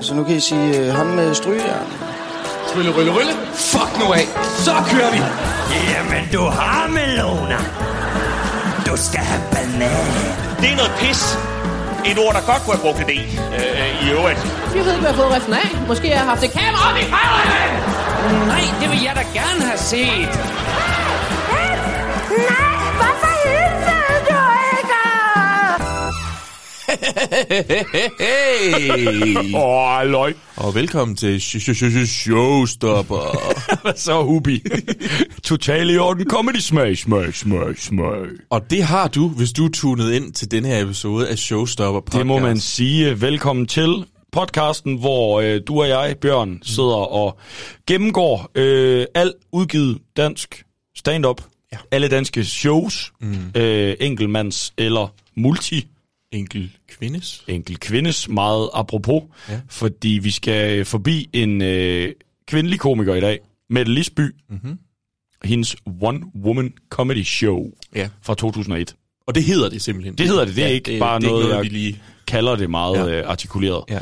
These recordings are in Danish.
Så nu kan I sige øh, ham med strygejern. Trylle, rylle, rylle. Fuck nu af. Så kører vi. Jamen, du har meloner. Du skal have banan. Det er noget pis. Et ord, der godt kunne have brugt det øh, i øvrigt. Jeg ved ikke, hvad jeg har fået af. Måske jeg har haft et kamera op i røven! Nej, det vil jeg da gerne have set. Nej, Hey. Åh, oh, løg. Og velkommen til sh- sh- sh- Showstopper. Så, Hubi? Total i orden comedy smag, smag, smag, smag. og det har du, hvis du er tunet ind til den her episode af Showstopper podcast. Det må man sige. Velkommen til podcasten, hvor øh, du og jeg, Bjørn, sidder og gennemgår øh, al udgivet dansk stand-up. Ja. Alle danske shows. Mm. Øh, enkeltmands eller multi Enkel kvindes. enkel kvindes, meget apropos, Ja. ja. fordi vi skal forbi en øh, kvindelig komiker i dag, Mette Lisby, mm-hmm. hendes One Woman Comedy Show Ja. fra 2001. Og det hedder det simpelthen. Det hedder det, det er ikke bare det er noget, ikke jeg- vi lige... Kalder det meget Ja. ja. øh, artikuleret. Ja.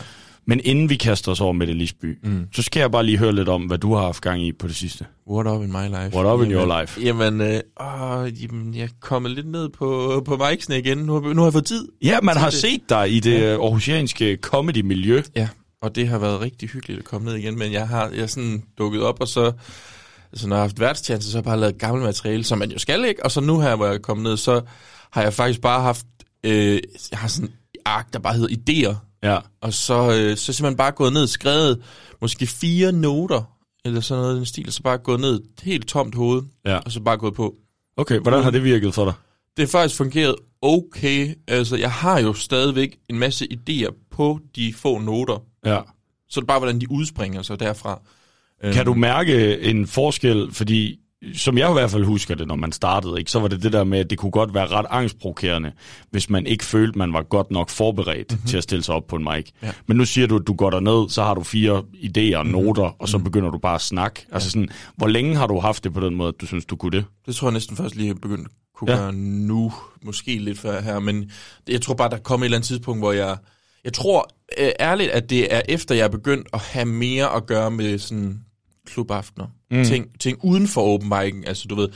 Men inden vi kaster os over Mette Lisby, mm. så skal jeg bare lige høre lidt om, hvad du har haft gang i på det sidste. What up in my life? What up in jamen, your life? Jamen, øh, åh, jamen, jeg er kommet lidt ned på, på mic'sene igen. Nu, har- nu har jeg fået tid. Ja, man har det. set dig i det ja. aarhusianske comedy-miljø. Ja, og det har været rigtig hyggeligt at komme ned igen, men jeg har jeg sådan dukket op, og så, altså når jeg har haft værtschance, så har jeg bare lavet gammelt materiale, som man jo skal ikke, og så nu her, hvor jeg er kommet ned, så har jeg faktisk bare haft, øh, jeg har sådan ark, der bare hedder idéer, Ja. og så, øh, så simpelthen bare gået ned og skrevet måske fire noter, eller sådan noget i den stil, og så bare gået ned helt tomt hoved, Ja. og så bare gået på. Okay, hvordan har det virket for dig? Det har faktisk fungeret okay. Altså, jeg har jo stadigvæk en masse idéer på de få noter, Ja. så er det bare, hvordan de udspringer sig derfra. Kan du mærke en forskel, fordi som jeg i hvert fald husker det, når man startede, ikke, så var det det der med, at det kunne godt være ret angstprovokerende, hvis man ikke følte, man var godt nok forberedt mm-hmm. til at stille sig op på en mic. Ja. Men nu siger du, at du går derned, så har du fire idéer og noter, og så begynder du bare at snakke. Altså sådan, hvor længe har du haft det på den måde, at du synes, du kunne det? Det tror jeg næsten først lige begyndt at kunne ja. Ja. gøre nu. Måske lidt før her, men jeg tror bare, der kommer et eller andet tidspunkt, hvor jeg... Jeg tror øh, ærligt, at det er efter, jeg er begyndt at have mere at gøre med sådan klubaftener. Mm. Ting, ting uden for open mic'en. Altså, du ved...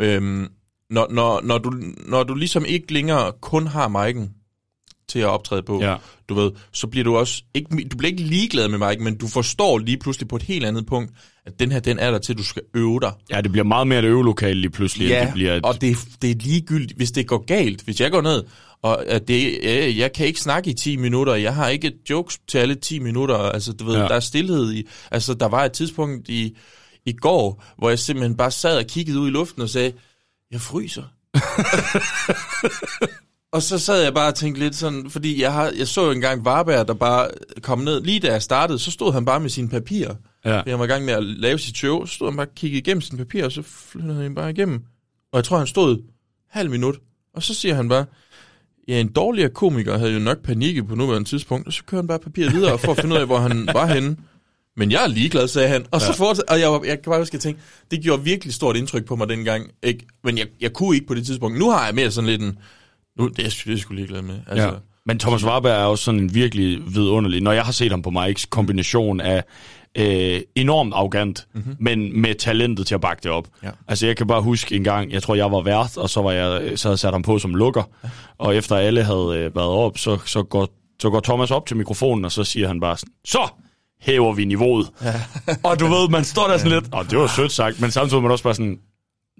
Øhm, når, når, når, du, når du ligesom ikke længere kun har mic'en til at optræde på, Ja. du ved, så bliver du også ikke, du bliver ikke ligeglad med mic'en, men du forstår lige pludselig på et helt andet punkt, at den her, den er der til, du skal øve dig. Ja, det bliver meget mere et øvelokale lige pludselig, end det bliver et... og det, det er ligegyldigt, hvis det går galt. Hvis jeg går ned, og at det, øh, jeg kan ikke snakke i 10 minutter, jeg har ikke jokes til alle 10 minutter, altså du ved, ja. Ja. der er stillhed i, altså der var et tidspunkt i, i går, hvor jeg simpelthen bare sad og kiggede ud i luften og sagde, jeg fryser. og så sad jeg bare og tænkte lidt sådan, fordi jeg, har, jeg så jo engang Varberg, der bare kom ned, lige da jeg startede, så stod han bare med sine papirer. Ja. Jeg var i gang med at lave sit show, så stod han bare og kiggede igennem sine papirer, og så flyttede han bare igennem. Og jeg tror, han stod halv minut, og så siger han bare, ja, en dårligere komiker havde jo nok panik på nuværende tidspunkt, og så kører han bare papiret videre for at finde ud af, hvor han var henne. Men jeg er ligeglad, sagde han. Og så ja. fortsatte, og jeg, var- jeg kan bare huske, at tænke, det gjorde virkelig stort indtryk på mig dengang. Ikke? Men jeg, jeg kunne ikke på det tidspunkt. Nu har jeg mere sådan lidt en, nu, det er jeg, jeg sgu ligeglad med. Altså, Ja. Men Thomas Warberg er også sådan en virkelig vidunderlig, når jeg har set ham på Mike's kombination af øh, enormt arrogant, mm-hmm. men med talentet til at bakke det op. Ja. Altså jeg kan bare huske en gang, jeg tror jeg var vært, og så var jeg så havde sat ham på som lukker, ja. og efter alle havde øh, været op, så, så, går, så går Thomas op til mikrofonen, og så siger han bare sådan, så hæver vi niveauet. Ja. og du ved, man står der sådan lidt, og det var sødt sagt, men samtidig man også bare sådan,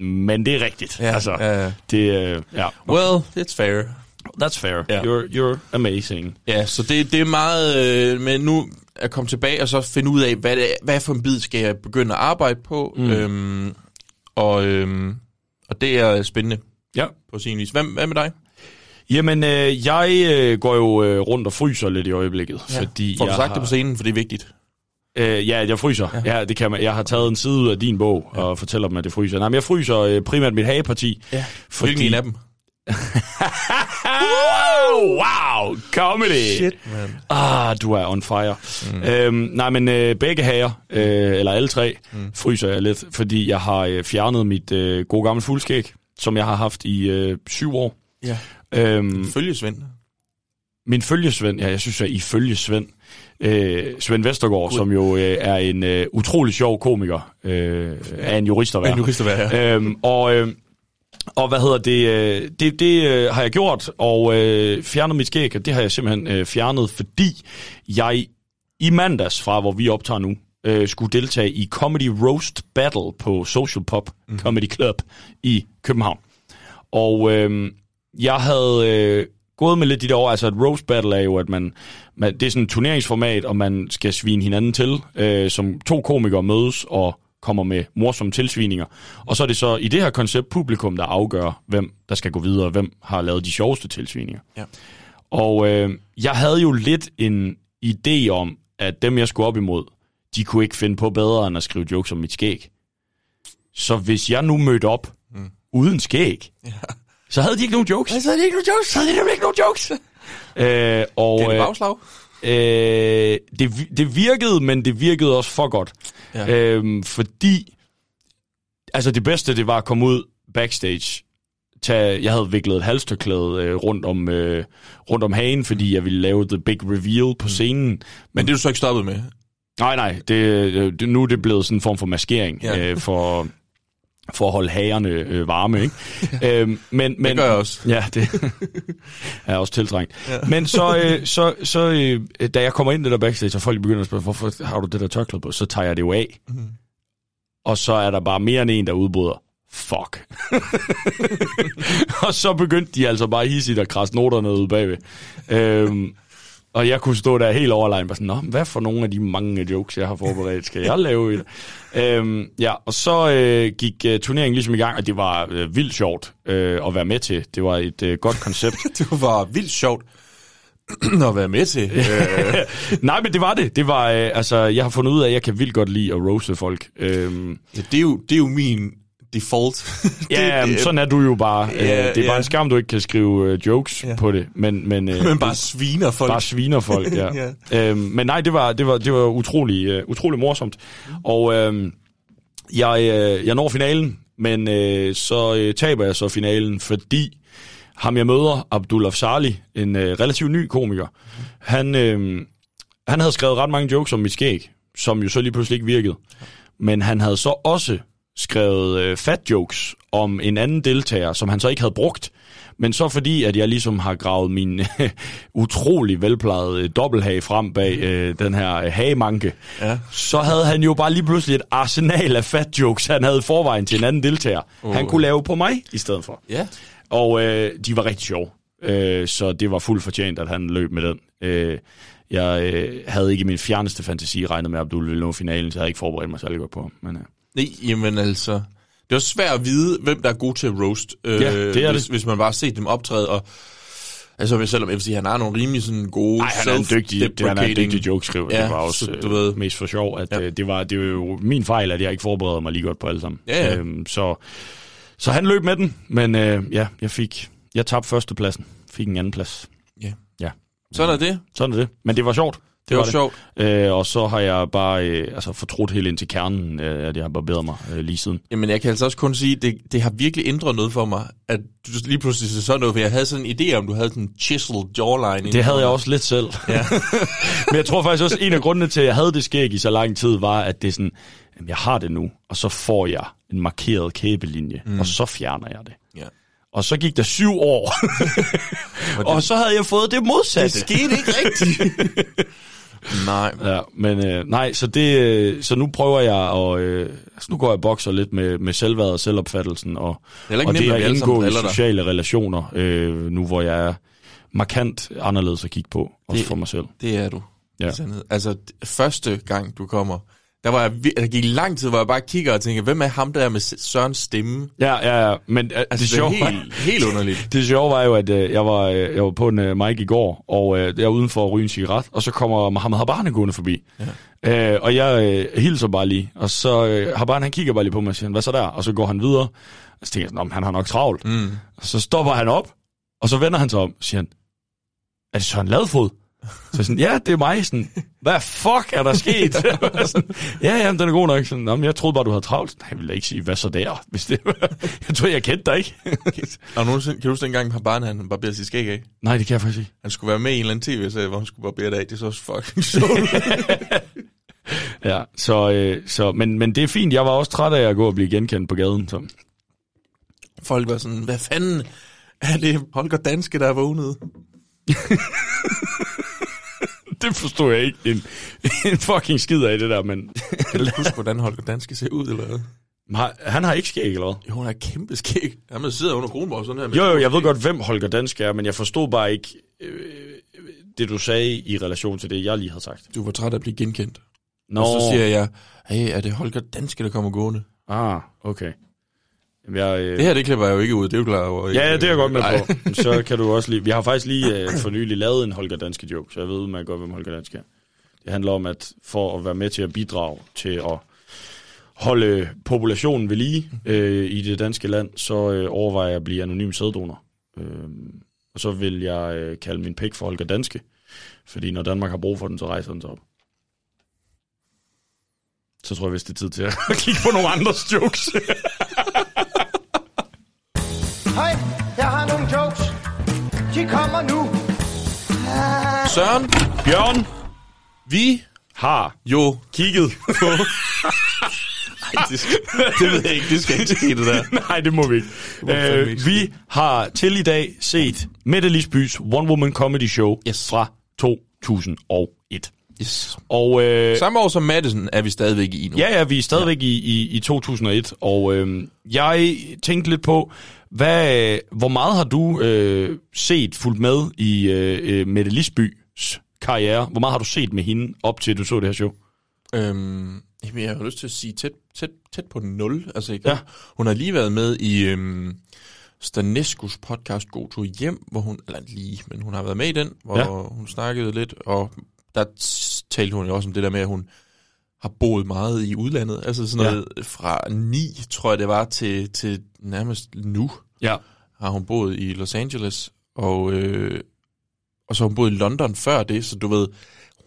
men det er rigtigt. Ja, altså, ja, ja. Det, øh, ja. Well, it's fair. That's fair. Ja. You're, you're amazing. Ja, så det, det er meget... Øh, men nu at komme tilbage og så finde ud af, hvad, det, hvad for en bid skal jeg begynde at arbejde på. Mm. Øhm, og, øhm, og det er spændende Ja. på sin vis. Hvad, hvad med dig? Jamen, øh, jeg øh, går jo øh, rundt og fryser lidt i øjeblikket, ja. fordi Får du sagt har, det på scenen, for det er vigtigt. Øh, ja, jeg fryser. Ja. ja, det kan man. Jeg har taget en side ud af din bog ja. og fortæller dem, at det fryser. Nej, men jeg fryser øh, primært mit hageparti. Ja. Fordi... Hvilken en af dem? wow, wow, comedy. Shit, man. Ah, du er on fire. Mm. Øhm, nej, men øh, begge hager, øh, eller alle tre, mm. fryser jeg lidt, fordi jeg har øh, fjernet mit øh, gode gamle fuldskæg, som jeg har haft i øh, syv år. Ja. Øhm, Følge Svend. min følgesvend, ja, jeg synes, at I følge Svend, øh, Svend Vestergaard, God. som jo øh, er en øh, utrolig sjov komiker, øh, af en jurist at være. En jurist at være, ja. Øhm, og, øh, og hvad hedder det, øh, det, det øh, har jeg gjort, og øh, fjernet mit skæg, og det har jeg simpelthen øh, fjernet, fordi jeg i mandags fra, hvor vi optager nu, øh, skulle deltage i Comedy Roast Battle på Social Pop mm. Comedy Club i København. Og øh, jeg havde øh, gået med lidt de der år, altså et roast battle er jo, at man, man det er sådan et turneringsformat, og man skal svine hinanden til, øh, som to komikere mødes og kommer med morsomme tilsvininger. Og så er det så i det her koncept publikum, der afgør, hvem der skal gå videre, hvem har lavet de sjoveste tilsvininger. Ja. Og øh, jeg havde jo lidt en idé om, at dem, jeg skulle op imod, de kunne ikke finde på bedre, end at skrive jokes om mit skæg. Så hvis jeg nu mødte op mm. uden skæg, ja. Så havde de ikke nogen jokes. Så er det ikke nogen jokes. Så havde de nemlig ikke nogen jokes. øh, og, Det er et øh, bagslag. Øh, det, det virkede, men det virkede også for godt. Ja. Ja. Øhm, fordi, altså det bedste, det var at komme ud backstage. Tage, jeg havde viklet et halstørklæde øh, rundt, om, øh, rundt om hagen, fordi jeg ville lave the big reveal på scenen. Men, Men det er du så ikke stoppet med. nej, nej, det, øh, det, nu er det blevet sådan en form for maskering Ja. ja. øh, for, for at holde hagerne øh, varme. Ikke? øhm, men, men, Det gør jeg også. Ja, det er også tiltrængt. Ja. Men så, øh, så, så øh, da jeg kommer ind i det der backstage, og folk begynder at spørge, hvorfor har du det der tørklæde på, så tager jeg det jo af. Mm. Og så er der bare mere end en, der udbryder, fuck. og så begyndte de altså bare hissigt at krasse noterne ude bagved. Øhm, og jeg kunne stå der helt overlegen, bare sådan, Nå, hvad for nogle af de mange jokes, jeg har forberedt, skal jeg lave i det? Øhm, ja, og så øh, gik øh, turneringen ligesom i gang, og det var øh, vildt sjovt øh, at være med til. Det var et øh, godt koncept. Det var vildt sjovt at være med til. Øh, Nej, men det var det. Det var, øh, altså, jeg har fundet ud af, at jeg kan vildt godt lide at roaste folk. Øhm, ja, det, er jo, det er jo min default. ja, det, sådan er du jo bare. Ja, Ja, det er bare ja. en skam, du ikke kan skrive øh, jokes Ja. på det. Men, men, øh, Men bare sviner folk. bare sviner folk, ja. ja. Øhm, men nej, det var, det var, det var utrolig, øh, utrolig morsomt. Og øh, jeg, øh, jeg når finalen, men øh, så øh, taber jeg så finalen, fordi ham jeg møder, Abdul Afsali, en øh, relativt ny komiker, han, øh, han havde skrevet ret mange jokes om mit skæg, som jo så lige pludselig ikke virkede. Men han havde så også skrevet øh, fat jokes om en anden deltager, som han så ikke havde brugt. Men så fordi, at jeg ligesom har gravet min øh, utrolig velplejede øh, dobbelthage frem bag øh, den her øh, hagemanke, Ja. så havde han jo bare lige pludselig et arsenal af fat jokes, han havde i forvejen til en anden deltager. Oh. Han kunne lave på mig i stedet for. Ja. Og øh, de var rigtig sjove. Øh, så det var fuldt fortjent, at han løb med den. Øh, jeg øh, havde ikke min fjerneste fantasi regnet med, at Abdul ville nå finalen, så jeg havde ikke forberedt mig særlig godt på. Men, øh. Nej, jamen altså... Det er også svært at vide, hvem der er god til at roast, øh, Ja, det er hvis, det. hvis man bare har set dem optræde. Og, altså, selvom jeg vil sige, han har nogle rimelig sådan gode Ej, han er en dygtig, det, han er en dygtig jokeskriver. Ja, det var også så øh, du ved- mest for sjov, at Ja. ja. det, var, det var jo min fejl, at jeg ikke forberedte mig lige godt på alle sammen. Ja, ja. Øhm, så, så han løb med den, men øh, ja, jeg fik, jeg tabte førstepladsen, fik en anden plads. Ja. Ja, Sådan er det. sådan er det. Men det var sjovt. Det var sjovt. Øh, og så har jeg bare øh, altså fortrudt helt ind til kernen, øh, at jeg har barberet mig øh, lige siden. Jamen, jeg kan altså også kun sige, det, det har virkelig ændret noget for mig, at du lige pludselig ser sådan noget, for jeg havde sådan en idé om, du havde sådan en chiseled jawline. Det havde jeg også lidt selv. Ja. Men jeg tror faktisk også, en af grundene til, at jeg havde det skæg i så lang tid, var, at det er sådan, jamen, jeg har det nu, og så får jeg en markeret kæbelinje, mm. og så fjerner jeg det. ja. Og så gik der syv år, og så havde jeg fået det modsatte. Det skete ikke rigtigt. Nej. Ja, men øh, nej, så det, øh, så nu prøver jeg at, øh, altså nu går jeg og bokser lidt med, med selvværd og selvopfattelsen, og, heller ikke og nemt, det at indgå i dig. sociale relationer, øh, nu hvor jeg er markant anderledes at kigge på, også Det- for mig selv. Det er du. Ja. Altså, første gang du kommer, der var jeg, der gik lang tid, hvor jeg bare kigger og tænker, hvem er ham der med Sørens stemme? Ja, ja, ja, men øh, Altså, det, det, sjove, var, helt, helt underligt. det sjove var jo, at øh, jeg, var, øh, jeg var på en øh, mic i går, og øh, jeg er uden for at ryge en cigaret, og så kommer Mohammed Habane gående forbi. Ja. Øh, og jeg øh, hilser bare lige, og så øh, Habane, han kigger bare lige på mig og siger, hvad så der? Og så går han videre, og så tænker jeg sådan, "Nå, men han har nok travlt. Mm. Og så stopper han op, og så vender han sig om, og siger han, er det Søren Ladfod? Så sådan, ja, det er mig. Sådan, hvad fuck er der sket? sådan, ja, ja, den er god nok. Sådan, "Nå, men jeg troede bare, du havde travlt. Nej, jeg ville ikke sige, hvad så der? Hvis det, jeg tror, jeg kendte dig ikke. Og nogensinde, kan du huske dengang, at barnet han barberede sit skæg af? Nej, det kan jeg faktisk ikke. Han skulle være med i en eller anden tv-serie, hvor han skulle barbere det af. Det er så også fucking sjovt. Ja, så, øh, så, men, men det er fint. Jeg var også træt af at gå og blive genkendt på gaden. Så. Folk var sådan, hvad fanden er det Holger Danske, der er vågnet? Det forstod jeg ikke en, en fucking skid af det der, men Kan du huske, hvordan Holger Danske ser ud, eller hvad? har, han har ikke skæg eller hvad? Jo, han er kæmpe skæg. Han sidder under Kronborg sådan her. med Jo, jo, jeg ved godt, hvem Holger Dansk er, men jeg forstod bare ikke øh, det, du sagde i relation til det, jeg lige havde sagt. Du var træt af at blive genkendt. Nå, Og så siger jeg, hey, er det Holger Danske, der kommer gående? ah, okay. Jeg, øh, Det her, det klipper jeg jo ikke ud, det er du klar over. Ja, det er jeg godt med Nej. på. Så kan du også lige... Vi har faktisk lige øh, for nylig lavet en Holger Danske joke, så jeg ved udmærket godt, hvem Holger Danske er. Det handler om, at for at være med til at bidrage til at holde populationen ved lige øh, i det danske land, så øh, overvejer jeg at blive anonym sæddonor. Øh, og så vil jeg øh, kalde min pik for Holger Danske, fordi når Danmark har brug for den, så rejser den sig op. Så tror jeg, hvis det er tid til at kigge på nogle andres jokes. De kommer nu. Søren, Bjørn vi har jo kigget på... Ej, det, skal, det ved jeg ikke, det skal ikke ske, det der. Nej, det må vi ikke. må Øh, ikke vi har til i dag set Mette Lisbys One Woman Comedy Show Yes. fra 2001. Yes. Og øh, Samme år som Madison er vi stadigvæk i nu. ja, ja, vi er stadigvæk ja. i, i, i 2001, og øh, jeg tænkte lidt på, hvad, hvor meget har du øh, set, fulgt med i øh, øh, Mette Lisbys karriere? Hvor meget har du set med hende, op til du så det her show? Øhm, jamen, jeg har lyst til at sige tæt, tæt, tæt på nul. Altså, ikke? Ja. Hun har lige været med i øhm, Stanescos podcast God Tur Hjem, hvor hun, eller lige, men hun har været med i den, hvor Ja. hun snakkede lidt, og der talte hun jo også om det der med, at hun har boet meget i udlandet. Altså sådan noget ja. fra 9, tror jeg det var, til, til nærmest nu Ja. har hun boet i Los Angeles, og, øh, og så har hun boet i London før det, så du ved,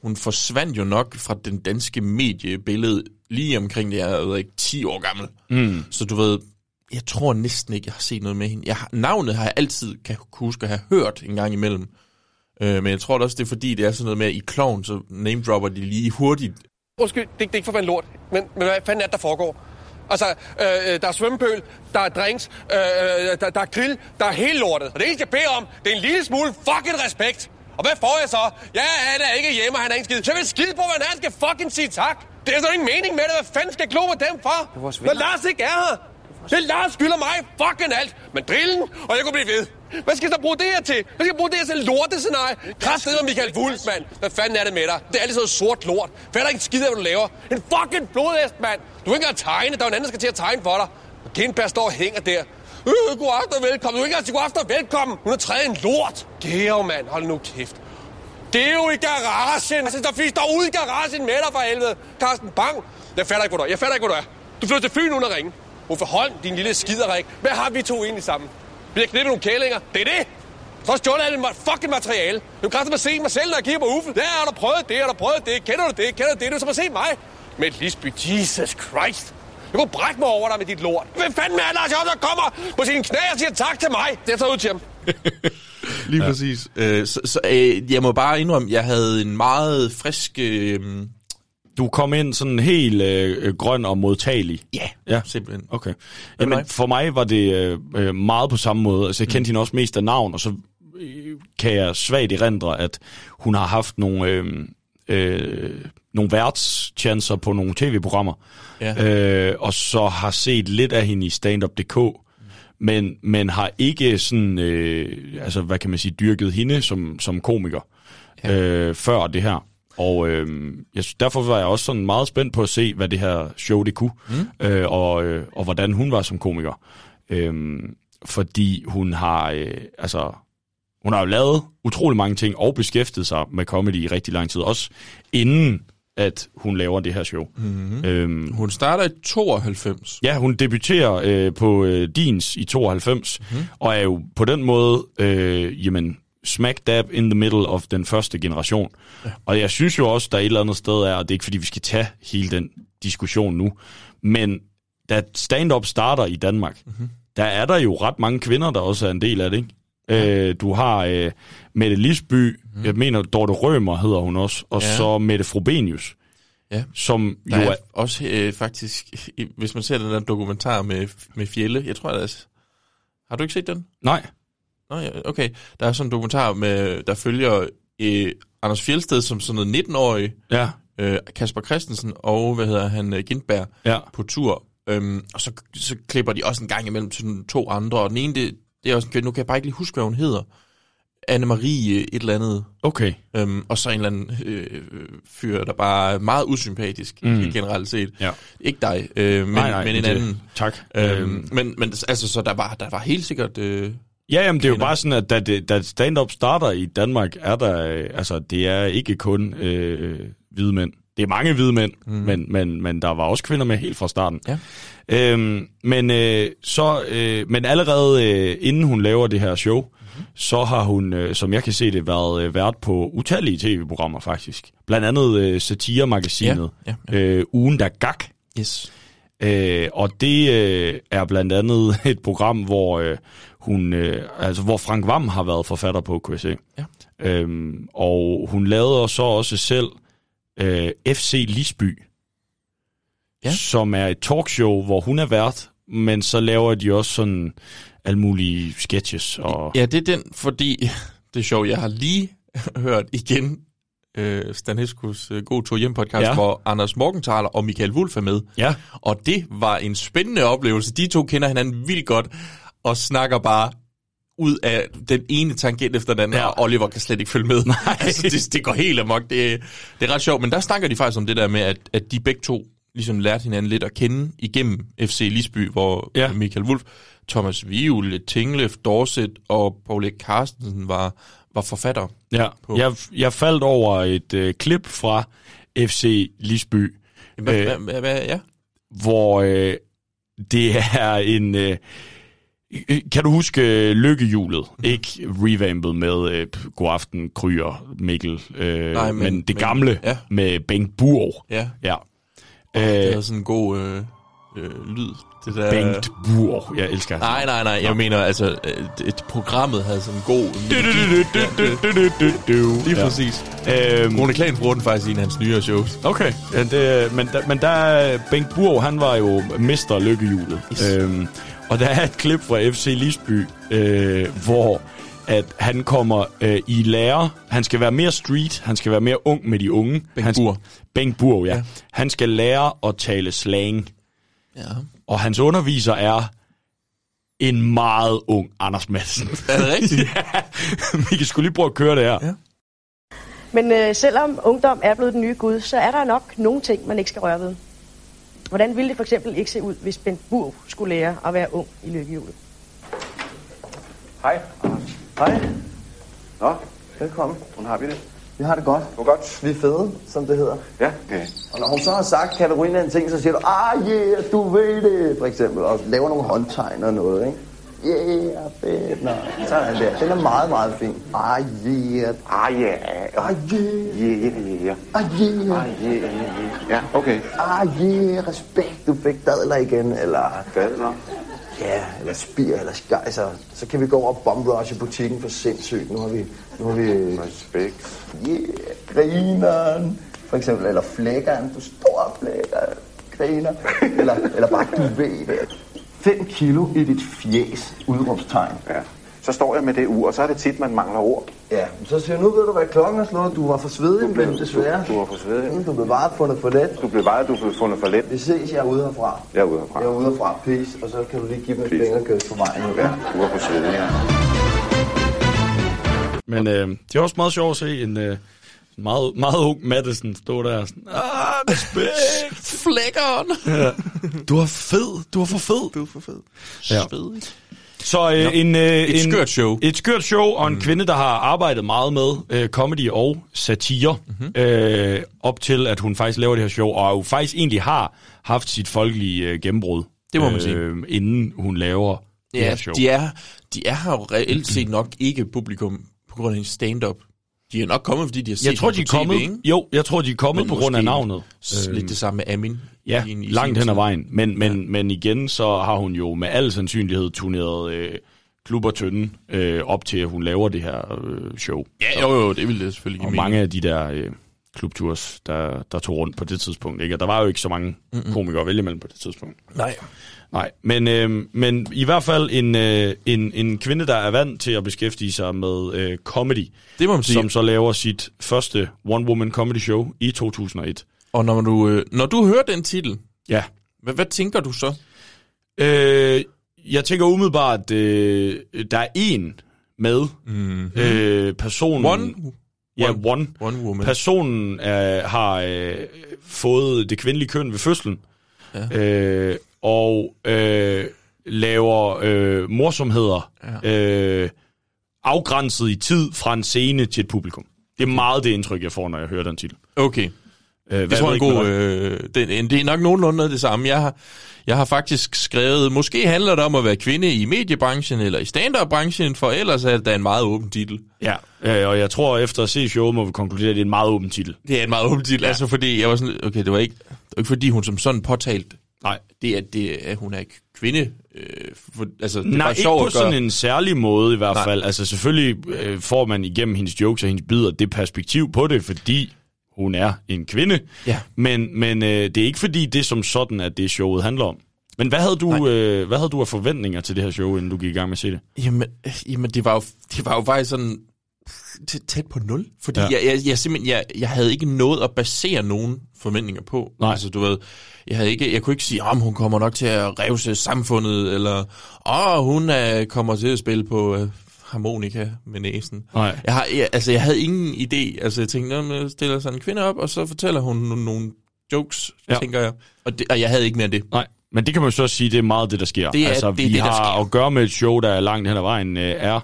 hun forsvandt jo nok fra den danske mediebillede lige omkring det, jeg ved ikke, 10 år gammel. Mm. Så du ved, jeg tror næsten ikke, jeg har set noget med hende. Jeg har, navnet har jeg altid kan huske at have hørt en gang imellem. Øh, men jeg tror også, det er fordi, det er sådan noget med, at i Clown, så name dropper de lige hurtigt. Undskyld, det, det er ikke for fanden lort, men, men hvad fanden er det, der foregår? Altså, øh, der er svømmepøl, der er drinks, øh, der, der er grill, der er hele lortet. Og det eneste, jeg beder om, det er en lille smule fucking respekt. Og hvad får jeg så? Ja, han er ikke hjemme, og han er ikke skid. Så jeg vil skide på, hvad han skal fucking sige tak. Det er så ingen mening med det. Hvad fanden skal jeg glo på dem for? Når Lars ikke er her. Det er Lars skylder mig fucking alt. Men drillen, og jeg kunne blive ved. Hvad skal jeg så bruge det her til? Hvad skal jeg bruge det her til lortescenarie? Kræftet med Michael Wulff, mand. Hvad fanden er det med dig? Det er altid sådan noget sort lort. Fatter ikke en skid af, hvad du laver. En fucking blodhest, mand. Du kan ikke engang tegne. Der er jo en anden, der skal til at tegne for dig. Og Kindberg står og hænger der. Øh, god aften og velkommen. Du er ikke engang til god aften og velkommen. Hun har træet en lort. Geo, mand. Hold nu kæft. Det er jo i garagen. Altså, der findes der ude i garagen med dig for helvede. Carsten Bang. Jeg fatter ikke, hvor du er. Jeg fatter ikke, hvor du er. Du flytter til Fyn uden at ringe. Hvorfor hold din lille skiderik? Hvad har vi to egentlig sammen? Vi har knippet nogle kælinger. Det er det. Så har stjålet alt mit fucking materiale. Du kan mig se mig selv, når jeg kigger på Uffe. Der har du prøvet det, har du prøvet det. Kender du det? Kender du det? Du skal se mig. Med Lisby, Jesus Christ. Jeg kunne brække mig over dig med dit lort. Hvem fanden er Lars Jørgensen, der kommer på sine knæ og siger tak til mig? Det er ud til ham. Lige ja. præcis. Øh, så så øh, jeg må bare indrømme, jeg havde en meget frisk... Øh, Du kom ind sådan helt øh, grøn og modtagelig. ja, Ja. simpelthen. Okay. Jamen, for mig var det øh, øh, meget på samme måde. Altså, jeg kendte mm. hende også mest af navn, og så øh, kan jeg svagt erindre, at hun har haft nogle, øh, øh, nogle værtschancer på nogle tv-programmer, Ja. øh, og så har set lidt af hende i standup.dk, men, men har ikke sådan, øh, altså hvad kan man sige, dyrket hende som, som komiker ja. øh, før det her. Og øh, jeg, derfor var jeg også sådan meget spændt på at se, hvad det her show det kunne, mm. øh, og, øh, og hvordan hun var som komiker. Øh, fordi hun har, øh, altså, hun har jo lavet utrolig mange ting og beskæftiget sig med comedy i rigtig lang tid, også inden at hun laver det her show. Mm-hmm. Øhm, Hun starter i 92. Ja, hun debuterer øh, på øh, Dins i 92, mm. og er jo på den måde, øh, jamen, smack dab in the middle of den første generation. Ja. Og jeg synes jo også, der et eller andet sted er, og det er ikke fordi, vi skal tage hele den diskussion nu, men da stand-up starter i Danmark, mm-hmm. der er der jo ret mange kvinder, der også er en del af det, ikke? Ja. Øh, du har øh, Mette Lisby, mm. jeg mener Dorte Rømer hedder hun også, og Ja. så Mette Frobenius, Ja. som Der jo er er... også øh, faktisk, hvis man ser den der dokumentar med, med Fjelle, jeg tror, der er, har du ikke set den? Nej, Nå ja, okay. Der er sådan en dokumentar, med, der følger øh, Anders Fjeldsted som sådan noget 19-årig, ja, øh, Kasper Christensen og, hvad hedder han, øh, Gindberg ja, på tur. Øhm, og så, så klipper de også en gang imellem til to andre, og den ene, det, det er også en kvinde, nu kan jeg bare ikke lige huske, hvad hun hedder. Anne-Marie et eller andet. okay. Øhm, og så en eller anden øh, øh, fyr, der bare er meget usympatisk, Mm. generelt set. Ja. Ikke dig, øh, men, nej, nej, men en det- anden. Tak. Øhm, men, men altså, så der var, der var helt sikkert... Øh, Ja, jamen det er jo bare sådan, at da, det, da stand-up starter i Danmark, er der, øh, altså det er ikke kun øh, hvide mænd. Det er mange hvide mænd, mm. men, men, men der var også kvinder med helt fra starten. Ja. Øhm, men, øh, så, øh, men allerede øh, inden hun laver det her show, mm-hmm. så har hun, øh, som jeg kan se det, været øh, vært på utallige tv-programmer faktisk. Blandt andet øh, Satire-magasinet, Ja, ja, Øh, Ugen der gak. yes. Øh, og det øh, er blandt andet et program, hvor øh, hun, øh, altså hvor Frank Vam har været forfatter på, kunne jeg se. Ja. Øhm, og hun lavede så også selv øh, FC Lisby, Ja. som er et talkshow, hvor hun er vært, men så laver de også sådan alle mulige sketches. Og, Ja, det er den, fordi det er sjovt, jeg har lige hørt igen øh, Stanescos øh, God Tur Hjem podcast, ja. hvor Anders Morgenthaler og Michael Wulff er med. ja, Og det var en spændende oplevelse. De to kender hinanden vildt godt og snakker bare ud af den ene tangent efter den anden, Ja. og Oliver kan slet ikke følge med. Nej. altså, det, det går helt amok. Det, det er ret sjovt, men der snakker de faktisk om det der med, at, at de begge to ligesom lærte hinanden lidt at kende igennem FC Lisby, hvor Ja. Michael Wulff, Thomas Viule, Tinglef, Dorset og Paul Erik Carstensen var, var forfatter. ja. På. Jeg, jeg faldt over et øh, klip fra FC Lisby, Hvad, Øh. hvad, hvad, ja? hvor øh, det er en... Øh, kan du huske øh, lykkehjulet? Ikke revampet med øh, God aften, Kryer, Mikkel, øh, Nej, men, men- det men- gamle ja. med Bengt Burg. Ja, Ja. øh, det havde sådan en god øh, øh, lyd. Det der, Bengt Burg. Jeg elsker hans Nej, nej, nej. Jeg mener, altså, et programmet havde sådan en god... Lige præcis. Rune Klan bruger den faktisk i en af hans nyere shows. Okay, ja, det, men, der, men der er Bengt Burg, han var jo mester lykkehjulet. Yes. Øhm, og der er et klip fra FC Lisby, øh, hvor at han kommer øh, i lære. Han skal være mere street, han skal være mere ung med de unge. Bengt han, Burg. Bengt Burg, ja. ja. Han skal lære at tale slang. Ja. Og hans underviser er en meget ung Anders Madsen. Er det rigtigt? ja, vi kan sgu lige prøve at køre det her. Ja. Men øh, selvom ungdom er blevet den nye Gud, så er der nok nogle ting, man ikke skal røre ved. Hvordan ville det for eksempel ikke se ud, hvis Bent Burg skulle lære at være ung i lykkehjulet? Hej. Hej, Nå, velkommen. hvordan har vi det? Vi har det godt. Det var godt. Vi er fede, som det hedder. Ja, okay. Og når hun så har sagt Katarina en ting, så siger du, ah yeah, du ved det, for eksempel. Og laver nogle håndtegn og noget, ikke? Yeah, fedt. Nå, så er den der. Den er meget, meget fin. Ah yeah, Ah, ja. ah yeah, ja, ja, ja. ah yeah. Ah, ja, ja, ja. Okay. Ah yeah, respekt, du fik dadler igen, eller Dadler. ja, eller spir, eller skejser. Så kan vi gå over og i butikken for sindssygt. Nu har vi, nu har vi Respekt. Yeah, grineren. For eksempel, eller flækkeren. Du står flækker, griner. Eller, eller bare, du ved det. 5 kilo i dit fjes, udråbstegn. Ja. Så står jeg med det ur, og så er det tit, man mangler ord. Ja, så siger jeg, nu ved du, hvad klokken er slået. Du var for svedig, blev- men desværre. du- du var for svedig. Mm, Du blev bare fundet for let. Du blev bare, du blev fundet for let. Vi ses, jeg er ude herfra. Jeg er ude herfra. Jeg er ude herfra, peace. Og så kan du lige give mig et fingerkøs på vejen. ud. Ja, du var for svedig, ja. Men øh, det er også meget sjovt at se en øh, meget, meget ung Madison stå der sådan, ah, respekt. Flækkeren! Du er fed, du er for fed. Du er for fed. Ja. Svedig. Så øh, en, øh, Et en, skørt show. Et skørt show, og en mm. kvinde, der har arbejdet meget med øh, comedy og satire, Mhm. mm-hmm. øh, op til, at hun faktisk laver det her show, og jo faktisk egentlig har haft sit folkelige øh, gennembrud. Det må man sige. Øh, inden hun laver det Ja, her show. de er, de er her jo reelt set nok ikke publikum på grund af en stand-up. De er nok kommet, fordi de har set Jeg tror, de er på TV, kommet, ikke? jo, jeg tror, de er kommet Men på grund af navnet. s- Øhm, Lidt det samme med Amin. Ja, i i langt hen ad vejen. Men, men, ja. men igen, så har hun jo med al sandsynlighed turneret øh, klubber tynde øh, op til, at hun laver det her øh, show. Ja, jo, jo, det ville det selvfølgelig give Og mening. mange af de der øh, klubtours, der, der tog rundt på det tidspunkt. Ikke? Og der var jo ikke så mange mm-hmm. komikere at vælge mellem på det tidspunkt. Nej. Nej, men, øh, men i hvert fald en, øh, en, en kvinde, der er vant til at beskæftige sig med øh, comedy, Det må man sige. som så laver sit første one-woman comedy show i 2001. Og når du, øh, når du hører den titel, Ja. hvad, hvad tænker du så? Øh, jeg tænker umiddelbart, øh, der er en med. Mm-hmm. Øh, personen... One? Ja, One- one. One woman. Personen øh, har øh, fået det kvindelige køn ved fødslen. Ja. Øh, og øh, laver øh, morsomheder ja. øh, afgrænset i tid fra en scene til et publikum. Det er meget det indtryk, jeg får, når jeg hører den titel. Okay. Øh, Det tror jeg er en god... Øh, det, det er nok nogenlunde det samme. Jeg har, jeg har faktisk skrevet, måske handler det om at være kvinde i mediebranchen eller i stand-up-branchen, for ellers er det en meget åben titel. Ja, øh, og jeg tror, efter at se showet, må vi konkludere, at det er en meget åben titel. Det er en meget åben titel, ja. altså fordi jeg var sådan, okay, det var ikke, det var ikke fordi hun som sådan påtalt, Nej. det er, det er, hun er kvinde. Øh, for, altså, det er Nej, bare ikke på sådan en særlig måde i hvert Nej. fald. Altså selvfølgelig øh, får man igennem hendes jokes og hendes bidder det perspektiv på det, fordi hun er en kvinde. Ja. Men, men øh, det er ikke fordi det som sådan, at det showet handler om. Men hvad havde, du, øh, hvad havde du af forventninger til det her show, inden du gik i gang med at se det? Jamen, øh, jamen det, var jo, det var jo faktisk sådan tæt, på nul. Fordi Ja. jeg, jeg, jeg, simpelthen, jeg, jeg havde ikke noget at basere nogen forventninger på. Nej. Altså, du ved, jeg, havde ikke, jeg kunne ikke sige, om hun kommer nok til at revse samfundet, eller åh, hun er, kommer til at spille på øh, harmonika med næsen. Nej. Jeg, har, jeg, altså, jeg havde ingen idé. Altså, jeg tænkte, "Nå, men jeg stiller sådan en kvinde op, og så fortæller hun nogle, jokes, Ja. tænker jeg. Og, det, og jeg havde ikke mere det. Nej, men det kan man jo så sige, det er meget det, der sker. Det er- altså, det er vi det, der har sker. at gøre med et show, der er langt hen ad vejen, øh, er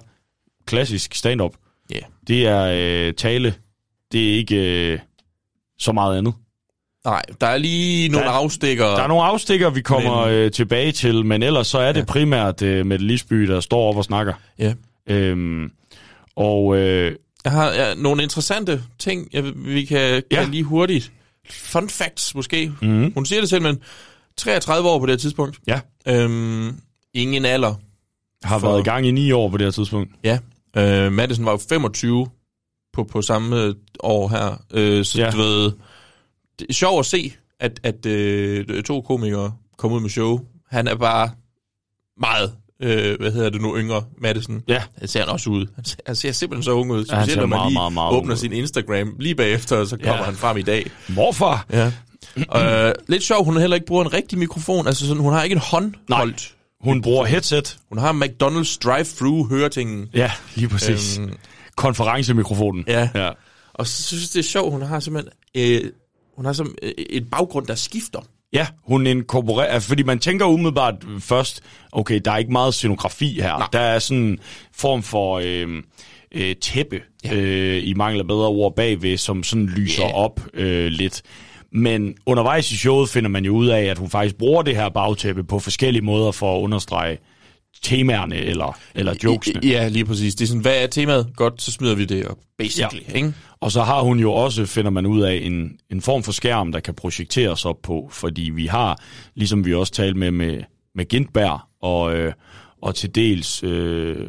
klassisk stand-up. Ja. Det er øh, tale. Det er ikke øh, så meget andet. Nej, der er lige nogle Der er- afstikker. Der er nogle afstikker, vi kommer Men- øh, tilbage til, men ellers så er det Ja. primært øh, Mette Lisby, der står op og snakker. Ja. Øhm, og øh, Jeg har ja, nogle interessante ting, jeg, vi kan, Ja. kan lige hurtigt. Fun facts måske. Mhm. Hun siger det selv, men 33 år på det her tidspunkt. ja, Øhm, ingen alder. har For- været i gang i ni år på det her tidspunkt. Ja. Øh, Madison var jo 25 på, på samme øh, år her. Øh, så Ja. du ved, det er sjovt at se, at, at øh, to komikere kom ud med show. Han er bare meget, øh, hvad hedder det nu, yngre Madison. Ja. Han ser han også ud. Han ser, han ser simpelthen så ung ud. Ja, han ser når man meget, lige meget, meget åbner ud. sin Instagram lige bagefter, og så kommer Ja. han frem i dag. Morfar! Ja. øh, lidt sjovt, hun heller ikke bruger en rigtig mikrofon. Altså sådan, hun har ikke en håndholdt. Hun bruger headset. Hun har McDonald's drive-thru høretingen. Ja, lige præcis. Øhm, Konferencemikrofonen. ja. ja. Og så synes jeg, det er sjovt, hun har simpelthen øh, hun har som, øh, et baggrund, der skifter. Ja, hun inkorporerer, fordi man tænker umiddelbart først, okay, der er ikke meget scenografi her. Nej. Der er sådan en form for øh, øh, tæppe, ja. øh, i mangel af bedre ord bagved, som sådan lyser Ja. op øh, lidt. Men undervejs i showet finder man jo ud af, at hun faktisk bruger det her bagtæppe på forskellige måder for at understrege temaerne eller, eller jokesene. Ja, lige præcis. Det er sådan, hvad er temaet? Godt, så smider vi det op, basically. Ja. Ikke? Og så har hun jo også, finder man ud af, en, en form for skærm, der kan projekteres op på, fordi vi har, ligesom vi også talte med med, med Gintberg, og, øh, og til dels øh,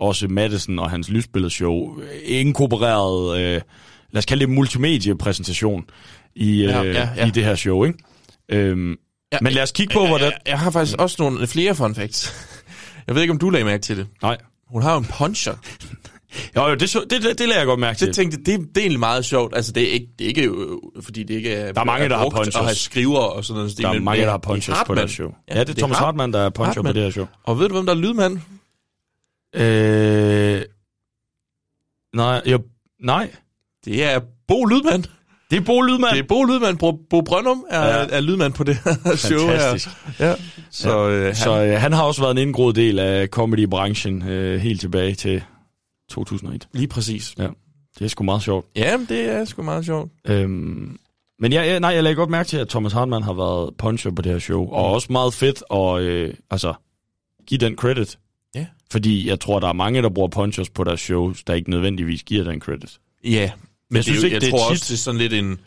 også Madison og hans lysbilledshow, inkorporeret, øh, lad os kalde det multimediepræsentation i, øh, Ja, ja, ja. i det her show, ikke? Øhm, Ja, men lad os kigge på, hvordan... Jeg, jeg har faktisk også nogle flere fun facts. Jeg ved ikke, om du lagde mærke til det. Nej. Hun har jo en puncher. Jo, jo, det, så- det, det, det lader jeg godt mærke til. Det tænkte, det, det er egentlig meget sjovt. Altså, det er ikke, det er ikke øh, fordi det ikke er... Der er mange, der har punchers. Og har skriver og sådan noget. der er mange, det der er- har det er punches på Hartmann. deres show. Ja, det er Thomas Hart- Hartmann, der er puncher på Hartmann. det her show. Og ved du, hvem der er lydmand? Øh, nej, jeg, nej. Det er Bo Lydmand. Det er Bo Lydmand. Det er Bo Lydmand. Bo, Bo Brøndum er, Ja. ja. er lydmand på det her show Fantastisk. her. Ja. Så, øh, han, Så øh, han har også været en indgroet del af comedy-branchen øh, helt tilbage til 2001. lige præcis. Ja, det er sgu meget sjovt. Ja, det er sgu meget sjovt. Øhm, men ja, ja, nej, jeg lagde godt mærke til, at Thomas Hartmann har været puncher på det her show, og også meget fedt at øh, altså, give den credit. Ja. Fordi jeg tror, der er mange, der bruger punchers på deres shows, der ikke nødvendigvis giver den credit. Ja, men Jeg synes det, er ikke, jeg det er tror tit- også, det er sådan lidt en,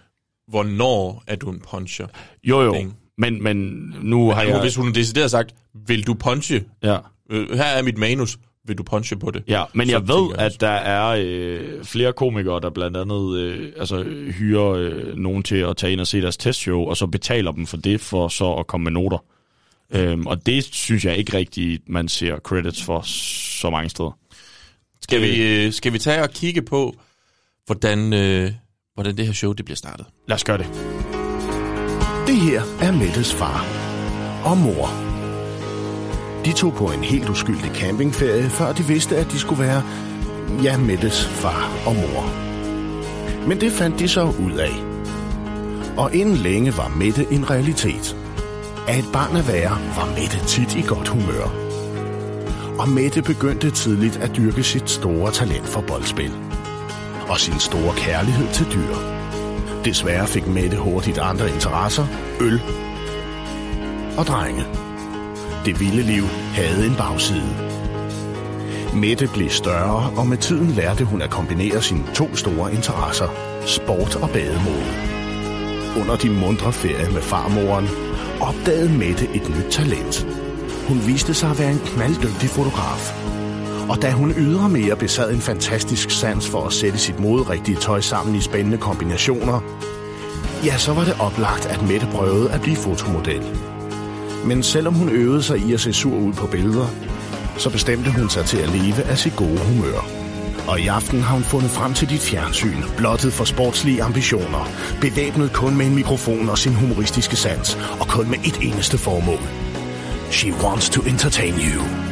hvornår er du en puncher? Jo, jo. Ting. Men, men nu har Men jeg... nu, Hvis hun har decideret sagt, vil du punche? Ja. Øh, her er mit manus, vil du punche på det? Ja, men Så jeg ved, jeg at der er øh, flere komikere, der blandt andet øh, altså, hyrer øh, nogen til at tage ind og se deres testshow, og så betaler dem for det, for så at komme med noter. Øhm, og det synes jeg ikke rigtigt, man ser credits for så mange steder. Skal vi, øh, skal vi tage og kigge på, hvordan, øh, hvordan det her show det bliver startet? Lad os gøre det. Det her er Mettes far og mor. De tog på en helt uskyldig campingferie, før de vidste, at de skulle være, ja, Mettes far og mor. Men det fandt de så ud af. Og inden længe var Mette en realitet. Af et barn at være, var Mette tit i godt humør. Og Mette begyndte tidligt at dyrke sit store talent for boldspil. Og sin store kærlighed til dyr. Desværre fik Mette hurtigt andre interesser, øl og drenge. Det vilde liv havde en bagside. Mette blev større, og med tiden lærte hun at kombinere sine to store interesser, sport og bademode. Under de mundre ferie med farmoren opdagede Mette et nyt talent. Hun viste sig at være en knalddygtig fotograf. Og da hun ydermere besad en fantastisk sans for at sætte sit moderigtige tøj sammen i spændende kombinationer, ja, så var det oplagt, at Mette prøvede at blive fotomodel. Men selvom hun øvede sig i at se sur ud på billeder, så bestemte hun sig til at leve af sit gode humør. Og i aften har hun fundet frem til dit fjernsyn, blottet for sportslige ambitioner, bevæbnet kun med en mikrofon og sin humoristiske sans, og kun med et eneste formål. She wants to entertain you.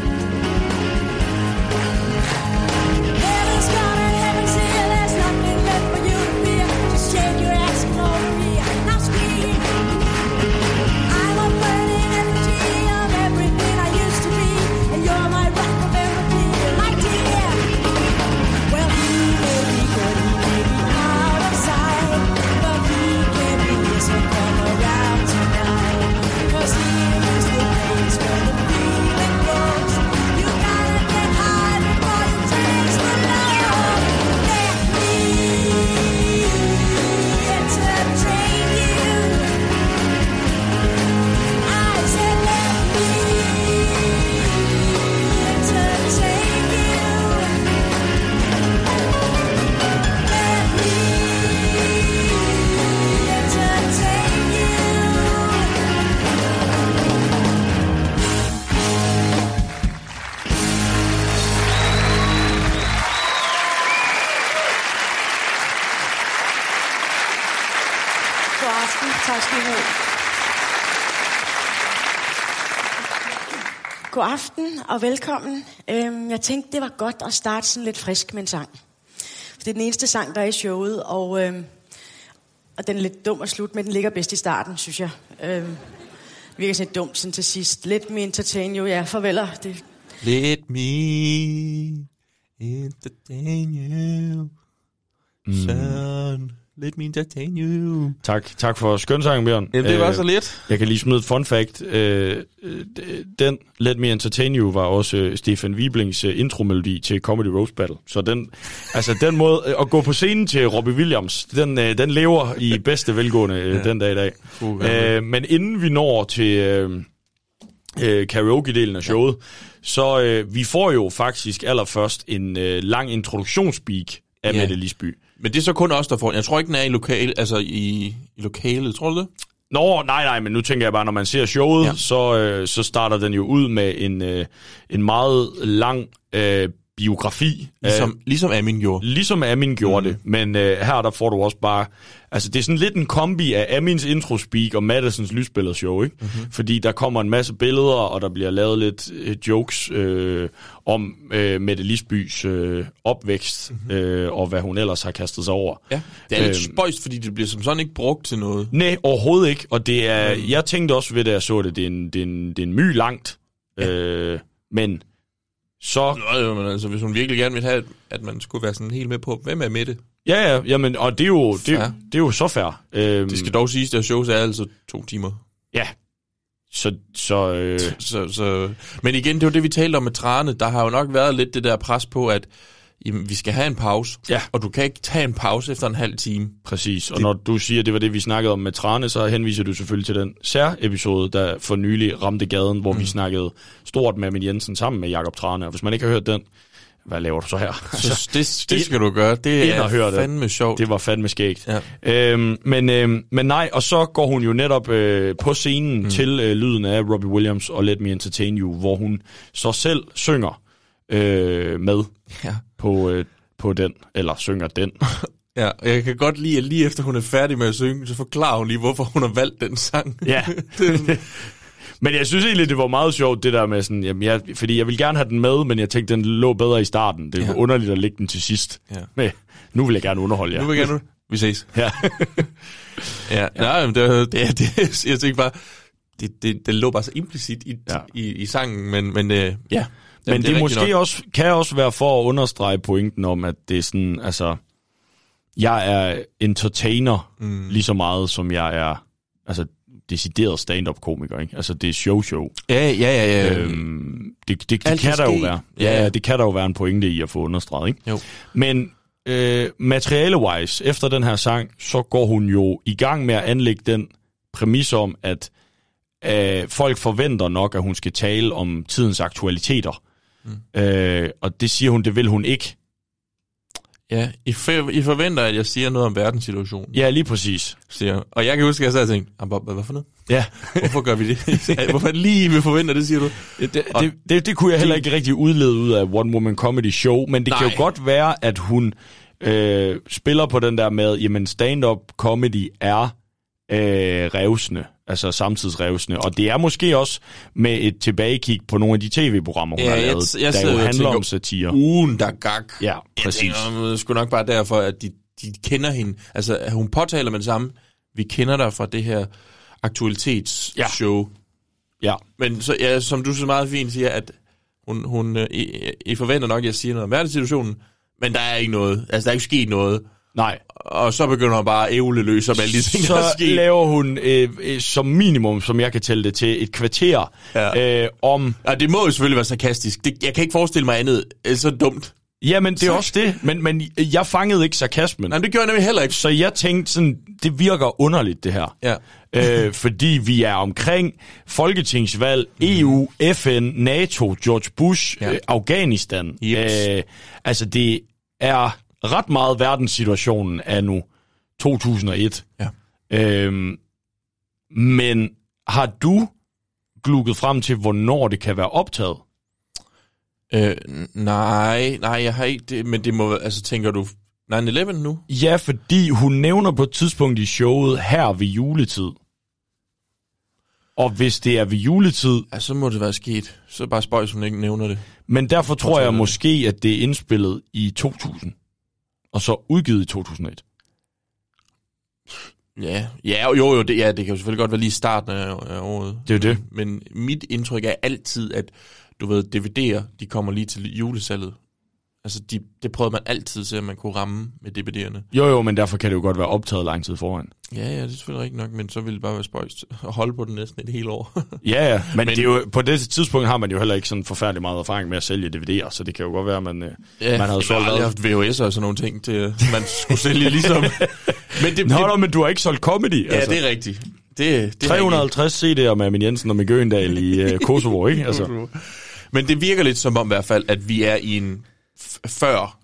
Og velkommen. Øhm, Jeg tænkte, det var godt at starte sådan lidt frisk med en sang. For det er den eneste sang, der er i showet, og, øhm, og den er lidt dum at slutte med. Den ligger bedst i starten, synes jeg. Øhm, Det virker sådan lidt dumt sådan til sidst. Let me entertain you. Ja, farveler. Det, Let me entertain you, son. Let me entertain you. Tak, tak for skønsangen, Bjørn. Jamen, det var Øh, så lidt. Jeg kan lige smide et fun fact. Øh, den Let Me Entertain You var også øh, Stefan Wiblings øh, intromelodi til Comedy Roast Battle. Så den, altså den måde at gå på scenen til Robbie Williams, den, den lever i bedste velgående Ja. den dag i dag. Ja. Øh, men inden vi når til øh, øh, karaoke-delen af showet, så øh, vi får jo faktisk allerførst en øh, lang introduktionsspeak af Ja. Mette Lisby. Men det er så kun os, der får. Jeg tror ikke, den er i, lokal, altså i, i lokalet. Tror du det? Nå, nej, nej, men nu tænker jeg bare, når man ser showet, ja. så, øh, så starter den jo ud med en, øh, en meget lang øh, biografi. Ligesom, ligesom Amin gjorde. Ligesom Amin gjorde mm. det, men øh, her der får du også bare... Altså, det er sådan lidt en kombi af Amins introspeak og Madisons lysbilledshow, ikke? Mm-hmm. Fordi der kommer en masse billeder, og der bliver lavet lidt øh, jokes øh, om øh, Mette Lisbys øh, opvækst, mm-hmm. øh, og hvad hun ellers har kastet sig over. Ja. Det er lidt Øhm, spøjst, fordi det bliver som sådan ikke brugt til noget. Nej, overhovedet ikke. Og det er, mm. jeg tænkte også ved, da jeg så det, det er en, det er en, det er en my langt. Ja. Øh, men så... Nå, jo, men altså, hvis hun virkelig gerne vil have, at man skulle være sådan helt med på, hvem er med det? Ja, ja, jamen, og det er jo, det, Ja. det er jo så fair. Øhm, Det skal dog siges, at shows er altså to timer. Ja, Så, så, øh, Så, så, men igen, det var det, vi talte om med Trane. Der har jo nok været lidt det der pres på, at jamen, vi skal have en pause. Ja. Og du kan ikke tage en pause efter en halv time. Præcis, og det... når du siger, at det var det, vi snakkede om med Trane, så henviser du selvfølgelig til den sær-episode, der for nylig ramte gaden, hvor mm. vi snakkede stort med Min Jensen sammen med Jakob Trane. Og hvis man ikke har hørt den, hvad laver du så her? Så det, det skal du gøre. Det er høre det. fandme sjovt. Det var fandme skægt. Ja. Øhm, men, øhm, men nej, og så går hun jo netop øh, på scenen mm. til øh, lyden af Robbie Williams og Let Me Entertain You, hvor hun så selv synger øh, med Ja. på, øh, på den, eller synger den. Ja, og jeg kan godt lide, at lige efter hun er færdig med at synge, så forklarer hun lige, hvorfor hun har valgt den sang. Ja. det, Men jeg synes egentlig, det var meget sjovt, det der med sådan, jamen jeg, fordi jeg vil gerne have den med, men jeg tænkte, den lå bedre i starten. Det er Ja. ja. underligt at lægge den til sidst. Ja. Men nu vil jeg gerne underholde jer. Nu vil jeg gerne... Vi ses. Ja. Ja, nej, men det, det, det, jeg tænker bare, det, det, det lå bare så implicit i, ja. Ja. i, i sangen, men, men øh, ja. Men Jamen, det, det rigtigt måske nok. også, kan også være for at understrege pointen om, at det er sådan, altså, jeg er entertainer mm. lige så meget, som jeg er, altså, decideret stand-up-komiker, ikke? Altså, det er show-show. Ja, ja, ja. ja. Øhm, det det, det Alt kan der jo ske. være. Ja, Ja, ja. ja, det kan der jo være en pointe i at få understreget, ikke? Jo. Men øh, materiale-wise, efter den her sang, så går hun jo i gang med at anlægge den præmis om, at øh, folk forventer nok, at hun skal tale om tidens aktualiteter. Mm. Øh, og det siger hun, det vil hun ikke. Ja, I, for, I forventer, at jeg siger noget om verdenssituationen, Ja, lige præcis. siger. Og jeg kan huske, at jeg sad og tænkte, "Ah, hvad, hvad for noget? Ja, Hvorfor gør vi det? Hvorfor det lige, vi forventer det, siger du? det, det, det, det kunne jeg heller ikke rigtig udlede ud af One Woman Comedy Show, men det Nej. kan jo godt være, at hun øh, spiller på den der med, jamen stand-up comedy er øh, revsende, altså samtidsrevsende, og det er måske også med et tilbagekig på nogle af de tv-programmer, hun Ja, har jeg- lavet, jeg der sidder jo handler tænker, om satire. Ugen, der gak. Ja, Jeg præcis. er sgu nok bare derfor, at de, de kender hende. Altså, at hun påtaler med det samme. Vi kender dig fra det her aktualitetsshow. Ja, Men så, ja, som du så meget fint siger, at hun, hun, øh, I, I forventer nok, at jeg siger noget om verdenssituationen, men der er ikke noget. Altså, der er ikke sket noget. nej. Og så begynder hun bare at ævle løs om alle de ting, så der er sket. laver hun øh, øh, som minimum, som jeg kan tælle det til, et kvarter Ja. øh, om Ja, det må jo selvfølgelig være sarkastisk. Det, jeg kan ikke forestille mig andet. Er det dumt. Jamen, det er Så- også det. Men, men jeg fangede ikke sarkasmen. Nej, det gør jeg nemlig heller ikke. Så jeg tænkte sådan, det virker underligt, det her. Ja. øh, fordi vi er omkring folketingsvalg, EU, FN, NATO, George Bush, Ja. øh, Afghanistan. Jeps. Øh, altså, det er ret meget verdenssituationen af nu 2001. Ja. Øhm, men har du glukket frem til, hvornår det kan være optaget? Øh, nej, nej, jeg har ikke det, men det må, altså tænker du 9-11 nu? Ja, fordi hun nævner på et tidspunkt i showet her ved juletid. Og hvis det er ved juletid, Ja, så må det være sket. Så er det bare spøjs, hun ikke nævner det. men derfor tror jeg måske, at det er indspillet i 2000, og så udgivet i 2001. Ja, ja jo, jo, det, ja, det kan jo selvfølgelig godt være lige starten af, af året. Det er jo det. Men mit indtryk er altid, at du ved, DVD'er, de kommer lige til julesalget. Altså, de, det prøvede man altid til, at man kunne ramme med DVD'erne. Jo, jo, men derfor kan det jo godt være optaget lang tid foran. Ja, ja, det er selvfølgelig rigtigt nok, men så ville det bare være spøjst at holde på den næsten et helt år. Ja, ja, men, Men- det er jo, på det tidspunkt har man jo heller ikke sådan forfærdelig meget erfaring med at sælge DVD'er, så det kan jo godt være, at man, øh, ja, man havde jeg solgt har aldrig hvad. haft VHS'er og sådan nogle ting, til at man skulle sælge ligesom. men det, Nå, det, nå, men du har ikke solgt comedy, ja, altså. det er rigtigt. Det, det er 350 CD'er med Amin Jensen og Øgendal i øh, Kosovo, ikke? Altså. Men det virker lidt som om i hvert fald, at vi er i en før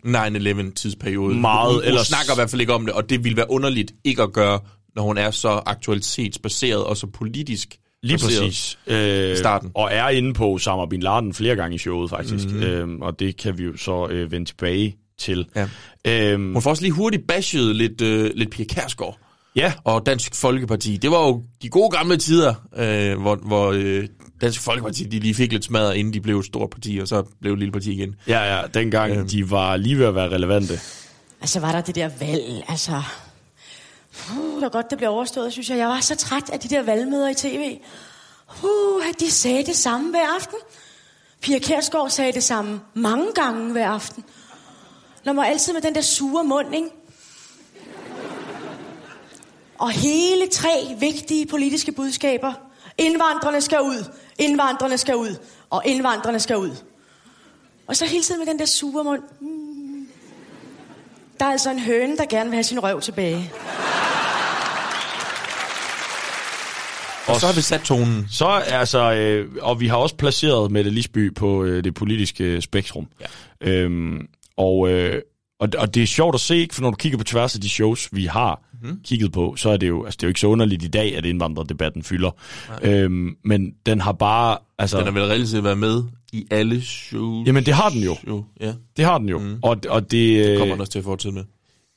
9-11 tidsperiode. Meget, hun, hun ellers- snakker i hvert fald ikke om det, og det ville være underligt ikke at gøre, når hun er så aktualitetsbaseret og så politisk Lige præcis. Øh, Starten. Og er inde på Osama Bin Laden flere gange i showet, faktisk. Mm-hmm. Øhm, og det kan vi jo så øh, vende tilbage til. Ja. Øhm, Hun får også lige hurtigt bashed lidt, øh, lidt Pia Kærsgaard. ja, og Dansk Folkeparti. Det var jo de gode gamle tider, øh, hvor, hvor øh, Dansk Folkeparti de lige fik lidt smadret, inden de blev et stort parti, og så blev et lille parti igen. ja, ja, dengang Øhm. de var lige ved at være relevante. Altså var der det der valg, altså... Uh, hvor godt det blev overstået, synes jeg. Jeg var så træt af de der valgmøder i tv. Uh, at de sagde det samme hver aften. Pia Kærsgaard sagde det samme mange gange hver aften. Når man altid med den der sure mund, ikke? Og hele tre vigtige politiske budskaber Indvandrerne skal ud. Indvandrerne skal ud. Og indvandrerne skal ud. Og så hele tiden med den der sure mund. Mm. Der er altså en høne, der gerne vil have sin røv tilbage. Og så har vi sat tonen. Så altså, øh, og vi har også placeret Mette Lisby på øh, det politiske spektrum. Ja. Øhm, og, øh, og, og det er sjovt at se, ikke? for når du kigger på tværs af de shows, vi har mm. kigget på, så er det jo, altså, det er jo ikke så underligt i dag, at indvandrerdebatten fylder. Øhm, men den har bare... Altså, Den har vel reelt set været med i alle shows. Jamen, det har den jo. Jo, ja. Det har den jo. Mm. Og, og det, Det øh, kommer den også til at fortsætte med.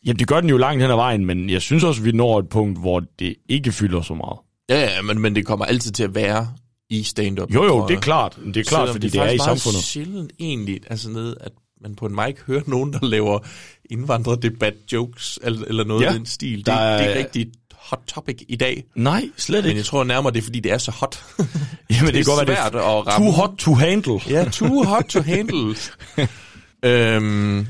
Jamen, det gør den jo langt hen ad vejen, men jeg synes også, vi når et punkt, hvor det ikke fylder så meget. Ja, ja, men, men det kommer altid til at være i stand-up. Jo, jo, det er klart. Det er klart, Selvom fordi det er i faktisk meget samfundet. sjældent egentlig, altså nede, at man på en mic hører nogen, der laver indvandrerdebat-jokes, eller, eller noget Ja, af den stil. Det, der er, det er ikke rigtig hot topic i dag. Nej, slet Men ikke. jeg tror nærmere, det er, fordi det er så hot. Jamen, det, det er godt svært det at er ramme. too hot to handle. Ja, too hot to handle. øhm,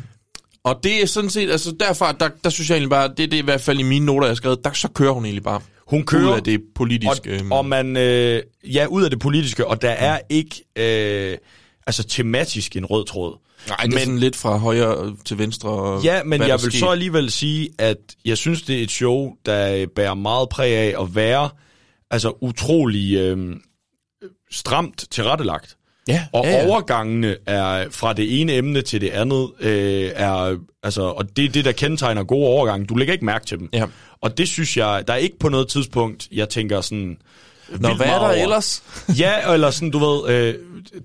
og det er sådan set, altså derfra, der, der synes jeg egentlig bare, det, det er i hvert fald i mine noter, jeg har skrevet, der, så kører hun egentlig bare. Hun kører, Ud af det politiske. øhm, Og, og man, øh, ja, ud af det politiske, og der er ikke, øh, altså tematisk en rød tråd. Nej, det er men, sådan lidt fra højre til venstre. Ja, men jeg vil sker. så alligevel sige, at jeg synes, det er et show, der bærer meget præg af at være altså utrolig øh, stramt tilrettelagt. Ja, Og ja, ja. overgangene er fra det ene emne til det andet, øh, er, altså, og det er det, der kendetegner gode overgange. Du lægger ikke mærke til dem. Ja. Og det synes jeg, der er ikke på noget tidspunkt, jeg tænker sådan... Nå, hvad er der over. ellers? ja, eller sådan, du ved, øh,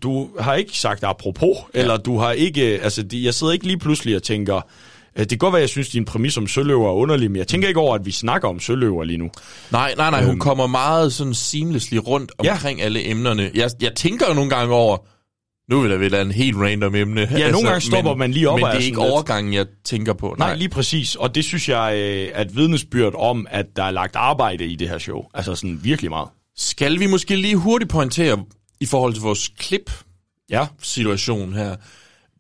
du har ikke sagt apropos, ja. eller du har ikke, altså, de- jeg sidder ikke lige pludselig og tænker, øh, det kan godt være, jeg synes, din præmis om søløver er underlig, men jeg tænker ikke over, at vi snakker om søløver lige nu. Nej, nej, nej, hun Øhm. kommer meget sådan seamlessly rundt omkring ja. alle emnerne. Jeg, jeg tænker jo nogle gange over, nu vil der vel en helt random emne. Ja, nogle gange stopper men, man lige op Men det er ikke overgangen, jeg tænker på. Nej, lige præcis. Og det synes jeg øh, er et vidnesbyrd om, at der er lagt arbejde i det her show. Altså sådan virkelig meget. Skal vi måske lige hurtigt pointere i forhold til vores klip-situation Ja. her.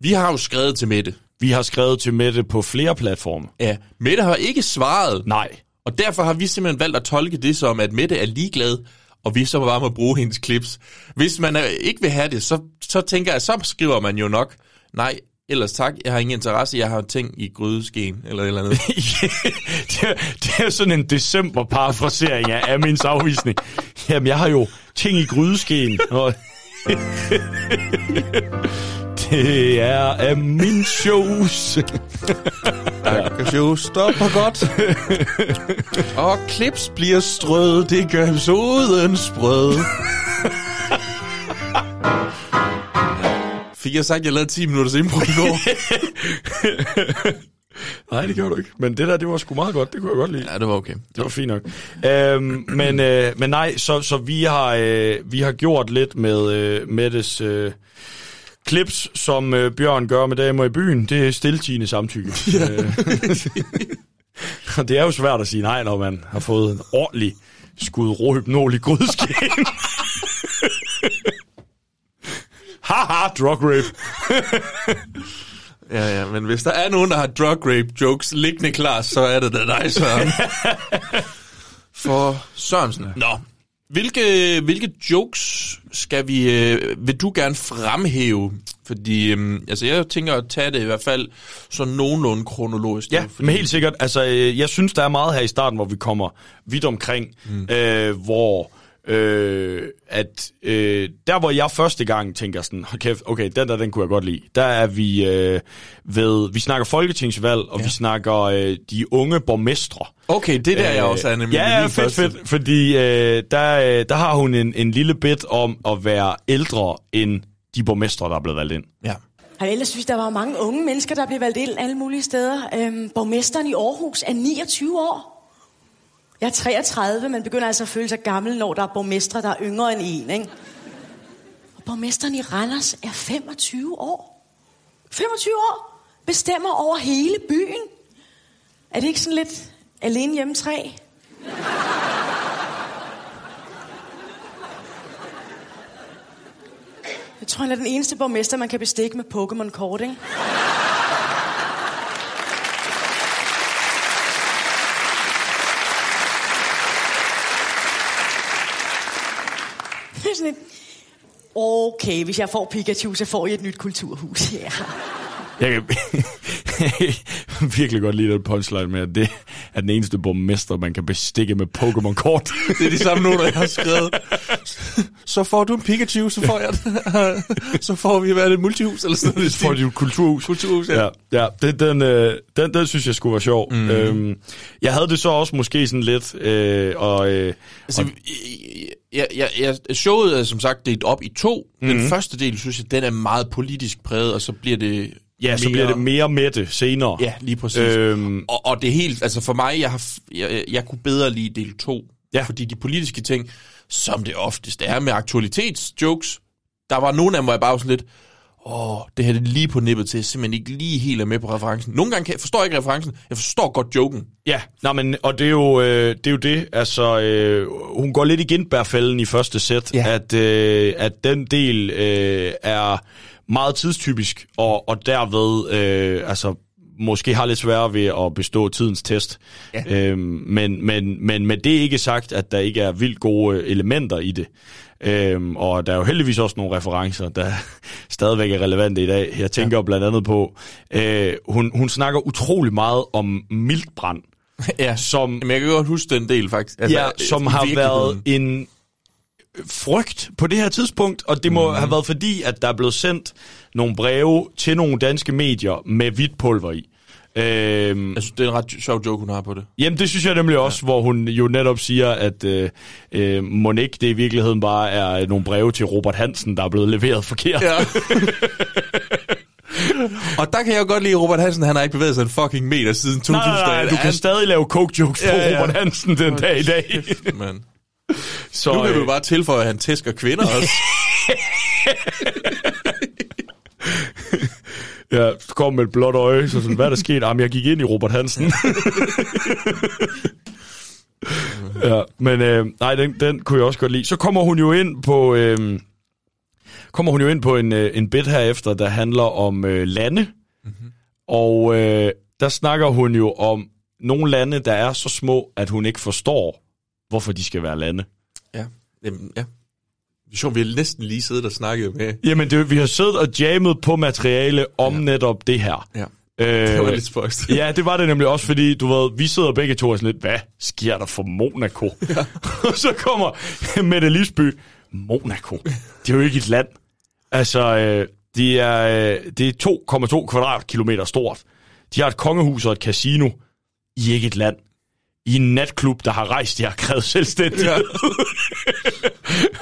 Vi har jo skrevet til Mette. Vi har skrevet til Mette på flere platforme. Ja, Mette har ikke svaret. Nej. Og derfor har vi simpelthen valgt at tolke det som, at Mette er ligeglad, og vi så bare må bruge hendes clips. Hvis man ikke vil have det, så, så tænker jeg, så skriver man jo nok, nej, ellers tak, jeg har ingen interesse, jeg har ting i grydeskeen, eller et eller andet. det, er, det er sådan en december-parafrasering af Amins afvisning. Jamen, jeg har jo ting i grydeskeen. Og det er Amin shows. Der show stopper godt. og clips bliver strød, det gør episoden sprød. Fik jeg sagt, at jeg lavede 10 minutters impro i går? Nej, det gjorde du ikke. Men det der, det var sgu meget godt. Det kunne jeg godt lide. ja, det var okay. Det var fint nok. Øhm, men, øh, men nej, så, så vi, har, øh, vi har gjort lidt med øh, Mettes øh, clips, som øh, Bjørn gør med damer i byen. Det er stiltigende samtykke. Øh, Og det er jo svært at sige nej, når man har fået en ordentlig skud råhypnol i grydeskæen. Haha, drug rape. Ja, ja, men hvis der er nogen, der har drug rape jokes liggende klar, så er det da dig, Søren. For Sørensen. Nå, hvilke, hvilke jokes skal vi, øh, vil du gerne fremhæve? Fordi, øh, altså jeg tænker at tage det i hvert fald sådan nogenlunde kronologisk. Ja, fordi, men helt sikkert. Altså, øh, jeg synes, der er meget her i starten, hvor vi kommer vidt omkring, mm. øh, hvor øh, at øh, der, hvor jeg første gang tænker sådan, hold kæft, okay, den der, den kunne jeg godt lide. Der er vi øh, ved, vi snakker folketingsvalg, og ja. vi snakker øh, de unge borgmestre. Okay, det der er jeg også er nemlig Ja, ja, fedt, første. fedt, fordi øh, der, øh, der har hun en, en lille bit om at være ældre end de borgmestre, der er blevet valgt ind. Ja. Og ellers synes der var mange unge mennesker, der blev valgt ind alle mulige steder. Øhm, borgmesteren i Aarhus er 29 år. Jeg er 33, man begynder altså at føle sig gammel, når der er borgmestre, der er yngre end en. Ikke? Og borgmesteren i Randers er 25 år. 25 år! Bestemmer over hele byen. Er det ikke sådan lidt alene hjemme træ? Jeg tror, han er den eneste borgmester, man kan bestikke med Pokémon-kort, ikke? sådan et, okay, hvis jeg får Pikachu, så får jeg et nyt kulturhus. Ja. Jeg kan virkelig godt lide den punchline med, at det er den eneste borgmester, man kan bestikke med Pokémon-kort. Det er de samme noter, jeg har skrevet. Så får du en Pikachu, så får jeg Så får vi været et multihus, eller sådan noget. Så får du et kulturhus. Kulturhus, ja. Ja, ja den, den, øh, den, den synes jeg skulle være sjov. Mm. Øhm, jeg havde det så også måske sådan lidt, øh, og... Øh, Altså, jeg, jeg, jeg, showet er som sagt delt op i to. Den Mhm. første del, synes jeg, den er meget politisk præget, og så bliver det ja, så bliver det mere med det senere. Ja, lige præcis. Øhm, Og, og det er helt, altså for mig, jeg, har, jeg, jeg kunne bedre lide del 2. Ja. Fordi de politiske ting, som det oftest er med aktualitetsjokes, der var nogle af dem, hvor jeg bare var sådan lidt, åh, det her det lige på nippet til, jeg simpelthen ikke lige helt er med på referencen. Nogle gange kan, jeg forstår jeg ikke referencen, jeg forstår godt joken. Ja, nej, men, og det er, jo, øh, det er jo det, altså, øh, hun går lidt i genbærfælden i første sæt, Ja. at, øh, at den del øh, er meget tidstypisk, og, og derved, øh, altså, måske har lidt sværere ved at bestå tidens test. Ja. Øhm, men, men, men med det ikke sagt, at der ikke er vildt gode øh, elementer i det. Øhm, og der er jo heldigvis også nogle referencer, der stadigvæk er relevante i dag. Jeg tænker ja. blandt andet på, øh, hun, hun snakker utrolig meget om mildbrand, ja, som, men jeg kan godt huske den del faktisk. altså, ja, som har været en frygt på det her tidspunkt, og det må mm. have været fordi, at der er blevet sendt nogle breve til nogle danske medier med hvidt pulver i. Øhm, Jeg synes, det er en ret sjov joke, hun har på det. Jamen, det synes jeg nemlig også, ja. hvor hun jo netop siger, at øh, øh, Monique, det i virkeligheden bare er nogle breve til Robert Hansen, der er blevet leveret forkert. Ja. og der kan jeg godt lide, Robert Hansen, han har ikke bevæget sig en fucking meter siden 2000. Nej, nej, nej, du kan stadig lave coke-jokes på Ja, ja. Robert Hansen den dag i dag. Man. Så, Nu kan øh, bare tilføje, at han tæsker kvinder også. Ja, så kom med et blåt øje, så sådan, hvad er der sket? Jamen, jeg gik ind i Robert Hansen. ja, men øh, nej, den, den kunne jeg også godt lide. Så kommer hun jo ind på, øh, kommer hun jo ind på en, øh, en bit herefter, der handler om øh, lande. Mm-hmm. Og øh, der snakker hun jo om nogle lande, der er så små, at hun ikke forstår, hvorfor de skal være lande. ja. Jamen, ja. Det er sjovt, vi har næsten lige siddet og snakket med. Jamen, det, vi har siddet og jammet på materiale om ja. netop det her. Ja. Øh, Det var lidt spøjst. Ja, det var det nemlig også, fordi du ved, vi sidder begge to og sådan lidt, hvad sker der for Monaco? Ja. og så kommer Mette Lisby, Monaco, det er jo ikke et land. Altså, øh, det er, øh, det er 2,2 kvadratkilometer stort. De har et kongehus og et casino. I er ikke et land. I en natklub, der har rejst jer krævet selvstændighed. Ja.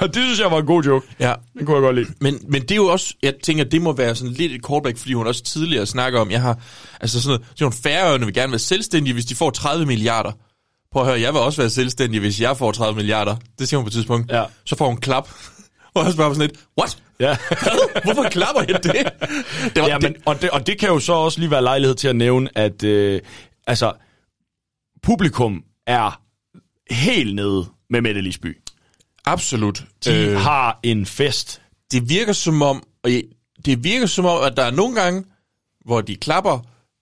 og det synes jeg var en god joke. Ja. Den kunne jeg godt lide. Men, men det er jo også, jeg tænker, det må være sådan lidt et callback, fordi hun også tidligere snakker om, jeg har, altså sådan noget, så nogle færøerne vil gerne være selvstændige, hvis de får 30 milliarder. Prøv at høre, jeg vil også være selvstændig, hvis jeg får 30 milliarder. Det siger hun på et tidspunkt. Ja. Så får hun klap. Og jeg spørger sådan lidt, what? Ja. Hvorfor klapper jeg det? det, var, ja, men, og, det, og det kan jo så også lige være lejlighed til at nævne, at øh, altså, publikum er helt nede med Mette Lisby. Absolut. De øh, har en fest. det virker som om, og det virker som om, at der er nogle gange, hvor de klapper,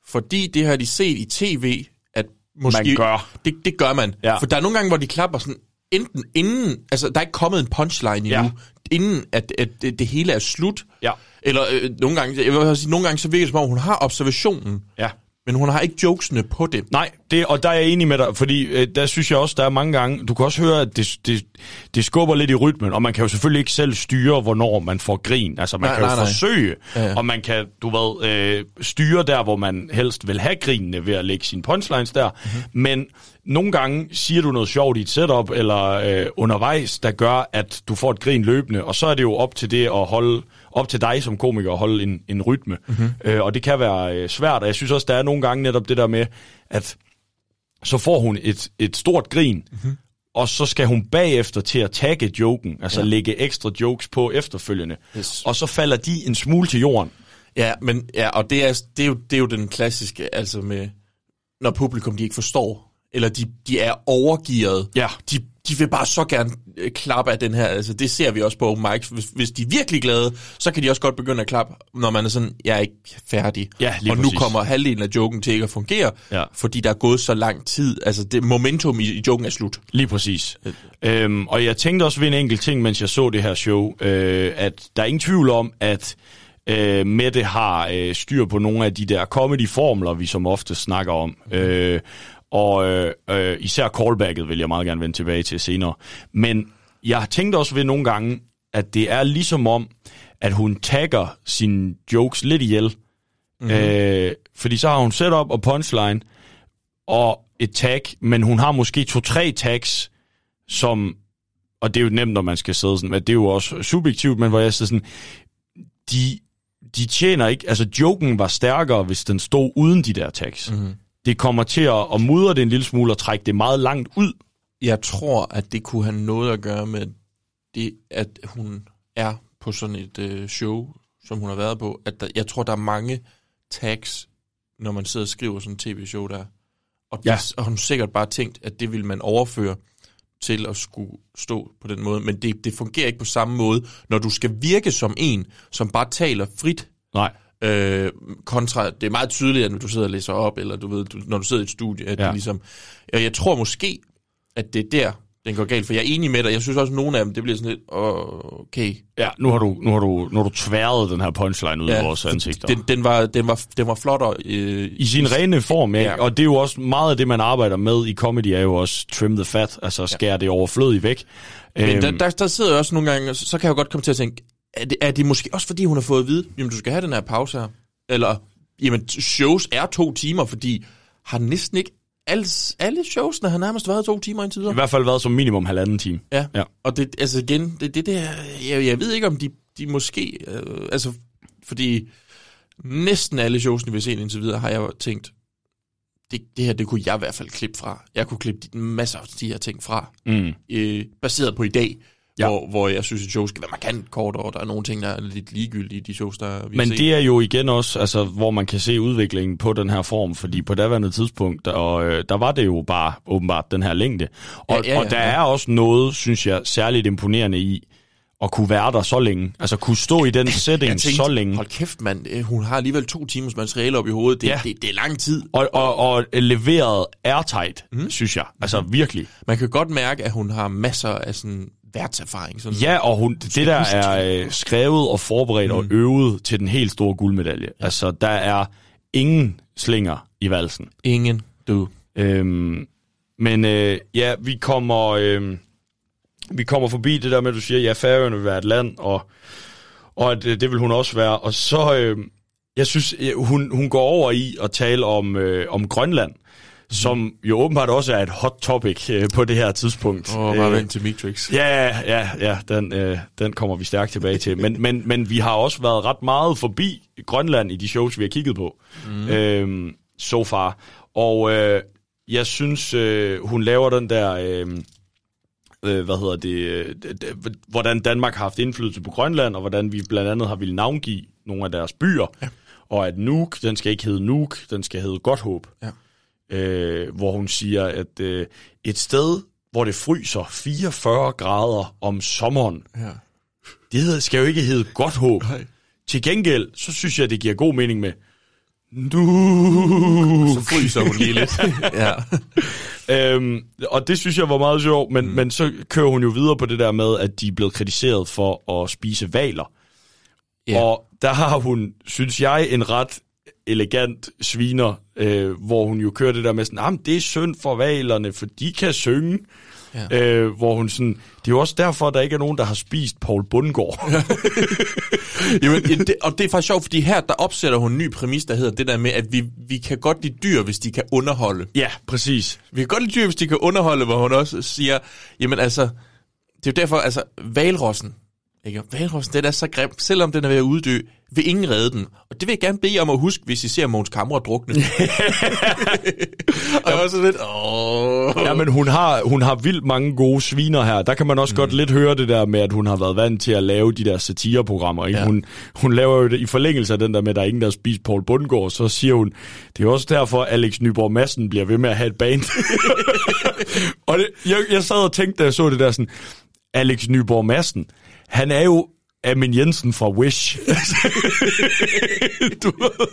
fordi det har de set i tv, at måske... Man gør. Det, det gør man. Ja. For der er nogle gange, hvor de klapper sådan, enten inden, altså der er ikke kommet en punchline endnu, Ja. inden at, at det, det hele er slut. Ja. Eller øh, nogle gange, jeg vil sige, nogle gange så virker det som om, hun har observationen, Ja. Men hun har ikke jokesene på det. Nej, det, og der er jeg enig med dig, fordi øh, der synes jeg også, der er mange gange, du kan også høre, at det, det, det skubber lidt i rytmen, og man kan jo selvfølgelig ikke selv styre, hvornår man får grin. Altså man Nej, kan jo nej, nej. forsøge, Ja, ja. og man kan, du ved, øh, styre der, hvor man helst vil have grinene ved at lægge sine punchlines der. Mm-hmm. Men nogle gange siger du noget sjovt i et setup, eller øh, undervejs, der gør, at du får et grin løbende, og så er det jo op til det at holde, op til dig som komiker at holde en, en rytme. Mm-hmm. Øh, og det kan være øh, svært, og jeg synes også, der er nogle gange netop det der med, at så får hun et, et stort grin, mm-hmm. og så skal hun bagefter til at tagge joken, altså ja. lægge ekstra jokes på efterfølgende. Yes. Og så falder de en smule til jorden. Ja, men ja, og det er, det er, jo, det er jo den klassiske, altså med, når publikum de ikke forstår, eller de, de er overgearet. Ja. De, de vil bare så gerne øh, klappe af den her, altså det ser vi også på open mics. Hvis, hvis de er virkelig glade, så kan de også godt begynde at klappe, når man er sådan, jeg er ikke færdig. Ja, lige og nu præcis. kommer halvdelen af joken til ikke at fungere, Ja. fordi der er gået så lang tid. Altså det momentum i, i joken er slut. Lige præcis. Øhm, og jeg tænkte også ved en enkelt ting, mens jeg så det her show, øh, at der er ingen tvivl om, at øh, Mette har øh, styr på nogle af de der comedy-formler, vi som ofte snakker om. Øh, og øh, øh, især callbacket vil jeg meget gerne vende tilbage til senere. Men jeg har tænkt også ved nogle gange, at det er ligesom om, at hun tagger sine jokes lidt ihjel. Mm-hmm. Øh, fordi så har hun setup og punchline, og et tag, men hun har måske to-tre tags, som, og det er jo nemt, når man skal sidde sådan, men det er jo også subjektivt, men hvor jeg sidder sådan, de, de tjener ikke, altså joken var stærkere, hvis den stod uden de der tags. Mhm. Det kommer til at, at mudre det en lille smule og trække det meget langt ud. Jeg tror, at det kunne have noget at gøre med det, at hun er på sådan et øh, show, som hun har været på. At der, jeg tror, der er mange tags, når man sidder og skriver sådan et tv-show der. Og, Ja. og hun sikkert bare tænkt, at det vil man overføre til at skulle stå på den måde. Men det, det fungerer ikke på samme måde, når du skal virke som en, som bare taler frit. Nej. Øh, kontra, det er meget tydeligt, at når du sidder og læser op, eller du ved, du, når du sidder i et studie, at Ja. ja. det ligesom... Jeg, jeg tror måske, at det er der, den går galt. For jeg er enig med dig. Jeg synes også, at nogle af dem, det bliver sådan lidt, okay. Ja, nu har du, nu har du, nu har du tværet den her punchline ud ja, i vores ansigter. Den, den, var, den, var, den var flottere. Øh, I sin rene form, ja. Ja. Og det er jo også meget af det, man arbejder med i comedy, er jo også trim the fat, altså skære det overflødigt væk. Men Øhm, der, der, der sidder jeg også nogle gange, så, så kan jeg jo godt komme til at tænke, er det, er det måske også fordi, hun har fået at vide, jamen du skal have den her pause her? Eller, jamen shows er to timer, fordi har næsten ikke alle, alle showsene har nærmest været to timer indtil videre. I hvert fald været som minimum halvanden time. Ja. Ja. Og det, altså igen, det, det der, jeg, jeg ved ikke, om de, de måske, øh, altså, fordi næsten alle showsene, vi har set indtil videre, har jeg tænkt, det, det her, det kunne jeg i hvert fald klippe fra. Jeg kunne klippe masser af de her ting fra, Mm. øh, baseret på i dag, Ja. hvor, hvor jeg synes, at show skal være markant kortere, og der er nogle ting, der er lidt ligegyldige i de shows, der vi Men set. det er jo igen også, altså, hvor man kan se udviklingen på den her form, fordi på daværende tidspunkt, og, øh, der var det jo bare åbenbart den her længde. Og, Ja, ja, ja, og der ja. er også noget, synes jeg, særligt imponerende i, at kunne være der så længe. Altså kunne stå i den setting tænkte, så længe. hold kæft mand, øh, hun har alligevel to timers materiale op i hovedet. Det, Ja. ja. det, det er lang tid. Og, og, og leveret airtight, mm. synes jeg. Altså virkelig. Man kan godt mærke, at hun har masser af sådan værtserfaring. Sådan Ja, og hun, det der er øh, skrevet og forberedt mm. og øvet til den helt store guldmedalje. Ja. Altså, der er ingen slinger i valsen. Ingen, du. Øhm, men øh, ja, vi kommer, øh, vi kommer forbi det der med, at du siger, ja, Færøerne vil være et land, og, og at, øh, det vil hun også være. Og så, øh, jeg synes, ja, hun, hun går over i at tale om, øh, om Grønland, som jo åbenbart også er et hot topic øh, på det her tidspunkt. Åh, bare Øh, vent til Matrix. Ja, ja, ja, den, øh, den kommer vi stærkt tilbage til. Men, men, men vi har også været ret meget forbi Grønland i de shows, vi har kigget på. Mm. Øhm, so far. Og øh, jeg synes, øh, hun laver den der... Øh, øh, hvad hedder det, øh, hvordan Danmark har haft indflydelse på Grønland, og hvordan vi blandt andet har ville navngive nogle af deres byer. Ja. Og at Nuuk, den skal ikke hedde Nuuk, den skal hedde Godthåb. Ja. Øh, hvor hun siger, at øh, et sted, hvor det fryser 44 grader om sommeren, Ja. det hedder- skal jo ikke hedde Godthåb. Nej. Til gengæld, så synes jeg, det giver god mening med nu. Så fryser hun lige lidt. ja. Øhm, og det synes jeg var meget sjovt, men, mm. men så kører hun jo videre på det der med, at de er blevet kritiseret for at spise valer. Ja. Og der har hun, synes jeg, en ret elegant sviner, øh, hvor hun jo kører det der med sådan, ah, men det er synd for valerne, for de kan synge. Ja. Øh, hvor hun sådan, det er jo også derfor, at der ikke er nogen, der har spist Paul Bundgaard. Jamen, det, og det er faktisk sjovt, fordi her der opsætter hun en ny præmis, der hedder det der med, at vi, vi kan godt lide dyr, hvis de kan underholde. ja, præcis. Vi kan godt lide dyr, hvis de kan underholde, hvor hun også siger, jamen altså, det er jo derfor, altså, valrossen, Ikke? Hvalrossen, den er så grim, selvom den er ved at uddø, vil ingen redde den. Og det vil jeg gerne bede jer om at huske, hvis I ser Måns Kammer drukne. og jeg var sådan lidt, åh. Ja, men hun har, hun har vildt mange gode sviner her. Der kan man også mm. godt lidt høre det der med, at hun har været vant til at lave de der satireprogrammer. Ikke? Ja. Hun, hun laver jo det i forlængelse af den der med, at der er ingen, der spist Paul Bundgaard. Så siger hun, det er også derfor, Alex Nyborg Madsen bliver ved med at have et band. og det, jeg, jeg sad og tænkte, da jeg så det der sådan, Alex Nyborg Madsen, han er jo Amin Jensen fra Wish. du ved.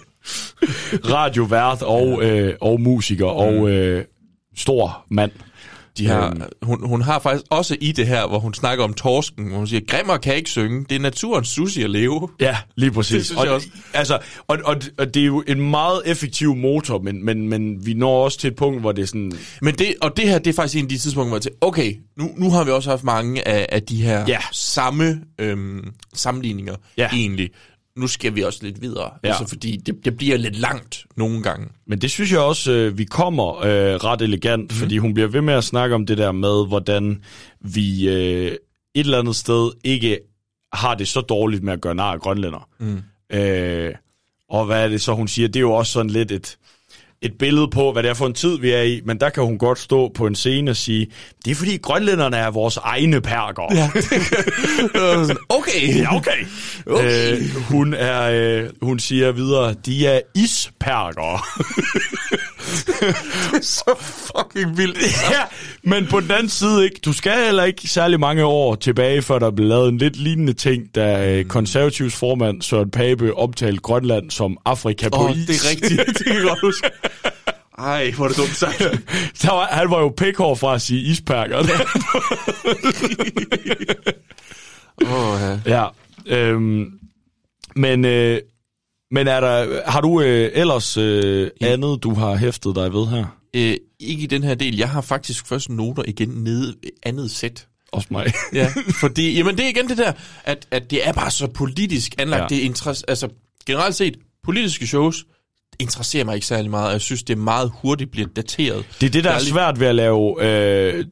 Radiovært og, øh, og musiker og øh, stor mand. De har, Øhm. hun, hun har faktisk også i det her, hvor hun snakker om torsken, hvor hun siger, grimmer kan ikke synge, det er naturens sushi at leve. Ja, lige præcis. Det synes og, jeg også. Altså, og, og, og det er jo en meget effektiv motor, men, men, men vi når også til et punkt, hvor det er sådan... Men det, og det her, det er faktisk en af de tidspunkter, hvor jeg tænker, okay, nu, nu har vi også haft mange af, af de her Ja. samme øhm, sammenligninger Ja. egentlig. Nu skal vi også lidt videre, Ja. altså, fordi det, det bliver lidt langt nogle gange. Men det synes jeg også, øh, vi kommer øh, ret elegant, mm. fordi hun bliver ved med at snakke om det der med, hvordan vi øh, et eller andet sted ikke har det så dårligt med at gøre nar af grønlænder. Mm. Øh, og hvad er det så, hun siger? Det er jo også sådan lidt et, et billede på, hvad det er for en tid, vi er i, men der kan hun godt stå på en scene og sige, det er fordi grønlænderne er vores egne perker. Ja. okay. Ja, okay. okay. Øh, hun, er, øh, hun siger videre, de er isperker. så fucking vildt. ja, men på den anden side, ikke, du skal heller ikke særlig mange år tilbage, før der blev lavet en lidt lignende ting, da mm. konservativs formand Søren Pape omtalte Grønland som Afrika på Åh, is. det er rigtigt. Det kan godt huske. Ej, hvor er det dumt sagt. Der var, han var jo pikhår fra at sige isperker. Åh, ja. ja. Øhm, men, øh, men er der, har du øh, ellers øh, andet, du har hæftet dig ved her? Øh, ikke i den her del. Jeg har faktisk først noter igen nede i andet sæt. Også mig. Ja, fordi, jamen det er igen det der, at, at det er bare så politisk anlagt. Ja. Ja. Det er interess- altså, generelt set, politiske shows interesserer mig ikke særlig meget. og Jeg synes, det er meget hurtigt bliver dateret. Det er det, der er svært ved at lave øh,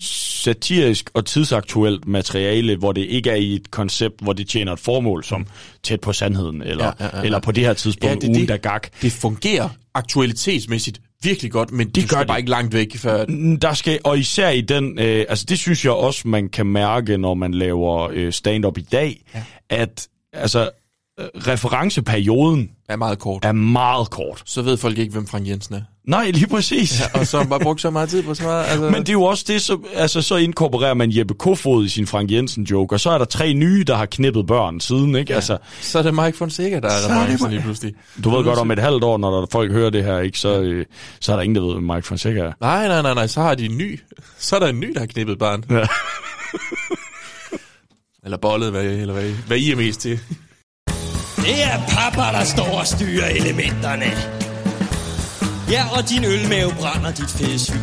satirisk og tidsaktuelt materiale, hvor det ikke er i et koncept, hvor det tjener et formål, som tæt på sandheden, eller, Ja, ja, ja, ja. eller på det her tidspunkt, Ja, det ugen der gak. Det fungerer aktualitetsmæssigt virkelig godt, men det gør det bare ikke langt væk før... Der skal, og især i den, øh, altså det synes jeg også, man kan mærke, når man laver øh, stand-up i dag, ja. at altså, referenceperioden er meget kort. er meget kort. Så ved folk ikke, hvem Frank Jensen er. Nej, lige præcis. Ja, og så har bare brugt så meget tid på så meget. Altså... Men det er jo også det, så, altså, så inkorporerer man Jeppe Kofod i sin Frank Jensen-joke, og så er der tre nye, der har knippet børn siden, ikke? Ja. Altså, Så er det Mike Fonseca, der er Så er referencen Mike- lige pludselig. du ved godt, om et halvt år, når der folk hører det her, ikke, så, øh, så er der ingen, der ved, hvem Mike Fonseca er. Nej, nej, nej, nej, så har de en ny. Så er der en ny, der har knippet barn. Ja. eller bollet, hvad, eller hvad, hvad I er mest til. Det er pappa, der står og styrer elementerne. Ja, og din ølmave brænder dit fede svin.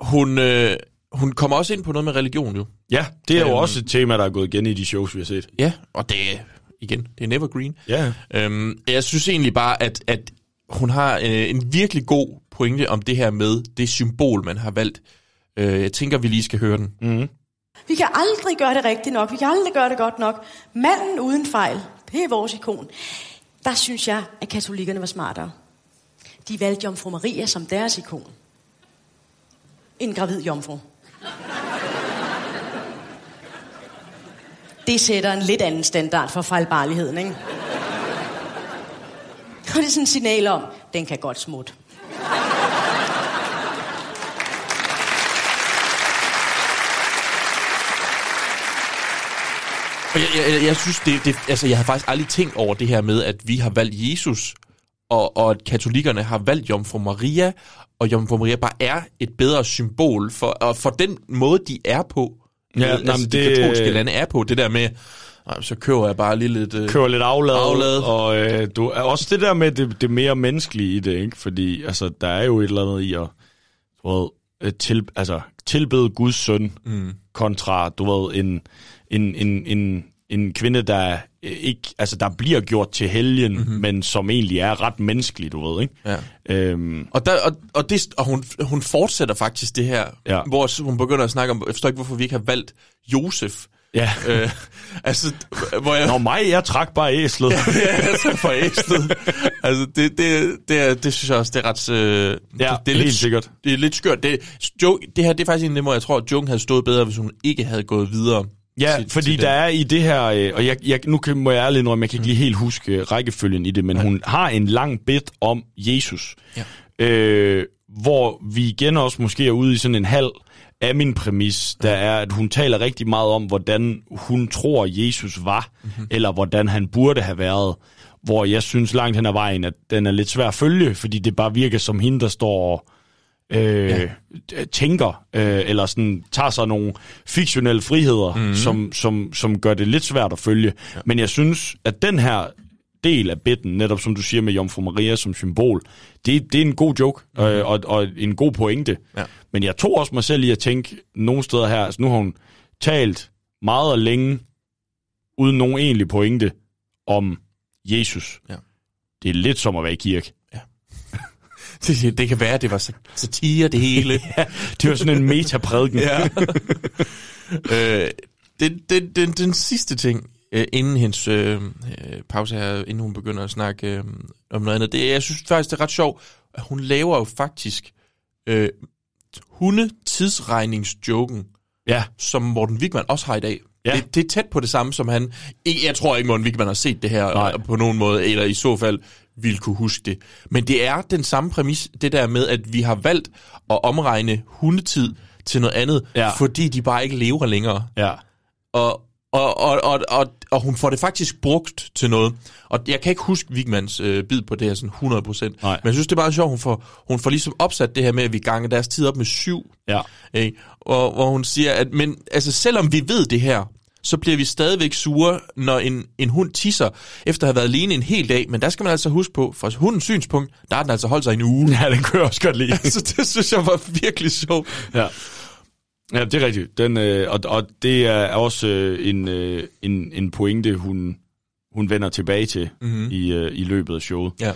Hun, øh, hun kommer også ind på noget med religion, jo. Ja, det er jo Øhm. også et tema, der er gået igen i de shows, vi har set. Ja, og det er, igen, det er Nevergreen. Ja. Øhm, jeg synes egentlig bare, at, at hun har øh, en virkelig god pointe om det her med det symbol, man har valgt. Øh, jeg tænker, vi lige skal høre den. Mm. Vi kan aldrig gøre det rigtigt nok. Vi kan aldrig gøre det godt nok. Manden uden fejl, det er vores ikon. Der synes jeg, at katolikkerne var smartere. De valgte Jomfru Maria som deres ikon. En gravid jomfru. Det sætter en lidt anden standard for fejlbarligheden, ikke? Og det er sådan et signal om, den kan godt smutte. Jeg, jeg, jeg, synes, det, det, altså, jeg har faktisk aldrig tænkt over det her med, at vi har valgt Jesus, og, og at katolikkerne har valgt Jomfru Maria, og Jomfru Maria bare er et bedre symbol for, og for den måde, de er på. Ja, altså, men de det- katolske lande er på. Det der med, "Ej, så køber jeg bare lige lidt... Øh, kører lidt afladet, Afladet. og øh, du, er også det der med det, det mere menneskelige i det, ikke? Fordi altså, der er jo et eller andet i at du ved, øh, til, altså, tilbede Guds søn Mm. kontra, du ved, en, en, en, en, en kvinde, der øh, ikke, altså der bliver gjort til helgen, mm-hmm. men som egentlig er ret menneskelig, du ved, ikke? Ja. Øhm, Og, der, og, og, det, og hun, hun fortsætter faktisk det her, Ja. hvor hun begynder at snakke om, jeg forstår ikke, hvorfor vi ikke har valgt Josef. ja. øh, altså, hvor jeg... Nå mig, jeg trak bare æslet. ja, altså for æslet. altså, det, det, det, det synes jeg også, det er ret... Øh, Ja, det, det er helt lidt, sikkert. Det er lidt skørt. Det, jo, det her, det er faktisk en af dem, hvor jeg tror, at Jung havde stået bedre, hvis hun ikke havde gået videre. Ja, til- fordi til der den. er i det her, øh, og jeg, jeg, nu kan, må jeg ærligt indrømme, jeg kan ikke lige helt huske øh, rækkefølgen i det, men hun har en lang bit om Jesus, Ja. øh, hvor vi igen også måske er ude i sådan en halv af min præmis, der er, at hun taler rigtig meget om, hvordan hun tror, Jesus var, mm-hmm. eller hvordan han burde have været, hvor jeg synes langt hen ad vejen, at den er lidt svær at følge, fordi det bare virker som hende, der står og øh, ja. tænker, øh, eller sådan tager sig nogle fiktionelle friheder, mm-hmm. som, som, som gør det lidt svært at følge. Ja. Men jeg synes, at den her del af bitten, netop som du siger med Jomfru Maria som symbol, det, det er en god joke, mm-hmm. øh, og, og en god pointe. Ja. Men jeg tog også mig selv i at tænke nogle steder her, altså nu har hun talt meget og længe, uden nogen egentlig pointe, om Jesus. Ja. Det er lidt som at være i kirke. Det, det kan være, det var sa- satire, det hele. ja, det var sådan en metaprædiken. ja. øh, den, den, den, den sidste ting, øh, inden hendes øh, øh, pause her, inden hun begynder at snakke øh, om noget andet, det, jeg synes faktisk, det er ret sjovt, at hun laver jo faktisk øh, hundetidsregningsjoken, Ja. som Morten Wigman også har i dag. Ja. Det, det er tæt på det samme, som han... Jeg tror ikke, Morten Wigman har set det her Nej. øh, på nogen måde, eller i så fald ville kunne huske det. Men det er den samme præmis, det der med, at vi har valgt at omregne hundetid til noget andet, Ja. fordi de bare ikke lever længere. Ja. Og, og, og, og, og, og hun får det faktisk brugt til noget. Og jeg kan ikke huske Wigmans øh, bid på det her sådan 100%. Nej. Men jeg synes, det er bare sjovt, hun får, hun får ligesom opsat det her med, at vi ganger deres tid op med syv. Ja. Ikke? Og, hvor hun siger, at men, altså, selvom vi ved det her, så bliver vi stadigvæk sure, når en, en hund tisser, efter at have været alene en hel dag. Men der skal man altså huske på, fra hundens synspunkt, der har den altså holdt sig en uge. Ja, den jeg også godt lide. så det synes jeg var virkelig sjovt. Ja. Ja, det er rigtigt. Den, øh, og, og det er også øh, en, øh, en, en pointe, hun, hun vender tilbage til mm-hmm. i, øh, i løbet af showet. Ja.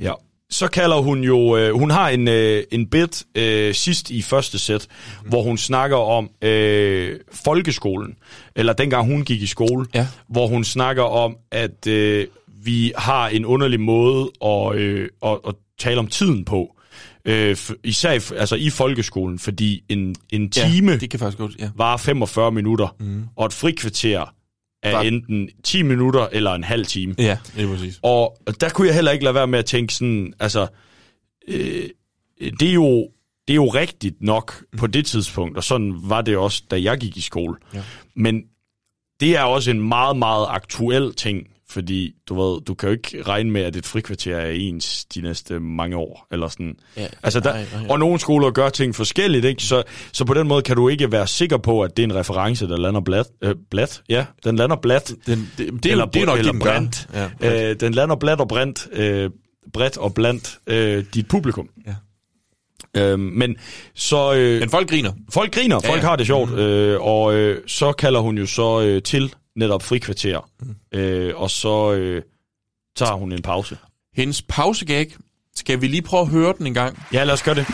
Ja. Så kalder hun jo, øh, hun har en, øh, en bit øh, sidst i første sæt, mm-hmm. hvor hun snakker om øh, folkeskolen, eller dengang hun gik i skole, Ja. hvor hun snakker om, at øh, vi har en underlig måde at, øh, at, at tale om tiden på. Øh, især i, altså i folkeskolen, fordi en, en time Ja, det kan faktisk godt, ja. varer 45 minutter, mm. og et frikvarter er Var- enten 10 minutter eller en halv time. Ja, det er præcis. Og der kunne jeg heller ikke lade være med at tænke sådan, altså, øh, det, er jo, det er jo rigtigt nok mm. på det tidspunkt, og sådan var det også, da jeg gik i skole. Ja. Men det er også en meget, meget aktuel ting, fordi du ved, du kan jo ikke regne med, at et frikvarter er ens de næste mange år, eller sådan. Ja, altså der, nej, nej, nej. Og nogle skoler gør ting forskelligt, ikke? Så, så på den måde kan du ikke være sikker på, at det er en reference, der lander blat. Øh, blat? Ja, den lander blat. Den, det, det, er, jo- det er nok eller den gør. brændt. Ja, øh, den lander blat og brændt, øh, bredt og blandt øh, dit publikum. Ja. Øhm, men så... Øh, Men folk griner. Folk griner, Ja, folk ja. har det sjovt, øh, og øh, så kalder hun jo så øh, til netop frikvarter, Mm. øh, og så øh, tager hun en pause. Hendes pausegag, skal vi lige prøve at høre den en gang? Ja, lad os gøre det.